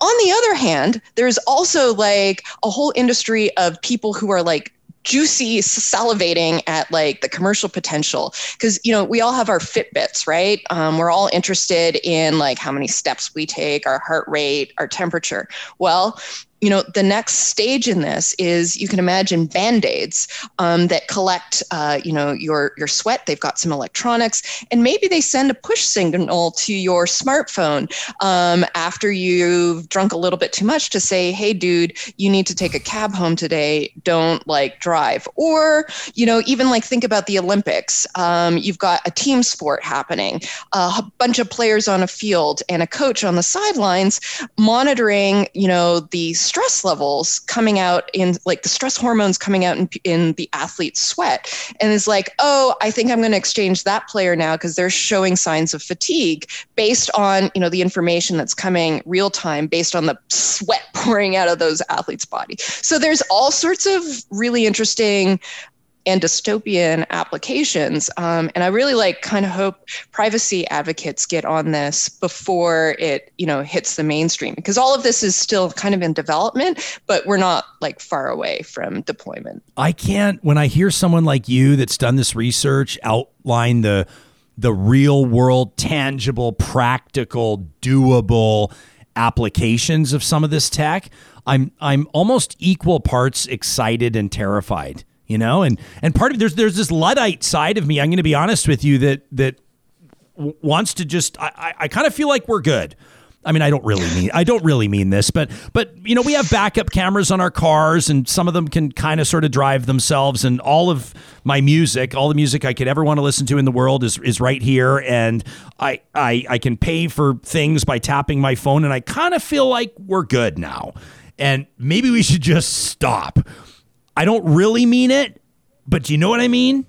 Speaker 7: On the other hand, there's also like a whole industry of people who are like juicy salivating at like the commercial potential. Because you know we all have our fitbits right? Um, we're all interested in like how many steps we take our heart rate our temperature. Well you know the next stage in this is you can imagine band-aids um, that collect uh, you know your your sweat. They've got some electronics. And maybe they send a push signal to your smartphone um, after you've drunk a little bit too much to say hey dude you need to take a cab home today. Don't like drive. Or you know even like think about the olympics. Um, you've got a team sport happening a bunch of players on a field and a coach on the sidelines monitoring you know the stress levels coming out in like the stress hormones coming out in, in the athlete's sweat and is like oh i think i'm going to exchange that player now because they're showing signs of fatigue based on you know the information that's coming real time based on the sweat pouring out of those athletes body. So there's all sorts of really interesting and dystopian applications. Um, and I really like kind of hope privacy advocates get on this before it, you know, hits the mainstream because all of this is still kind of in development, but we're not like far away from deployment.
Speaker 1: I can't when I hear someone like you that's done this research outline the the real world, tangible, practical, doable applications of some of this tech. I'm I'm almost equal parts excited and terrified you know and and part of there's there's this luddite side of me i'm going to be honest with you that that wants to just i i, I kind of feel like we're good I mean, I don't really mean I don't really mean this, but but you know, we have backup cameras on our cars, and some of them can kind of sort of drive themselves. And all of my music, all the music I could ever want to listen to in the world, is is right here. And I I I can pay for things by tapping my phone, and I kind of feel like we're good now. And maybe we should just stop. I don't really mean it, but do you know what I mean?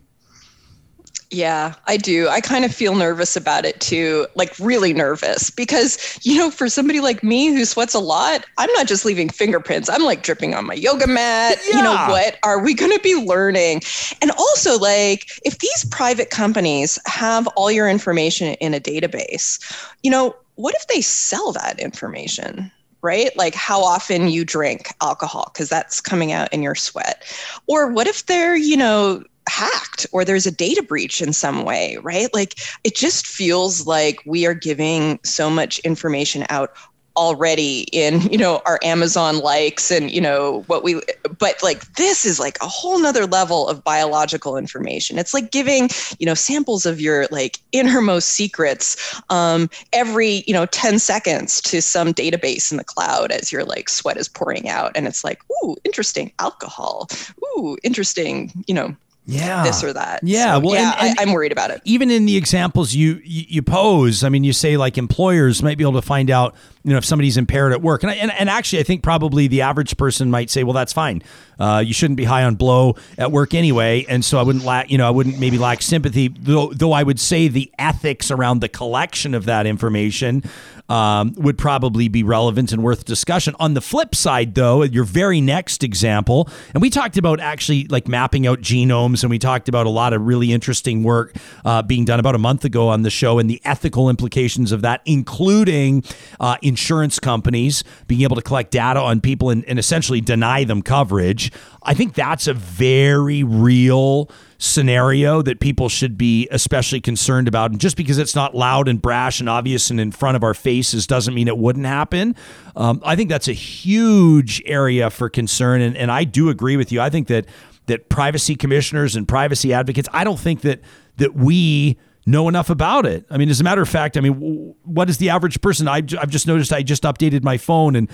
Speaker 7: Yeah, I do. I kind of feel nervous about it too, like really nervous because, you know, for somebody like me who sweats a lot, I'm not just leaving fingerprints. I'm like dripping on my yoga mat. Yeah. You know, what are we going to be learning? And also, like, if these private companies have all your information in a database, you know, what if they sell that information? Right? Like how often you drink alcohol, because that's coming out in your sweat. Or what if they're, you know, hacked or there's a data breach in some way, right? Like it just feels like we are giving so much information out already in you know our amazon likes and you know what we but like this is like a whole nother level of biological information. It's like giving you know samples of your like innermost secrets um, every you know 10 seconds to some database in the cloud as your like sweat is pouring out. And it's like ooh interesting alcohol. Ooh interesting you know
Speaker 1: Yeah.
Speaker 7: this or that.
Speaker 1: Yeah,
Speaker 7: So,
Speaker 1: well,
Speaker 7: yeah,
Speaker 1: and- and-
Speaker 7: I, I'm worried about it.
Speaker 1: even in the examples you, you you pose, I mean, you say like employers might be able to find out, you know, if somebody's impaired at work, and I, and, and actually, I think probably the average person might say, well, that's fine. Uh, you shouldn't be high on blow at work anyway, and so I wouldn't lack, you know, I wouldn't maybe lack sympathy, though. Though I would say the ethics around the collection of that information um, would probably be relevant and worth discussion. On the flip side, though, your very next example, and we talked about actually like mapping out genomes, and we talked about a lot of really interesting work uh, being done about a month ago on the show and the ethical implications of that, including uh, insurance companies being able to collect data on people and, and essentially deny them coverage. I think that's a very real scenario that people should be especially concerned about. And just because it's not loud and brash and obvious and in front of our faces doesn't mean it wouldn't happen. Um, I think that's a huge area for concern. And, and I do agree with you. I think that that privacy commissioners and privacy advocates, I don't think that that we know enough about it. I mean, as a matter of fact, I mean, what is the average person? I've, I've just noticed I just updated my phone and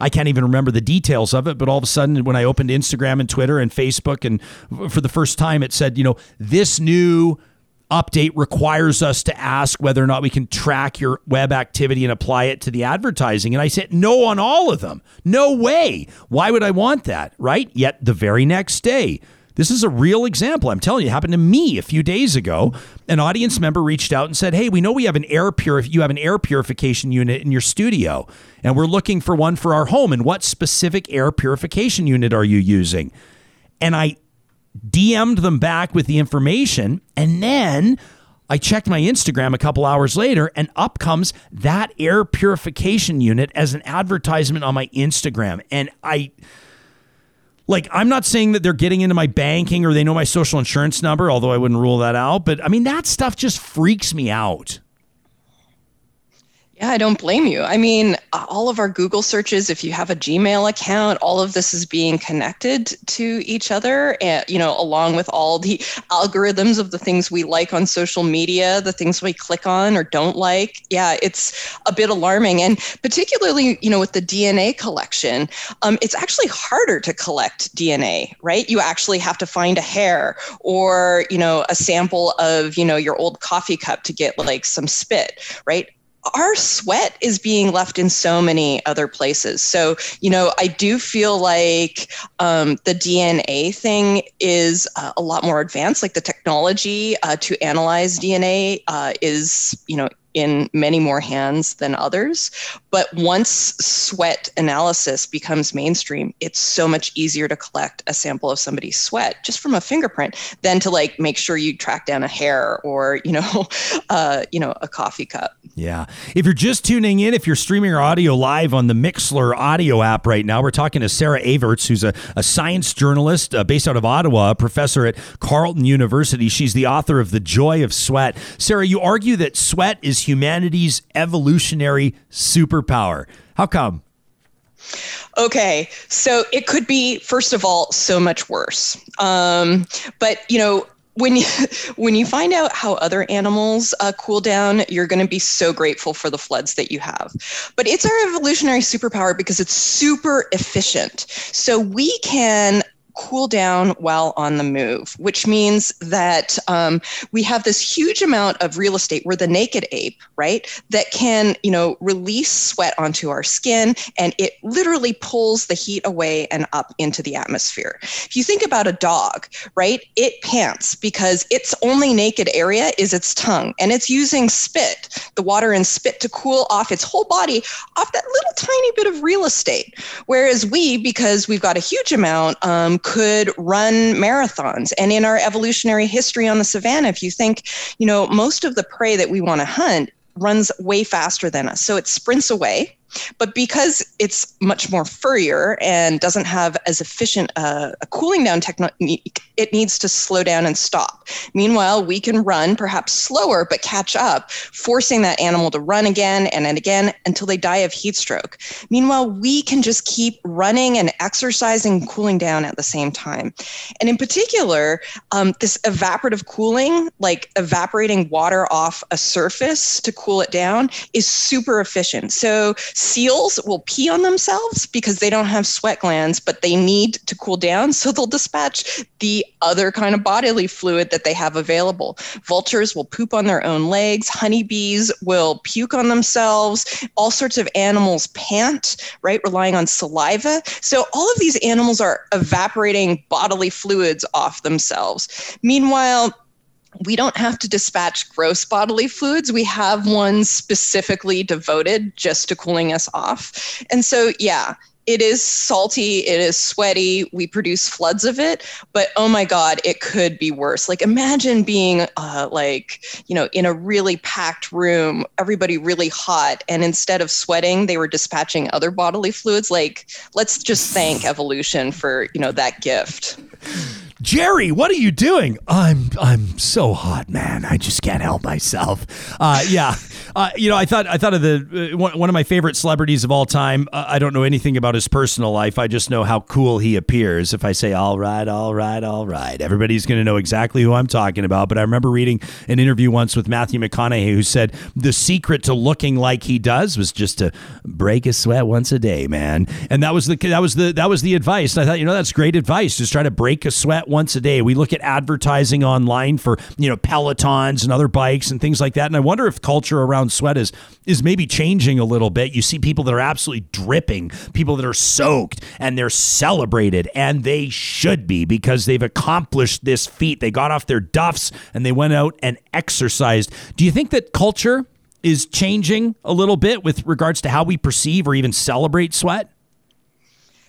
Speaker 1: I can't even remember the details of it, but all of a sudden, when I opened Instagram and Twitter and Facebook, and for the first time, it said, you know, this new update requires us to ask whether or not we can track your web activity and apply it to the advertising. And I said, no on all of them. No way. Why would I want that? Right? Yet the very next day, this is a real example. I'm telling you, it happened to me a few days ago. An audience member reached out and said, "Hey, we know we have an air purif- you have an air purification unit in your studio, and we're looking for one for our home. And what specific air purification unit are you using?" And I DM'd them back with the information, and then I checked my Instagram a couple hours later, and up comes that air purification unit as an advertisement on my Instagram, and I like I'm not saying that they're getting into my banking or they know my social insurance number, although I wouldn't rule that out. But I mean, that stuff just freaks me out.
Speaker 7: Yeah, I don't blame you. I mean, all of our Google searches, if you have a Gmail account, all of this is being connected to each other, and you know, along with all the algorithms of the things we like on social media, the things we click on or don't like. Yeah, it's a bit alarming, and particularly, you know, with the DNA collection, um, it's actually harder to collect DNA, right? You actually have to find a hair or you know a sample of you know your old coffee cup to get like some spit, right? Our sweat is being left in so many other places. So, you know, I do feel like um, the DNA thing is uh, a lot more advanced. Like the technology uh, to analyze DNA uh, is, you know, in many more hands than others. But once sweat analysis becomes mainstream, it's so much easier to collect a sample of somebody's sweat just from a fingerprint than to like make sure you track down a hair or you know, uh, you know, a coffee cup.
Speaker 1: Yeah. If you're just tuning in, if you're streaming our audio live on the Mixlr audio app right now, we're talking to Sarah Everts, who's a, a science journalist uh, based out of Ottawa, a professor at Carleton University. She's the author of The Joy of Sweat. Sarah, you argue that sweat is humanity's evolutionary superpower. How come?
Speaker 7: Okay, so it could be, first of all, so much worse. Um, but, you know, when you when you find out how other animals uh, cool down, you're going to be so grateful for the floods that you have. But it's our evolutionary superpower because it's super efficient. So we can cool down while on the move, which means that um, we have this huge amount of real estate. We're the naked ape, right? That can, you know, release sweat onto our skin and it literally pulls the heat away and up into the atmosphere. If you think about a dog, right, it pants because its only naked area is its tongue and it's using spit, the water and spit to cool off its whole body off that little tiny bit of real estate. Whereas we, because we've got a huge amount, um, could run marathons. And in our evolutionary history on the savannah, if you think, you know, most of the prey that we want to hunt runs way faster than us. So it sprints away. But because it's much more furrier and doesn't have as efficient uh, a cooling down technique, it needs to slow down and stop. Meanwhile, we can run perhaps slower but catch up, forcing that animal to run again and then again until they die of heat stroke. Meanwhile, we can just keep running and exercising, cooling down at the same time. And in particular, um, this evaporative cooling, like evaporating water off a surface to cool it down, is super efficient. So Seals will pee on themselves because they don't have sweat glands, but they need to cool down. So they'll dispatch the other kind of bodily fluid that they have available. Vultures will poop on their own legs. Honeybees will puke on themselves. All sorts of animals pant, right? Relying on saliva. So all of these animals are evaporating bodily fluids off themselves. Meanwhile, we don't have to dispatch gross bodily fluids. We have ones specifically devoted just to cooling us off. And so, yeah, it is salty, it is sweaty, we produce floods of it, but oh my God, it could be worse. Like, imagine being uh, like, you know, in a really packed room, everybody really hot, and instead of sweating, they were dispatching other bodily fluids. Like, let's just thank evolution for, you know, that gift.
Speaker 1: Jerry, what are you doing? I'm I'm so hot, man. I just can't help myself. Uh, yeah, uh, you know, I thought I thought of the uh, one, one of my favorite celebrities of all time. Uh, I don't know anything about his personal life. I just know how cool he appears. If I say all right, all right, all right, everybody's going to know exactly who I'm talking about. But I remember reading an interview once with Matthew McConaughey who said the secret to looking like he does was just to break a sweat once a day, man. And that was the that was the that was the advice. And I thought, you know, that's great advice. Just try to break a sweat once a day. We look at advertising online for you know Pelotons and other bikes and things like that. And I wonder if culture around sweat is is maybe changing a little bit. You see people that are absolutely dripping, people that are soaked, and they're celebrated, and they should be because they've accomplished this feat. They got off their duffs and they went out and exercised. Do you think that culture is changing a little bit with regards to how we perceive or even celebrate sweat?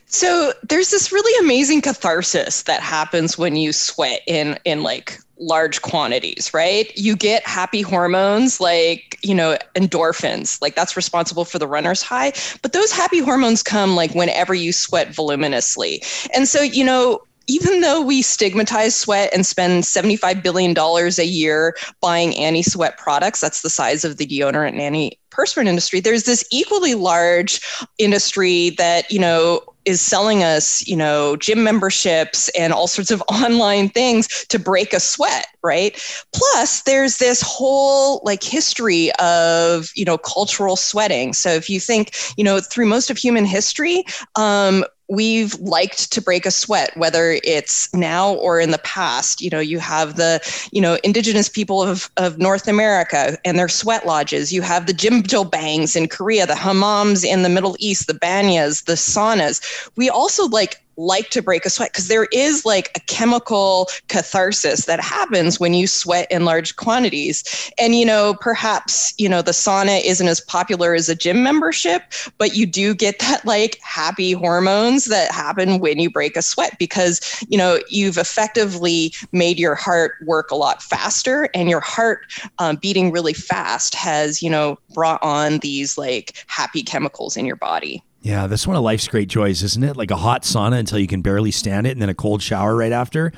Speaker 7: So there's this really amazing catharsis that happens when you sweat in in like large quantities, right? You get happy hormones like, you know, endorphins, like that's responsible for the runner's high. But those happy hormones come like whenever you sweat voluminously. And so, you know, even though we stigmatize sweat and spend $75 billion a year buying anti sweat products, that's the size of the deodorant and antiperspirant industry, there's this equally large industry that, you know, is selling us, you know, gym memberships and all sorts of online things to break a sweat, right? Plus, there's this whole like history of, you know, cultural sweating. So if you think, you know, through most of human history, um, we've liked to break a sweat whether it's now or in the past. You know you have the you know indigenous people of, of north america and their sweat lodges. You have the jjimjilbangs in korea the hammams in the middle east the banyas the saunas. We also like like to break a sweat because there is like a chemical catharsis that happens when you sweat in large quantities. And, you know, perhaps, you know, the sauna isn't as popular as a gym membership, but you do get that like happy hormones that happen when you break a sweat because, you know, you've effectively made your heart work a lot faster and your heart um, beating really fast has, you know, brought on these like happy chemicals in your body.
Speaker 1: Yeah, that's one of life's great joys, isn't it? Like a hot sauna until you can barely stand it, and then a cold shower right after.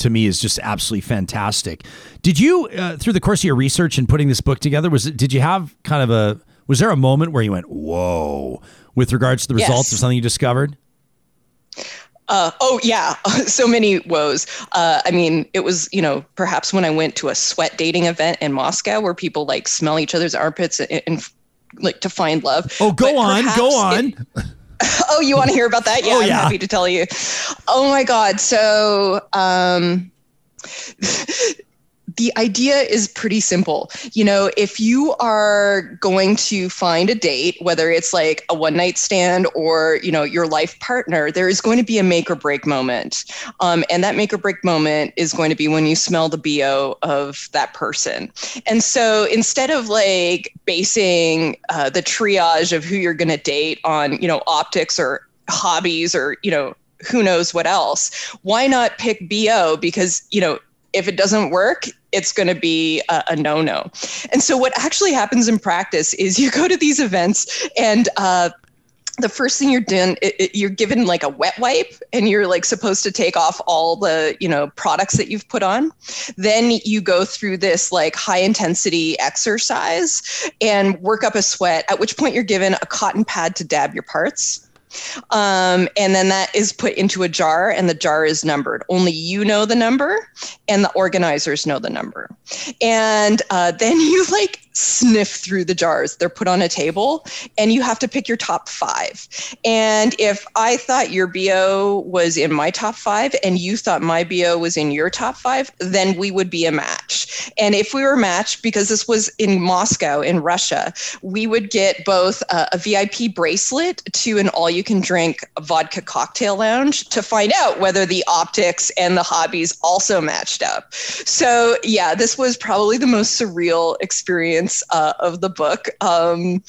Speaker 1: To me, is just absolutely fantastic. Did you, uh, through the course of your research and putting this book together, was it, did you have kind of a was there a moment where you went whoa with regards to the results
Speaker 7: Yes.
Speaker 1: of something you discovered?
Speaker 7: Uh, oh yeah, so many woes. Uh, I mean, it was you know perhaps when I went to a sweat dating event in Moscow where people like smell each other's armpits and, and like to find love.
Speaker 1: Oh, go
Speaker 7: But
Speaker 1: on, go on.
Speaker 7: it- oh, you want to hear about that? Yeah,
Speaker 1: Oh,
Speaker 7: I'm
Speaker 1: yeah.
Speaker 7: happy to tell you. Oh my God. So, um, the idea is pretty simple. You know, if you are going to find a date, whether it's like a one night stand or, you know, your life partner, there is going to be a make or break moment. Um, and that make or break moment is going to be when you smell the BO of that person. And so instead of like basing uh, the triage of who you're going to date on, you know, optics or hobbies or, you know, who knows what else, why not pick BO? Because, you know, if it doesn't work, it's going to be a, a no no. And so, what actually happens in practice is you go to these events and uh, the first thing you're doing, it, it- you're given like a wet wipe and you're like supposed to take off all the, you know, products that you've put on. Then you go through this like high intensity exercise and work up a sweat, at which point you're given a cotton pad to dab your parts. Um, and then that is put into a jar and the jar is numbered. Only you know the number and the organizers know the number. And uh, then you like sniff through the jars. They're put on a table and you have to pick your top five. And if I thought your BO was in my top five and you thought my BO was in your top five, then we would be a match. And if we were matched, because this was in Moscow, in Russia, we would get both a, a VIP bracelet to an all you can drink vodka cocktail lounge to find out whether the optics and the hobbies also matched up. So, yeah, this was probably the most surreal experience uh, of the book. Um,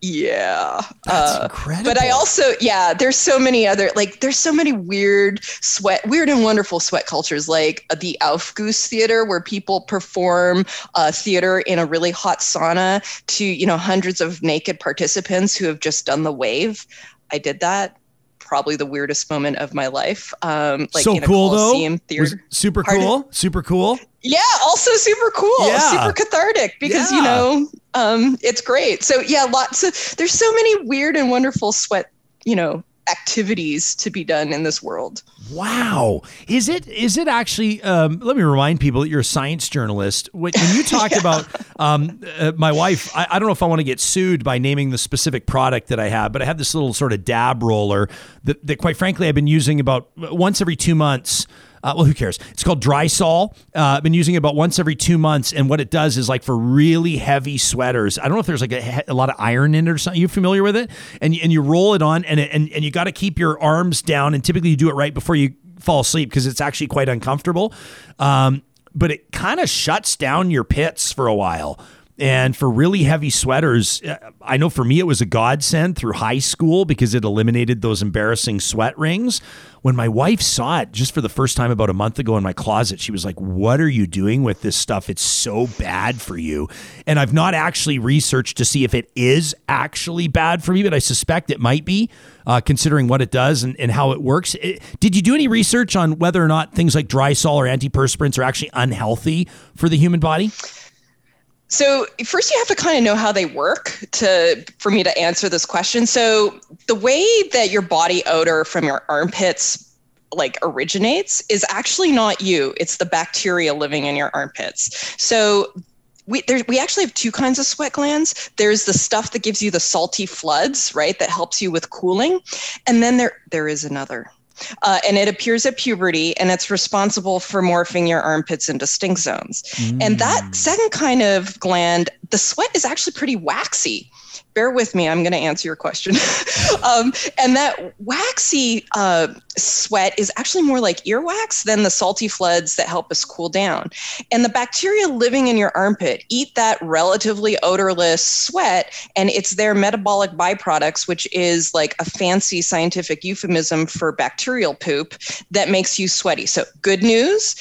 Speaker 7: yeah.
Speaker 1: That's
Speaker 7: Uh,
Speaker 1: incredible.
Speaker 7: But I also, yeah, there's so many other, like, there's so many weird sweat, weird and wonderful sweat cultures, like uh, the Aufguss Theater, where people perform uh, theater in a really hot sauna to, you know, hundreds of naked participants who have just done the wave. I did that. Probably the weirdest moment of my life. Um, like
Speaker 1: so
Speaker 7: in a
Speaker 1: cool though.
Speaker 7: Coliseum theater.
Speaker 1: Was super
Speaker 7: Pardon?
Speaker 1: cool. Super cool.
Speaker 7: Yeah, also super cool,
Speaker 1: Yeah.
Speaker 7: super cathartic because you know um, it's great. So yeah, lots of there's so many weird and wonderful sweat, you know, activities to be done in this world.
Speaker 1: Wow. Is it is it actually um, let me remind people that you're a science journalist. When, when you talk about um, uh, my wife, I, I don't know if I want to get sued by naming the specific product that I have, but I have this little sort of dab roller that, that quite frankly I've been using about once every two months. Uh, well, who cares? It's called Drysol. Uh, I've been using it about once every two months, and what it does is like for really heavy sweaters. I don't know if there's like a, a lot of iron in it or something. You familiar with it? And and you roll it on, and it, and and you got to keep your arms down, and typically you do it right before you fall asleep because it's actually quite uncomfortable. Um, but it kind of shuts down your pits for a while. And for really heavy sweaters, uh, I know for me it was a godsend through high school because it eliminated those embarrassing sweat rings. When my wife saw it just for the first time about a month ago in my closet, she was like, What are you doing with this stuff? It's so bad for you. And I've not actually researched to see if it is actually bad for me, but I suspect it might be, uh, considering what it does and, and how it works. It- did you do any research on whether or not things like Drysol or antiperspirants are actually unhealthy for the human body?
Speaker 7: So first you have to kind of know how they work to for me to answer this question. So the way that your body odor from your armpits like originates is actually not you. It's the bacteria living in your armpits. So we there, we actually have two kinds of sweat glands. There's the stuff that gives you the salty floods, right? That helps you with cooling, and then there there is another. Uh, and it appears at puberty, and it's responsible for morphing your armpits into stink zones. And that second kind of gland, the sweat is actually pretty waxy. Bear with me, I'm going to answer your question. um, and that waxy uh, sweat is actually more like earwax than the salty floods that help us cool down. And the bacteria living in your armpit eat that relatively odorless sweat, and it's their metabolic byproducts, which is like a fancy scientific euphemism for bacterial poop that makes you sweaty. So, good news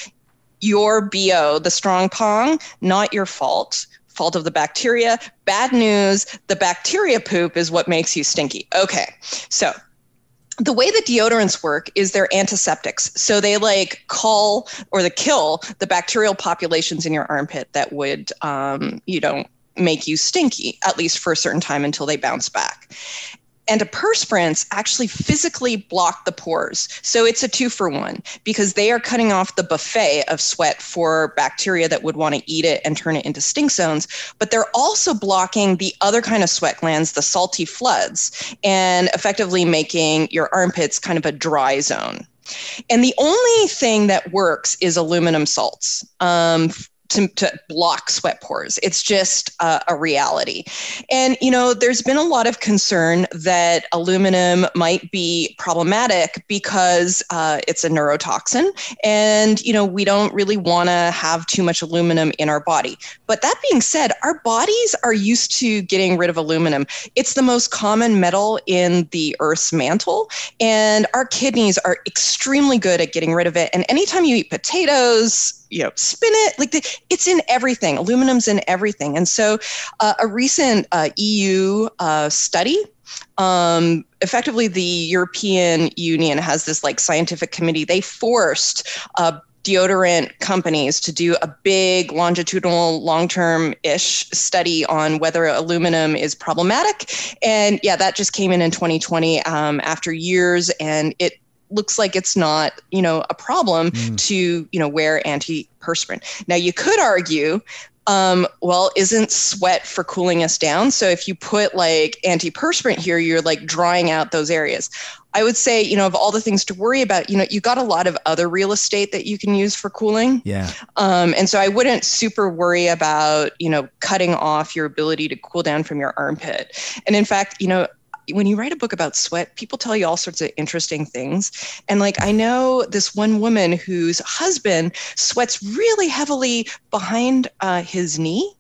Speaker 7: your BO, the strong pong, not your fault. Fault of the bacteria. Bad news, the bacteria poop is what makes you stinky. Okay, so the way that deodorants work is they're antiseptics. So they like call or the kill the bacterial populations in your armpit that would, um, you know, make you stinky, at least for a certain time until they bounce back. Antiperspirants actually physically block the pores. So it's a two for one because they are cutting off the buffet of sweat for bacteria that would want to eat it and turn it into stink zones. But they're also blocking the other kind of sweat glands, the salty floods, and effectively making your armpits kind of a dry zone. And the only thing that works is aluminum salts. Um, to, to block sweat pores. It's just uh, a reality. And, you know, there's been a lot of concern that aluminum might be problematic because uh, it's a neurotoxin. And, you know, we don't really want to have too much aluminum in our body. But that being said, our bodies are used to getting rid of aluminum. It's the most common metal in the Earth's mantle. And our kidneys are extremely good at getting rid of it. And anytime you eat potatoes, you know, spinach, like the, it's in everything. Aluminum's in everything. And so, uh, a recent uh, EU uh, study um, effectively the European Union has this like scientific committee. They forced uh, deodorant companies to do a big longitudinal long-term ish study on whether aluminum is problematic and yeah that just came in in 2020 um, after years and it looks like it's not you know a problem to you know wear antiperspirant now you could argue Um, well, isn't sweat for cooling us down? So if you put like antiperspirant here, you're like drying out those areas. I would say, you know, of all the things to worry about, you know, you got a lot of other real estate that you can use for cooling.
Speaker 1: Yeah.
Speaker 7: Um, and so I wouldn't super worry about, you know, cutting off your ability to cool down from your armpit. And in fact, you know, when you write a book about sweat, people tell you all sorts of interesting things. And like, I know this one woman whose husband sweats really heavily behind uh, his knee.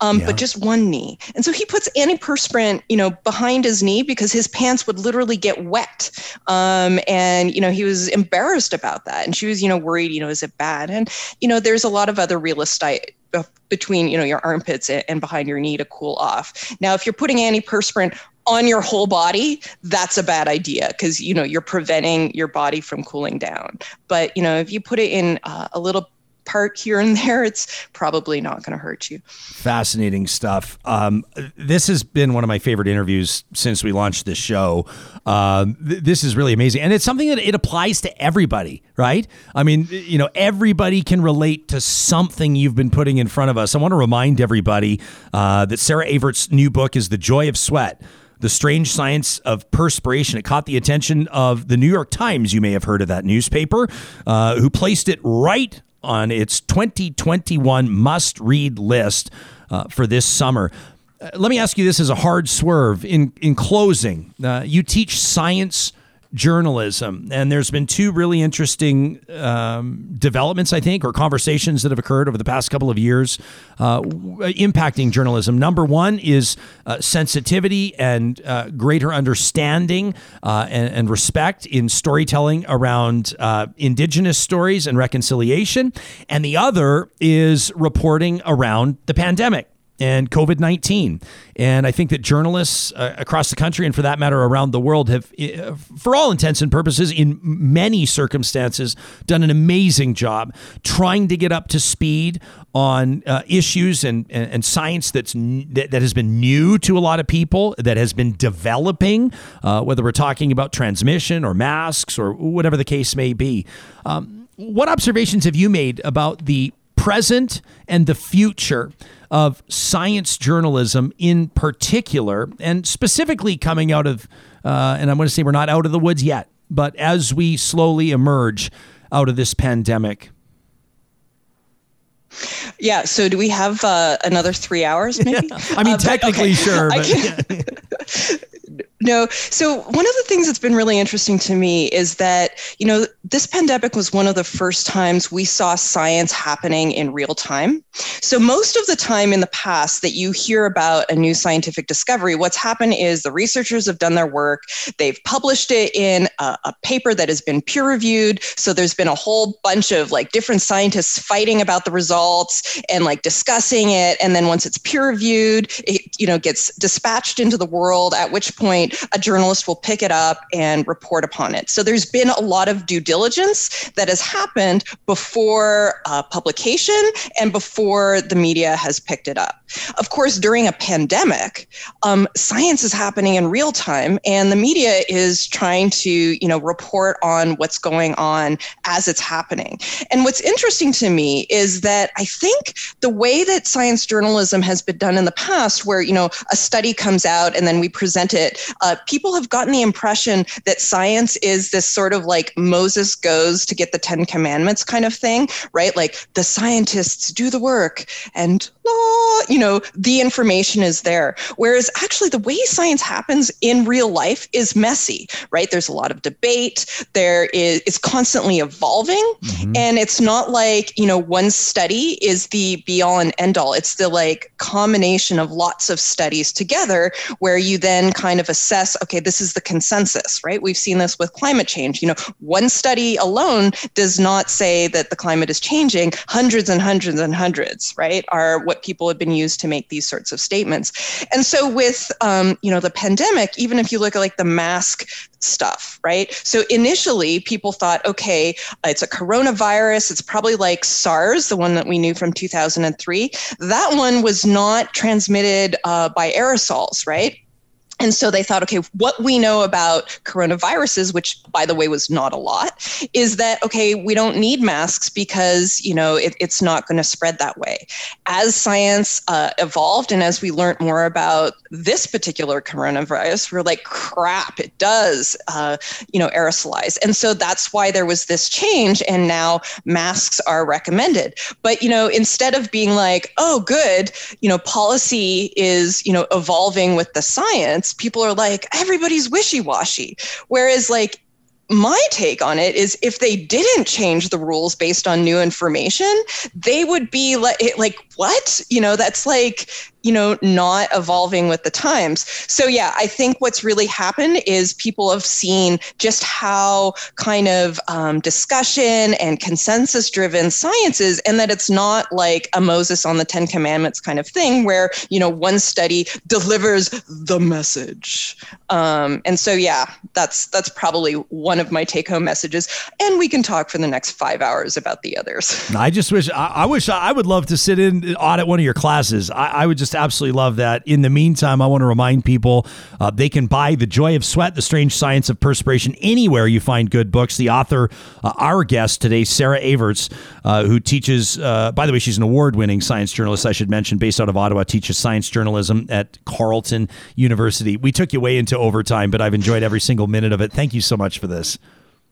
Speaker 7: Um,
Speaker 1: Yeah.
Speaker 7: but just one knee. And so he puts antiperspirant, you know, behind his knee because his pants would literally get wet. Um, and, you know, he was embarrassed about that. And she was, you know, worried, you know, is it bad? And, you know, there's a lot of other real estate uh, between, you know, your armpits and and behind your knee to cool off. Now, if you're putting antiperspirant on your whole body, that's a bad idea because, you know, you're preventing your body from cooling down. But, you know, if you put it in uh, a little part here and there, it's probably not going to hurt you.
Speaker 1: Fascinating stuff. Um, this has been one of my favorite interviews since we launched this show. Um, th- this is really amazing, and it's something that it applies to everybody, right? I mean, you know, everybody can relate to something you've been putting in front of us. I want to remind everybody uh, that Sarah Everts' new book is "The Joy of Sweat." The Strange Science of Perspiration. It caught the attention of the New York Times. You may have heard of that newspaper, uh, who placed it right on its 2021 must read list uh, for this summer. Uh, let me ask you this as a hard swerve. In, in closing, uh, you teach science journalism, and there's been two really interesting um, developments, I think, or conversations that have occurred over the past couple of years uh, impacting journalism. Number one is uh, sensitivity and uh, greater understanding uh, and, and respect in storytelling around uh, indigenous stories and reconciliation. And the other is reporting around the pandemic and COVID 19. And I think that journalists uh, across the country, and for that matter, around the world, have, uh, for all intents and purposes, in many circumstances, done an amazing job trying to get up to speed on uh, issues and, and, and science that's that, that has been new to a lot of people, that has been developing, uh, whether we're talking about transmission or masks or whatever the case may be. Um, what observations have you made about the present and the future of science journalism in particular, and specifically coming out of, uh, and I'm going to say we're not out of the woods yet, but as we slowly emerge out of this pandemic.
Speaker 7: Yeah. So do we have uh, another three hours maybe?
Speaker 1: I mean,
Speaker 7: Uh,
Speaker 1: technically,
Speaker 7: okay.
Speaker 1: sure, but
Speaker 7: can- no. So one of the things that's been really interesting to me is that, you know, this pandemic was one of the first times we saw science happening in real time. So most of the time in the past that you hear about a new scientific discovery, what's happened is the researchers have done their work. They've published it in a, a paper that has been peer reviewed. So there's been a whole bunch of like different scientists fighting about the results and like discussing it. And then once it's peer reviewed, it, you know, gets dispatched into the world, at which point a journalist will pick it up and report upon it. So there's been a lot of due diligence that has happened before uh, publication and before the media has picked it up. Of course, during a pandemic, um, science is happening in real time, and the media is trying to, you know, report on what's going on as it's happening. And what's interesting to me is that I think the way that science journalism has been done in the past, where you know a study comes out and then we present it, uh, people have gotten the impression that science is this sort of like Moses goes to get the Ten Commandments kind of thing, right? Like the scientists do the work and you know the information is there. Whereas actually the way science happens in real life is messy, right? There's a lot of debate. There is it's constantly evolving, mm-hmm. and it's not like you know one study is the be all and end all. It's the like combination of lots of studies together where you then kind of assess okay this is the consensus right we've seen this with climate change you know one study alone does not say that the climate is changing hundreds and hundreds and hundreds right are what people have been used to make these sorts of statements. And so with um, you know the pandemic even if you look at like the mask stuff right? So initially people thought okay it's a coronavirus. It's probably like sars the one that we knew from 2003 that one was not transmitted uh, by aerosols right and so they thought, okay, what we know about coronaviruses, which by the way was not a lot, is that, okay, we don't need masks because, you know, it, it's not going to spread that way. As science uh, evolved and as we learned more about this particular coronavirus, we're like, crap, it does, uh, you know, aerosolize. And so that's why there was this change. And now masks are recommended. But, you know, instead of being like, oh, good, you know, policy is, you know, evolving with the science people are like, everybody's wishy washy. Whereas, like, my take on it is if they didn't change the rules based on new information, they would be like, like what? You know, that's like, you know, not evolving with the times. So, yeah, I think what's really happened is people have seen just how kind of um, discussion and consensus driven science is, and that it's not like a Moses on the Ten Commandments kind of thing where, you know, one study delivers the message. Um, and so, yeah, that's that's probably one of my take home messages. And we can talk for the next five hours about the others.
Speaker 1: I just wish, I, I wish I would love to sit in audit one of your classes. I, I would just absolutely love that. In the meantime, I want to remind people uh, they can buy The Joy of Sweat, The Strange Science of Perspiration anywhere you find good books. The author, uh, our guest today, Sarah Everts, uh, who teaches, uh, by the way, she's an award winning science journalist, I should mention, based out of Ottawa, teaches science journalism at Carleton University. We took you way into overtime, but I've enjoyed every single minute of it. Thank you so much for this.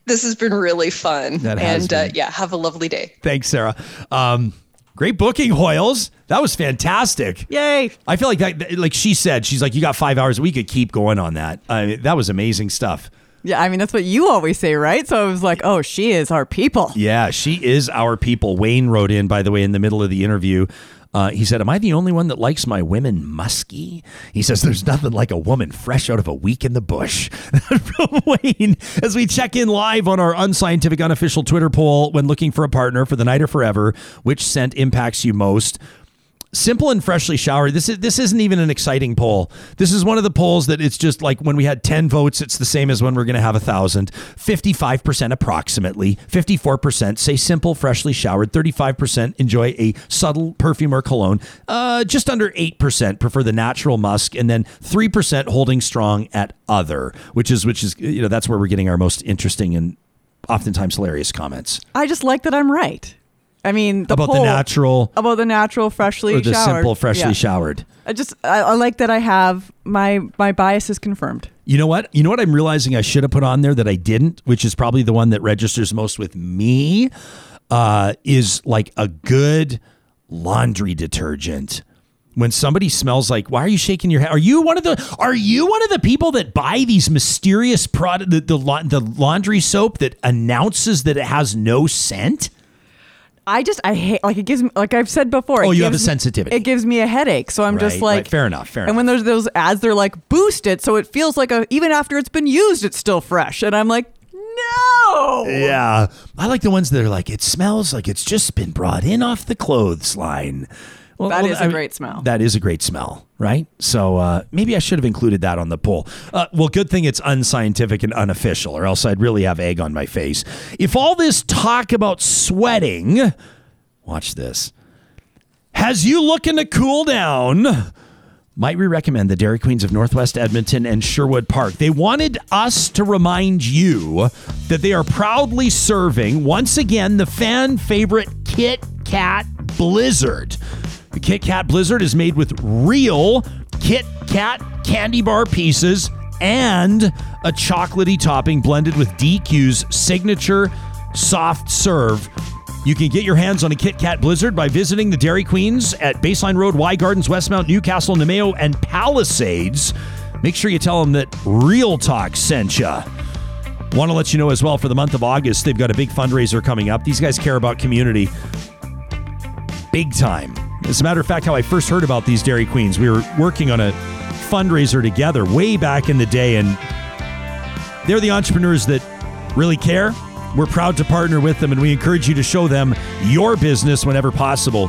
Speaker 7: This has been really fun.
Speaker 1: That has
Speaker 7: and uh,
Speaker 1: been.
Speaker 7: yeah, have a lovely day.
Speaker 1: Thanks, Sarah. Um, great booking, Hoyles. That was fantastic.
Speaker 3: Yay.
Speaker 1: I feel like that, like she said, she's like, you got five hours. We could keep going on that. I mean, that was amazing stuff.
Speaker 3: Yeah, I mean that's what you always say, right? So I was like, "Oh, she is our people."
Speaker 1: Yeah, she is our people. Wayne wrote in, by the way, in the middle of the interview. Uh, he said, Am I the only one that likes my women musky? He says, There's nothing like a woman fresh out of a week in the bush. Wayne, as we check in live on our unscientific, unofficial Twitter poll when looking for a partner for the night or forever, which scent impacts you most? Simple and freshly showered. This is this isn't even an exciting poll. This is one of the polls that it's just like when we had ten votes, it's the same as when we're going to have a thousand. Fifty-five percent approximately. Fifty-four percent say simple, freshly showered. Thirty-five percent enjoy a subtle perfume or cologne. Uh, just under eight percent prefer the natural musk, and then three percent holding strong at other, which is which is you know that's where we're getting our most interesting and oftentimes hilarious comments
Speaker 3: I just like that I'm right. I mean, the
Speaker 1: about the natural
Speaker 3: about the natural, freshly
Speaker 1: or the
Speaker 3: showered.
Speaker 1: simple, freshly
Speaker 3: Yeah.
Speaker 1: showered.
Speaker 3: I just I, I like that I have my my bias is confirmed.
Speaker 1: You know what? You know what I'm realizing I should have put on there that I didn't, which is probably the one that registers most with me, uh, is like a good laundry detergent. When somebody smells like, why are you shaking your head? Are you one of the? Are you one of the people that buy these mysterious product, the the, the laundry soap that announces that it has no scent?
Speaker 3: I just I hate like it gives me like I've said before.
Speaker 1: Oh,
Speaker 3: it
Speaker 1: you have a
Speaker 3: me-
Speaker 1: sensitivity.
Speaker 3: It gives me a headache, so I'm
Speaker 1: Right,
Speaker 3: just like
Speaker 1: right. Fair enough, fair enough.
Speaker 3: And when there's those ads, they're like boost it, so it feels like a even after it's been used, it's still fresh, and I'm like, no.
Speaker 1: Yeah. I like the ones that are like, it smells like it's just been brought in off the clothes line. Well,
Speaker 3: That
Speaker 1: well,
Speaker 3: is a
Speaker 1: I mean,
Speaker 3: great smell.
Speaker 1: That is a great smell, right? So uh, maybe I should have included that on the poll. Uh, well, good thing it's unscientific and unofficial, or else I'd really have egg on my face. If all this talk about sweating, watch this, has you looking to cool down, might we recommend the Dairy Queens of Northwest Edmonton and Sherwood Park? They wanted us to remind you that they are proudly serving, once again, the fan favorite Kit Kat Blizzard. The Kit Kat Blizzard is made with real Kit Kat candy bar pieces and a chocolatey topping blended with DQ's signature soft serve. You can get your hands on a Kit Kat Blizzard by visiting the Dairy Queens at Baseline Road, Y Gardens, Westmount, Newcastle, Namao, and Palisades. Make sure you tell them that Real Talk sent you. Want to let you know as well for the month of August, they've got a big fundraiser coming up. These guys care about community big time. As a matter of fact, how I first heard about these Dairy Queens, we were working on a fundraiser together way back in the day, and they're the entrepreneurs that really care. We're proud to partner with them, and we encourage you to show them your business whenever possible.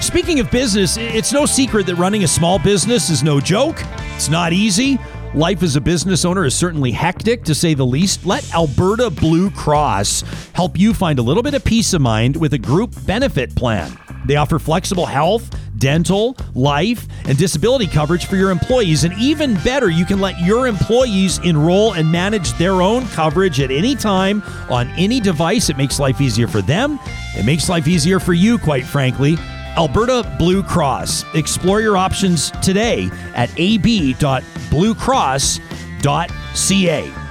Speaker 1: Speaking of business, it's no secret that running a small business is no joke. It's not easy. Life as a business owner is certainly hectic, to say the least. Let Alberta Blue Cross help you find a little bit of peace of mind with a group benefit plan. They offer flexible health, dental, life, and disability coverage for your employees. And even better, you can let your employees enroll and manage their own coverage at any time on any device. It makes life easier for them. It makes life easier for you, quite frankly. Alberta Blue Cross. Explore your options today at ab.bluecross.ca.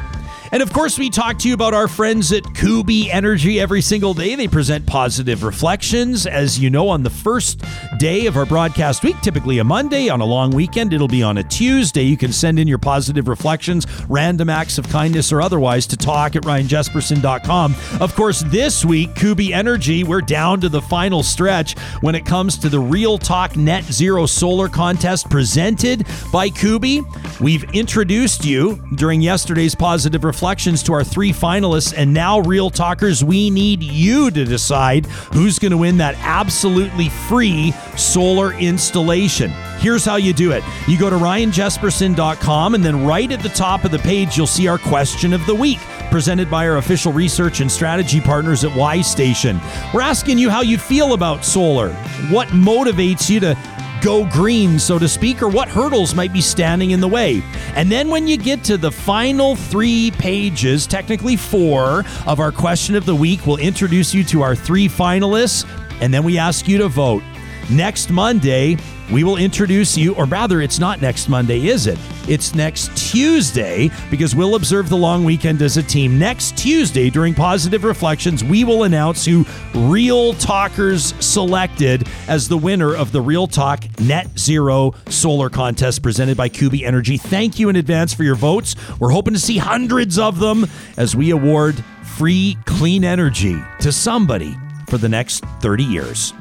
Speaker 1: And of course, we talk to you about our friends at Kuby Energy every single day. They present positive reflections. As you know, on the first day of our broadcast week, typically a Monday, on a long weekend, it'll be on a Tuesday. You can send in your positive reflections, random acts of kindness, or otherwise to talk at ryanjespersen.com. Of course, this week, Kuby Energy, we're down to the final stretch when it comes to the Real Talk Net Zero Solar Contest presented by Kuby. We've introduced you during yesterday's positive reflections to our three finalists, and now, Real Talkers, we need you to decide who's going to win that absolutely free solar installation. Here's how you do it. You go to ryanjespersen.com, and then right at the top of the page, you'll see our question of the week, presented by our official research and strategy partners at Y Station. We're asking you how you feel about solar, what motivates you to go green, so to speak, or what hurdles might be standing in the way. And then when you get to the final three pages, technically four, of our question of the week, we'll introduce you to our three finalists, and then we ask you to vote. Next Monday, we will introduce you, or rather, it's not next Monday, is it? It's next Tuesday because we'll observe the long weekend as a team. Next Tuesday, during Positive Reflections, we will announce who Real Talkers selected as the winner of the Real Talk Net Zero Solar Contest presented by Kuby Energy. Thank you in advance for your votes. We're hoping to see hundreds of them as we award free clean energy to somebody for the next 30 years.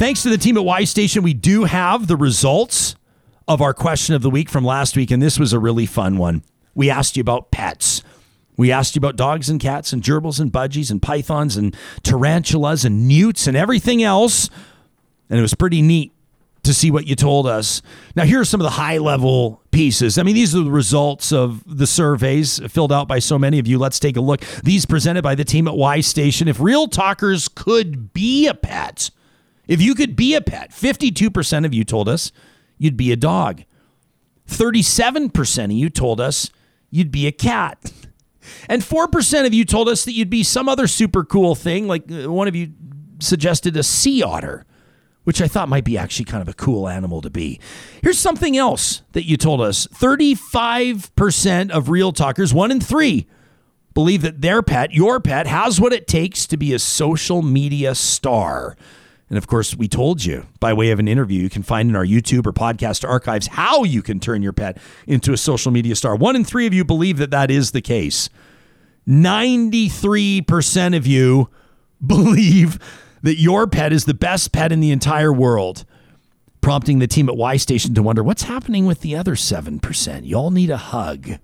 Speaker 1: Thanks to the team at Y Station, we do have the results of our question of the week from last week, and this was a really fun one. We asked you about pets. We asked you about dogs and cats and gerbils and budgies and pythons and tarantulas and newts and everything else. And it was pretty neat to see what you told us. Now, here are some of the high level pieces. I mean, these are the results of the surveys filled out by so many of you. Let's take a look. These presented by the team at Y Station. If real talkers could be a pet, if you could be a pet, 52% of you told us you'd be a dog. 37% of you told us you'd be a cat. And 4% of you told us that you'd be some other super cool thing, like uh, one of you suggested a sea otter, which I thought might be actually kind of a cool animal to be. Here's something else that you told us 35% of real talkers, one in three, believe that their pet, your pet, has what it takes to be a social media star. And of course, we told you by way of an interview you can find in our YouTube or podcast archives how you can turn your pet into a social media star. One in three of you believe that that is the case. 93% of you believe that your pet is the best pet in the entire world, prompting the team at Y Station to wonder what's happening with the other 7%. Y'all need a hug.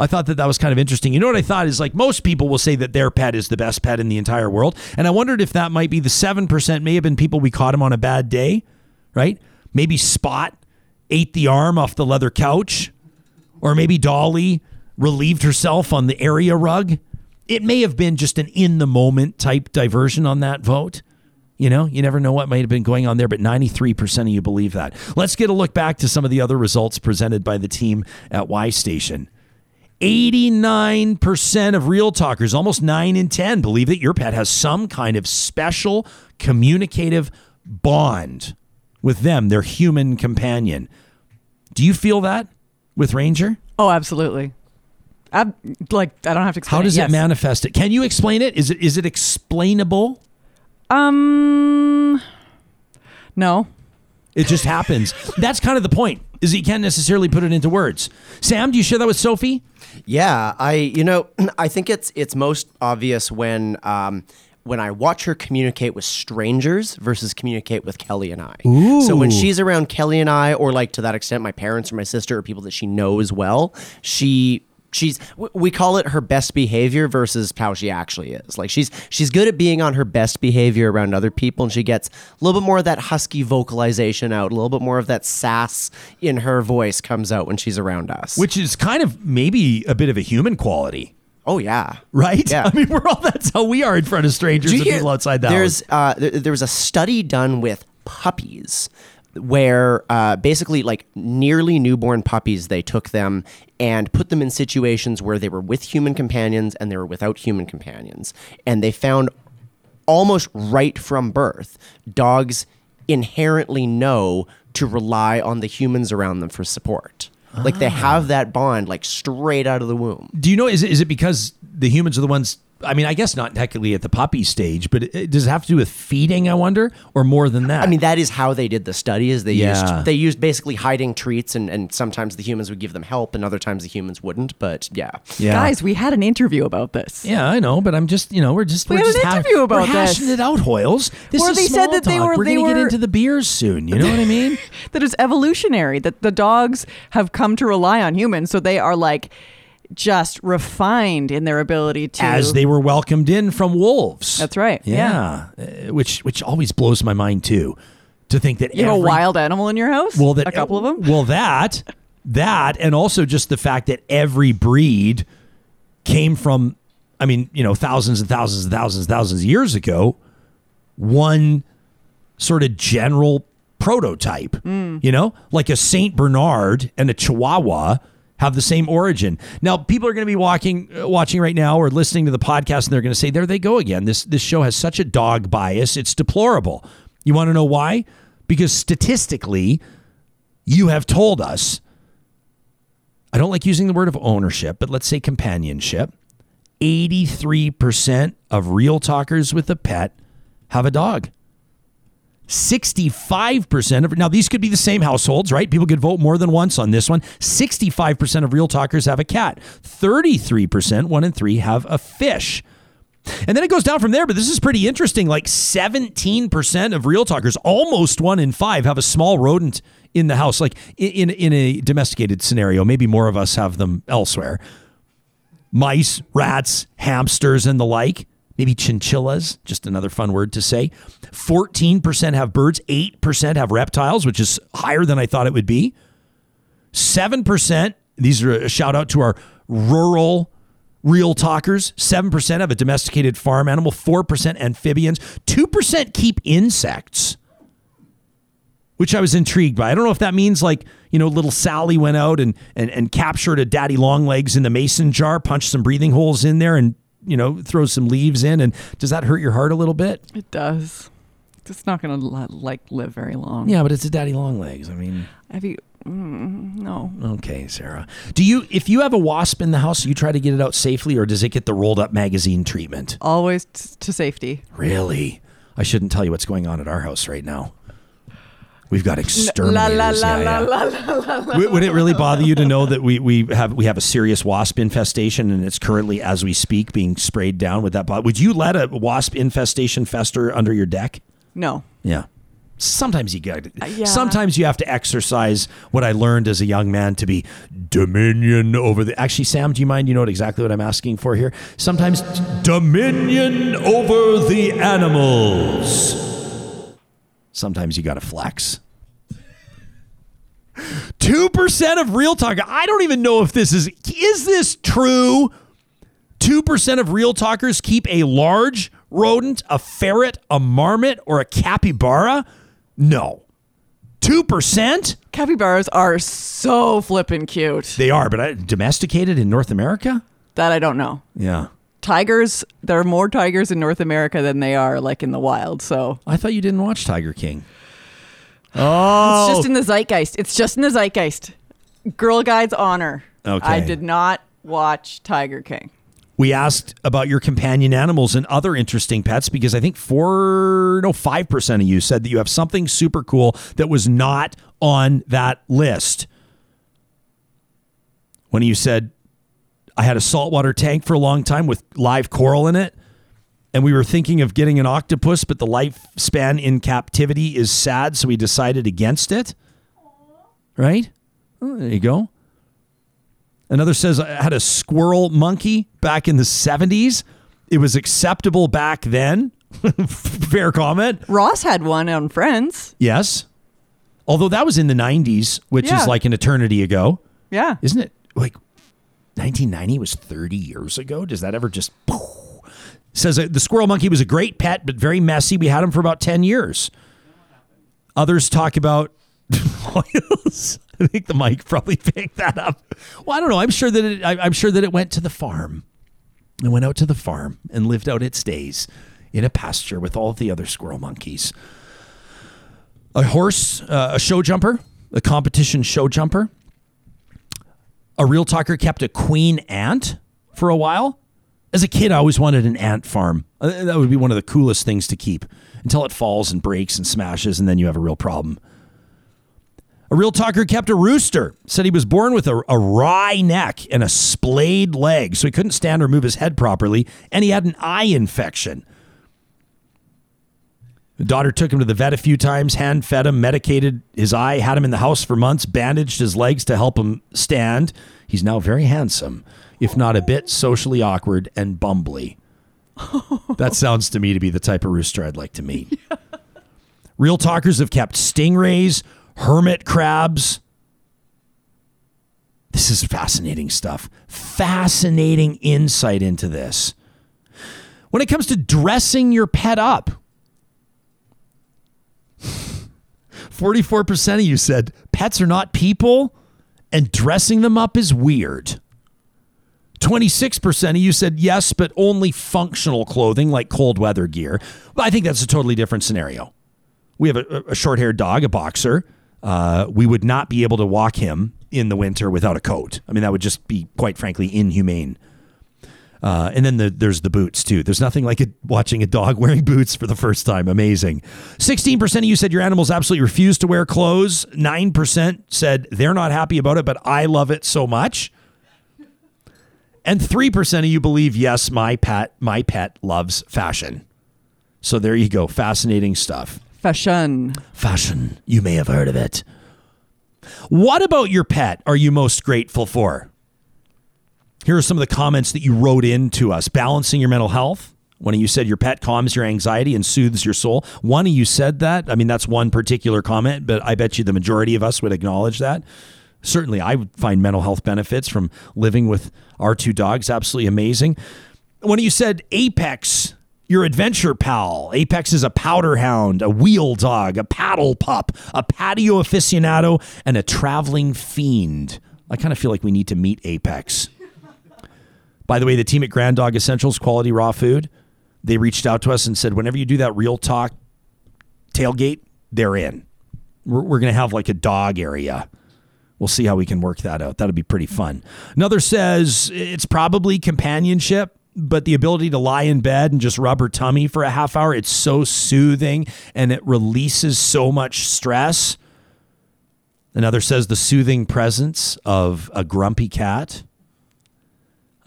Speaker 1: I thought that that was kind of interesting. You know what I thought is like most people will say that their pet is the best pet in the entire world. And I wondered if that might be the 7% may have been people we caught him on a bad day, right? Maybe Spot ate the arm off the leather couch, or maybe Dolly relieved herself on the area rug. It may have been just an in the moment type diversion on that vote. You know, you never know what might have been going on there, but 93% of you believe that. Let's get a look back to some of the other results presented by the team at Y Station. 89% of real talkers, almost 9 in 10, believe that your pet has some kind of special communicative bond with them, their human companion. Do you feel that with Ranger?
Speaker 3: Oh, absolutely. Ab- like I don't have to explain.
Speaker 1: How does
Speaker 3: it,
Speaker 1: it manifest it? Can you explain it? Is it is it explainable?
Speaker 3: Um, no.
Speaker 1: It just happens. That's kind of the point. Is he can't necessarily put it into words. Sam, do you share that with Sophie?
Speaker 4: Yeah, I you know I think it's it's most obvious when um, when I watch her communicate with strangers versus communicate with Kelly and I. So when she's around Kelly and I, or like to that extent, my parents or my sister or people that she knows well, she she's we call it her best behavior versus how she actually is. Like she's she's good at being on her best behavior around other people, and she gets a little bit more of that husky vocalization out, a little bit more of that sass in her voice comes out when she's around us.
Speaker 1: Which is kind of maybe a bit of a human quality,
Speaker 4: oh yeah.
Speaker 1: right?
Speaker 4: Yeah.
Speaker 1: I mean, we're all that's how we are in front of strangers and people outside the
Speaker 4: There's uh, there, there was a study done with puppies where uh, basically like nearly newborn puppies they took them and put them in situations where they were with human companions and they were without human companions and they found almost right from birth dogs inherently know to rely on the humans around them for support like they have that bond like straight out of the womb
Speaker 1: Do you know? Is it, is it because the humans are the ones? I mean, I guess not technically at the puppy stage, but it, does it have to do with feeding? I wonder, or more than that?
Speaker 4: I mean, that is how they did the study. Is they
Speaker 1: Yeah.
Speaker 4: used they used basically hiding treats, and, and sometimes the humans would give them help, and other times the humans wouldn't. But yeah,
Speaker 1: yeah.
Speaker 3: Guys, we had an interview about this.
Speaker 1: Yeah, I know, but I'm just, you know, we're just
Speaker 3: We
Speaker 1: we're
Speaker 3: had
Speaker 1: just
Speaker 3: an
Speaker 1: ha-
Speaker 3: interview about
Speaker 1: we're hashing
Speaker 3: this.
Speaker 1: it out, Hoyles. This
Speaker 3: Where
Speaker 1: is
Speaker 3: they said
Speaker 1: small
Speaker 3: that they
Speaker 1: talk.
Speaker 3: were-
Speaker 1: We're
Speaker 3: they
Speaker 1: gonna get into the beers soon. You know what I mean?
Speaker 3: that is evolutionary that the dogs have come to rely on humans so they are like just refined in their ability to
Speaker 1: As they were welcomed in from wolves.
Speaker 3: That's right.
Speaker 1: Yeah, Uh, which which always blows my mind too, to think that
Speaker 3: you have a wild animal in your house
Speaker 1: well that
Speaker 3: a couple of them
Speaker 1: Well, that that and also just the fact that every breed came from, I mean, you know, thousands and thousands and thousands and thousands of years ago, one sort of general prototype. You know, like a Saint Bernard and a Chihuahua have the same origin. Now, people are going to be walking, uh, watching right now or listening to the podcast, and they're going to say, "There they go again." This this show has such a dog bias; it's deplorable. You want to know why? Because statistically, you have told us. I don't like using the word of ownership, but let's say companionship. 83% of real talkers with a pet have a dog. 65% of now these could be the same households, right? People could vote more than once on this one. 65% of real talkers have a cat. 33%, one in 3 have a fish. And then it goes down from there, but this is pretty interesting. Like 17% of real talkers, almost one in 5 have a small rodent in the house like in in, in a domesticated scenario. Maybe more of us have them elsewhere. Mice, rats, hamsters and the like maybe chinchillas, just another fun word to say. 14% have birds, 8% have reptiles, which is higher than I thought it would be. 7%, these are a shout out to our rural real talkers. 7% have a domesticated farm animal, 4% amphibians, 2% keep insects. Which I was intrigued by. I don't know if that means like, you know, little Sally went out and, and, and captured a daddy long legs in the mason jar, punched some breathing holes in there and you know, throw some leaves in, and does that hurt your heart a little bit?
Speaker 3: it does it's not gonna like live very long
Speaker 1: Yeah, but it's a daddy long legs. I mean,
Speaker 3: have you mm, no
Speaker 1: okay, Sarah. Do you, if you have a wasp in the house, you try to get it out safely, or does it get the rolled up magazine treatment?
Speaker 3: always t- to safety
Speaker 1: Really? I shouldn't tell you what's going on at our house right now. We've got exterminators.
Speaker 3: la la
Speaker 1: Yeah,
Speaker 3: la
Speaker 1: yeah.
Speaker 3: la la la
Speaker 1: Would would it really bother you to know that we, we have we have a serious wasp infestation and it's currently as we speak being sprayed down with that bot? Would you let a wasp infestation fester under your deck?
Speaker 3: no
Speaker 1: Yeah. Sometimes you got uh,
Speaker 3: yeah.
Speaker 1: Sometimes you have to exercise what I learned as a young man to be dominion over the. Actually, Sam, do you mind? You know what exactly what I'm asking for here. Sometimes dominion over the animals. Sometimes you got to flex. Two percent of real talk. I don't even know if this is. Is this true? 2% of real talkers keep a large rodent, a ferret, a marmot, or a capybara? No. 2%?
Speaker 3: capybaras are so flippin' cute
Speaker 1: They are, but I, domesticated in North America?
Speaker 3: that i don't know
Speaker 1: Yeah.
Speaker 3: Tigers there are more tigers in north america than they are like in the wild so
Speaker 1: I thought you didn't watch Tiger King. Oh.
Speaker 3: It's just oh. in the zeitgeist. It's just in the zeitgeist. Girl Guide's honor.
Speaker 1: Okay.
Speaker 3: I did not watch Tiger King.
Speaker 1: We asked about your companion animals and other interesting pets because I think four, no, 5% of you said that you have something super cool that was not on that list. One of you said, I had a saltwater tank for a long time with live coral in it. And we were thinking of getting an octopus, but the lifespan in captivity is sad, so we decided against it. Right? Oh, there you go. Another says I had a squirrel monkey back in the 70s. It was acceptable back then. Fair comment.
Speaker 3: Ross had one on Friends.
Speaker 1: Yes. Although that was in the 90s, which
Speaker 3: Yeah.
Speaker 1: is like an eternity ago.
Speaker 3: Yeah.
Speaker 1: Isn't it? Like 1990 was 30 years ago. Does that ever just says uh, the squirrel monkey was a great pet but very messy. We had him for about 10 years. Others talk about oils. I think the mic probably picked that up. Well, I don't know. I'm sure that it, I, I'm sure that it went to the farm. It went out to the farm and lived out its days in a pasture with all the other squirrel monkeys. A horse, uh, a show jumper, a competition show jumper. A real talker kept a queen ant for a while. As a kid, I always wanted an ant farm. Uh, That would be one of the coolest things to keep until it falls and breaks and smashes, and then you have a real problem. A real talker kept a rooster. Said he was born with a, a wry neck and a splayed leg, so he couldn't stand or move his head properly, and he had an eye infection. The daughter took him to the vet a few times, hand fed him, medicated his eye, had him in the house for months, bandaged his legs to help him stand. He's now very handsome, if not a bit socially awkward and bumbly. that sounds to me to be the type of rooster I'd like to meet. Real talkers have kept stingrays, hermit crabs. This is fascinating stuff. Fascinating insight into this. When it comes to dressing your pet up, 44% of you said pets are not people and dressing them up is weird. 26% of you said yes, but only functional clothing like cold weather gear. But I think that's a totally different scenario. We have a, a short haired dog, a boxer. Uh, we would not be able to walk him in the winter without a coat. I mean, that would just be, quite frankly, inhumane. Uh, and then the, there's the boots too. There's nothing like it, watching a dog wearing boots for the first time. Amazing. 16% of you said your animals absolutely refuse to wear clothes. 9% said they're not happy about it, but I love it so much. And 3% of you believe, yes, my pet, my pet loves fashion. So there you go. Fascinating stuff.
Speaker 3: Fashion.
Speaker 1: Fashion. You may have heard of it. What about your pet are you most grateful for? Here are some of the comments that you wrote in to us. Balancing your mental health. One of you said your pet calms your anxiety and soothes your soul. One of you said that. I mean, that's one particular comment, but I bet you the majority of us would acknowledge that. Certainly, I would find mental health benefits from living with our two dogs absolutely amazing. One of you said Apex, your adventure pal. Apex is a powder hound, a wheel dog, a paddle pup, a patio aficionado, and a traveling fiend. I kind of feel like we need to meet Apex. By the way, the team at Grand Dog Essentials Quality Raw Food, they reached out to us and said, whenever you do that real talk tailgate, they're in. We're, we're going to have like a dog area. We'll see how we can work that out. That'll be pretty fun. Another says it's probably companionship, but the ability to lie in bed and just rub her tummy for a half hour, it's so soothing and it releases so much stress. Another says the soothing presence of a grumpy cat.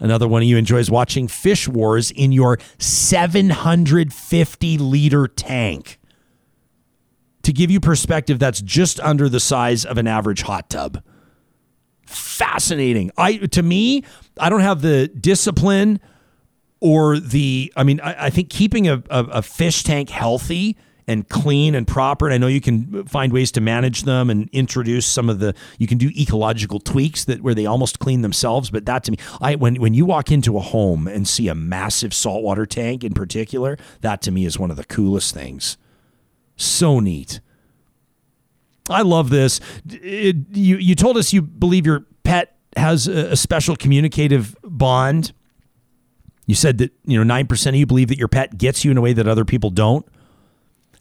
Speaker 1: Another one of you enjoys watching Fish Wars in your 750 liter tank. To give you perspective, that's just under the size of an average hot tub. Fascinating. I to me, I don't have the discipline or the. I mean, I, I think keeping a, a, a fish tank healthy and clean and proper. And I know you can find ways to manage them and introduce some of the. You can do ecological tweaks that where they almost clean themselves. But that to me, I when when you walk into a home and see a massive saltwater tank in particular, that to me is one of the coolest things. So neat. I love this. It- you you told us you believe your pet has a, a special communicative bond. You said that you know nine percent of you believe that your pet gets you in a way that other people don't.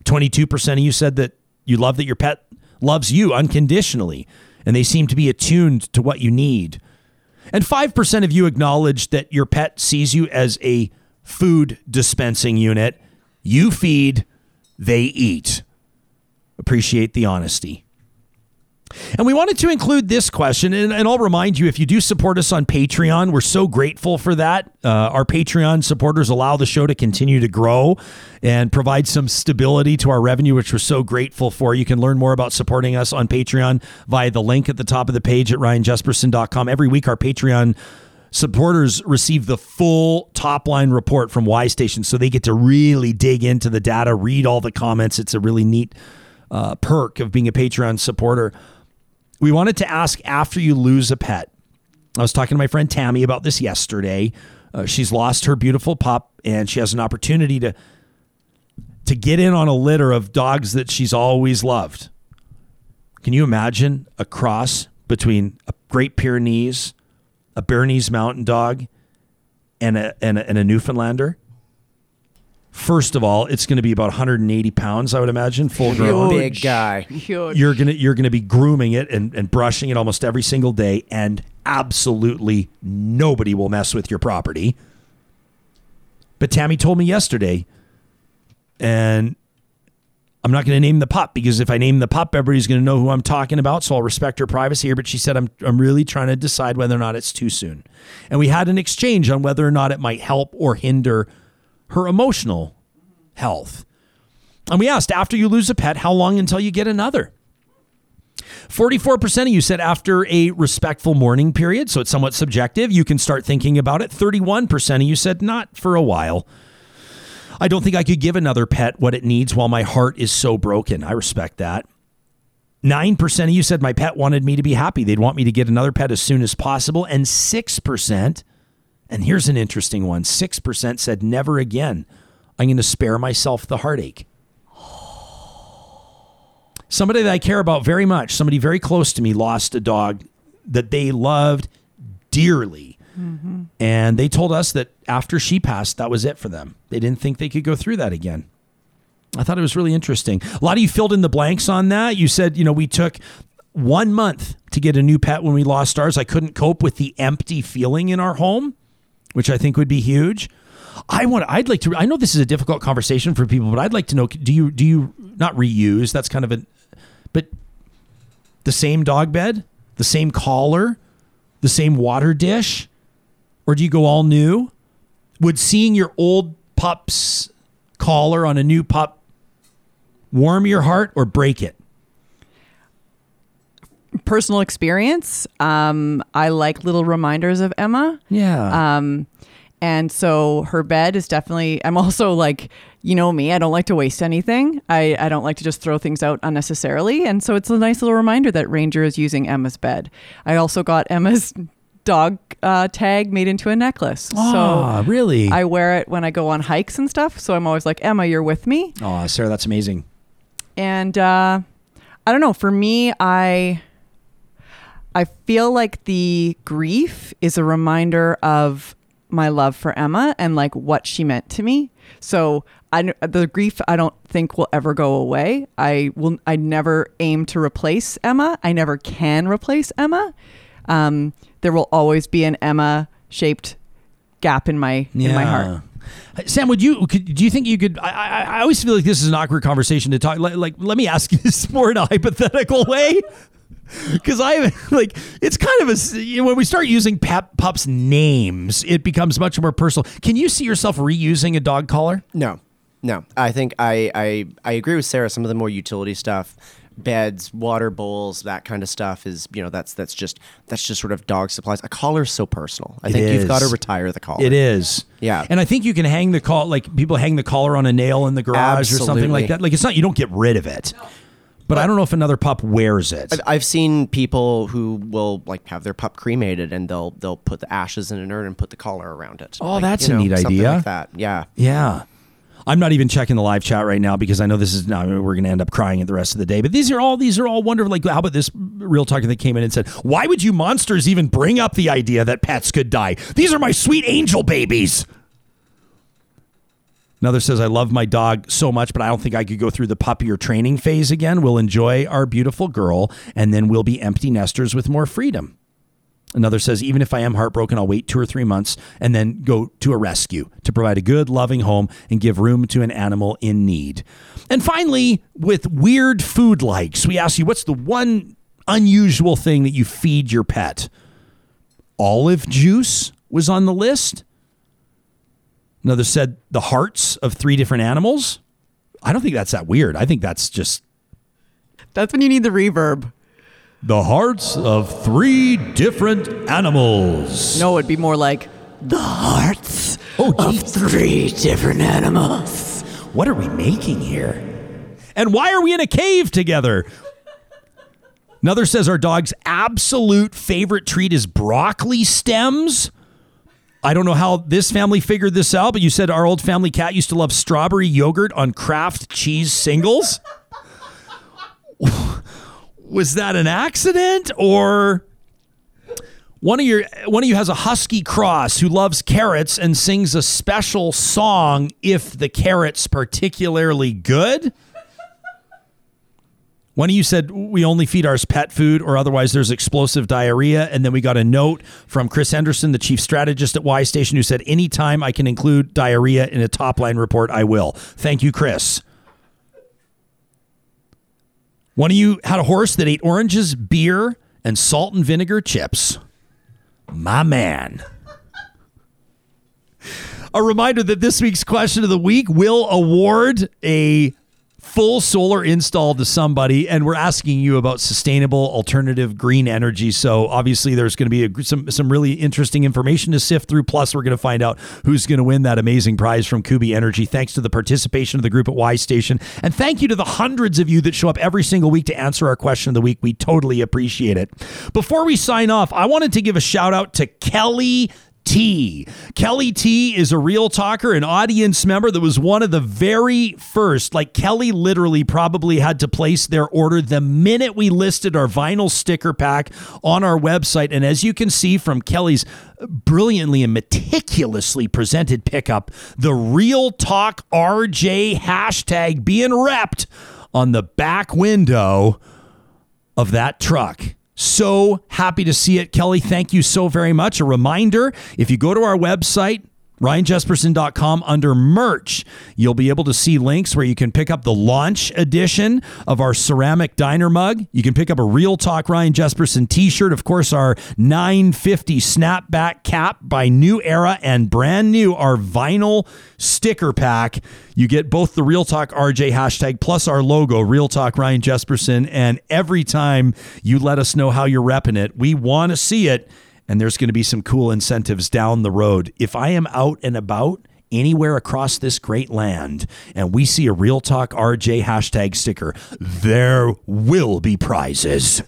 Speaker 1: Twenty two percent of you said that you love that your pet loves you unconditionally, and they seem to be attuned to what you need. And five percent of you acknowledge that your pet sees you as a food dispensing unit. You feed, they eat. Appreciate the honesty. And we wanted to include this question, and, and I'll remind you if you do support us on Patreon, we're so grateful for that. Uh, our Patreon supporters allow the show to continue to grow and provide some stability to our revenue, which we're so grateful for. You can learn more about supporting us on Patreon via the link at the top of the page at ryanjespersen.com. Every week, our Patreon supporters receive the full top line report from Y Station, so they get to really dig into the data, read all the comments. It's a really neat uh, perk of being a Patreon supporter. We wanted to ask after you lose a pet. I was talking to my friend Tammy about this yesterday. Uh, she's lost her beautiful pup, and she has an opportunity to to get in on a litter of dogs that she's always loved. Can you imagine a cross between a Great Pyrenees, a Bernese Mountain Dog, and a, and a, and a Newfoundlander? First of all, it's going to be about 180 pounds, I would imagine, full grown.
Speaker 4: Big guy.
Speaker 3: Huge.
Speaker 1: You're gonna you're gonna be grooming it and, and brushing it almost every single day, and absolutely nobody will mess with your property. But Tammy told me yesterday, and I'm not going to name the pup because if I name the pup, everybody's going to know who I'm talking about. So I'll respect her privacy here. But she said, I'm, I'm really trying to decide whether or not it's too soon. And we had an exchange on whether or not it might help or hinder her emotional health. And we asked, after you lose a pet, how long until you get another? 44% of you said after a respectful mourning period, so it's somewhat subjective. You can start thinking about it. 31% of you said not for a while. I don't think I could give another pet what it needs while my heart is so broken. I respect that. 9% of you said my pet wanted me to be happy. They'd want me to get another pet as soon as possible. And 6%, and here's an interesting one 6% said never again. I'm going to spare myself the heartache somebody that I care about very much, somebody very close to me, lost a dog that they loved dearly. Mm-hmm. And they told us that after she passed, that was it for them. They didn't think they could go through that again. I thought it was really interesting. A lot of you filled in the blanks on that. You said, you know, we took one month to get a new pet when we lost ours. I couldn't cope with the empty feeling in our home, which I think would be huge. I want. I'd like to. I know this is a difficult conversation for people, but I'd like to know. Do you do you not reuse? That's kind of a, but the same dog bed, the same collar, the same water dish, or do you go all new? Would seeing your old pup's collar on a new pup warm your heart or break it?
Speaker 3: Personal experience. Um, I like little reminders of Emma.
Speaker 1: Yeah.
Speaker 3: Um, and so her bed is definitely, I'm also like, you know me, I don't like to waste anything. I, I don't like to just throw things out unnecessarily. And so it's a nice little reminder that Ranger is using Emma's bed. I also got Emma's dog uh, tag made into a necklace.
Speaker 1: Ah,
Speaker 3: so
Speaker 1: really?
Speaker 3: I wear it when I go on hikes and stuff. So I'm always like, Emma, you're with me.
Speaker 1: oh, Sarah, that's amazing.
Speaker 3: And uh, I don't know. For me, I I feel like the grief is a reminder of my love for Emma and like what she meant to me. So I the grief I don't think will ever go away. I will. I never aim to replace Emma. I never can replace Emma. Um, there will always be an Emma shaped gap in my in my heart.
Speaker 1: Sam, would you? Could, do you think you could? I, I, I always feel like this is an awkward conversation to talk. Like, like let me ask you this more in a hypothetical way, because I like it's kind of a you know, when we start using pep, pups names, it becomes much more personal. Can you see yourself reusing a dog collar?
Speaker 4: No, no. I think I, I I agree with Sarah. Some of the more utility stuff, beds, water bowls, that kind of stuff is you know that's that's just that's just sort of dog supplies. A collar's so personal. I
Speaker 1: It
Speaker 4: think you've got to retire the collar.
Speaker 1: It is.
Speaker 4: Yeah.
Speaker 1: And I think you can hang the call like people hang the collar on a nail in the garage or something like that. Like it's not you don't get rid of it. But, I don't know if another pup wears it.
Speaker 4: I've, I've seen people who will like have their pup cremated and they'll they'll put the ashes in an urn and put the collar around it.
Speaker 1: Oh,
Speaker 4: Like,
Speaker 1: that's
Speaker 4: you
Speaker 1: a
Speaker 4: know,
Speaker 1: neat
Speaker 4: something
Speaker 1: idea.
Speaker 4: Like that, yeah.
Speaker 1: Yeah. I'm not even checking the live chat right now because I know this is now we're going to end up crying at the rest of the day. But these are all these are all wonderful. Like, how about this real talker that came in and said, "Why would you monsters even bring up the idea that pets could die? These are my sweet angel babies." Another says, "I love my dog so much, but I don't think I could go through the puppy or training phase again. We'll enjoy our beautiful girl, and then we'll be empty nesters with more freedom." Another says, even if I am heartbroken, I'll wait two or three months and then go to a rescue to provide a good, loving home and give room to an animal in need. And finally, with weird food likes, we ask you, what's the one unusual thing that you feed your pet? Olive juice was on the list. Another said the hearts of three different animals. I don't think that's that weird. I think that's just
Speaker 3: That's when you need the reverb.
Speaker 1: the hearts of three different animals.
Speaker 3: No, it'd be more like the hearts oh, of three different animals.
Speaker 1: What are we making here? And why are we in a cave together? Another says our dog's absolute favorite treat is broccoli stems. I don't know how this family figured this out, but you said our old family cat used to love strawberry yogurt on Kraft cheese singles. Was that an accident or one of your one of you has a husky cross who loves carrots and sings a special song if the carrots particularly good? One of you said we only feed ours pet food or otherwise there's explosive diarrhea. And then we got a note from Chris Henderson, the chief strategist at Y Station, who said, Anytime I can include diarrhea in a top line report, I will. Thank you, Chris. One of you had a horse that ate oranges, beer, and salt and vinegar chips. My man. A reminder that this week's question of the week will award a full solar install to somebody and we're asking you about sustainable alternative green energy. So obviously there's going to be a, some some really interesting information to sift through. Plus we're going to find out who's going to win that amazing prize from Kuby Energy. Thanks to the participation of the group at Y Station. And thank you to the hundreds of you that show up every single week to answer our question of the week. We totally appreciate it. Before we sign off I wanted to give a shout out to Kelly T. Kelly T is a real talker, an audience member that was one of the very first. Like Kelly literally probably had to place their order the minute we listed our vinyl sticker pack on our website. And as you can see from Kelly's brilliantly and meticulously presented pickup, the Real Talk RJ hashtag being repped on the back window of that truck. So happy to see it. Kelly, thank you so very much. A reminder if you go to our website, ryanjespersen.com under merch. You'll be able to see links where you can pick up the launch edition of our ceramic diner mug. You can pick up a real talk ryan jespersen t-shirt of course our 950 snapback cap by new era and brand new our vinyl sticker pack. You get both the real talk rj hashtag plus our logo real talk ryan jespersen and every time you let us know how you're repping it we want to see it and there's going to be some cool incentives down the road. If I am out and about anywhere across this great land and we see a Real Talk RJ hashtag sticker, there will be prizes.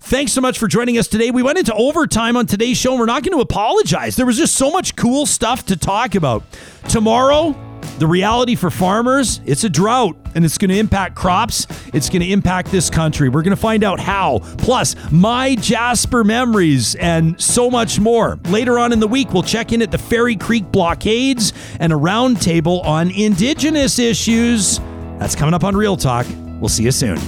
Speaker 1: Thanks so much for joining us today. We went into overtime on today's show and we're not going to apologize. There was just so much cool stuff to talk about. Tomorrow, the reality for farmers, it's a drought and it's going to impact crops. It's going to impact this country. We're going to find out how. Plus, my Jasper memories and so much more. Later on in the week, we'll check in at the Fairy Creek blockades and a roundtable on Indigenous issues. That's coming up on Real Talk. We'll see you soon.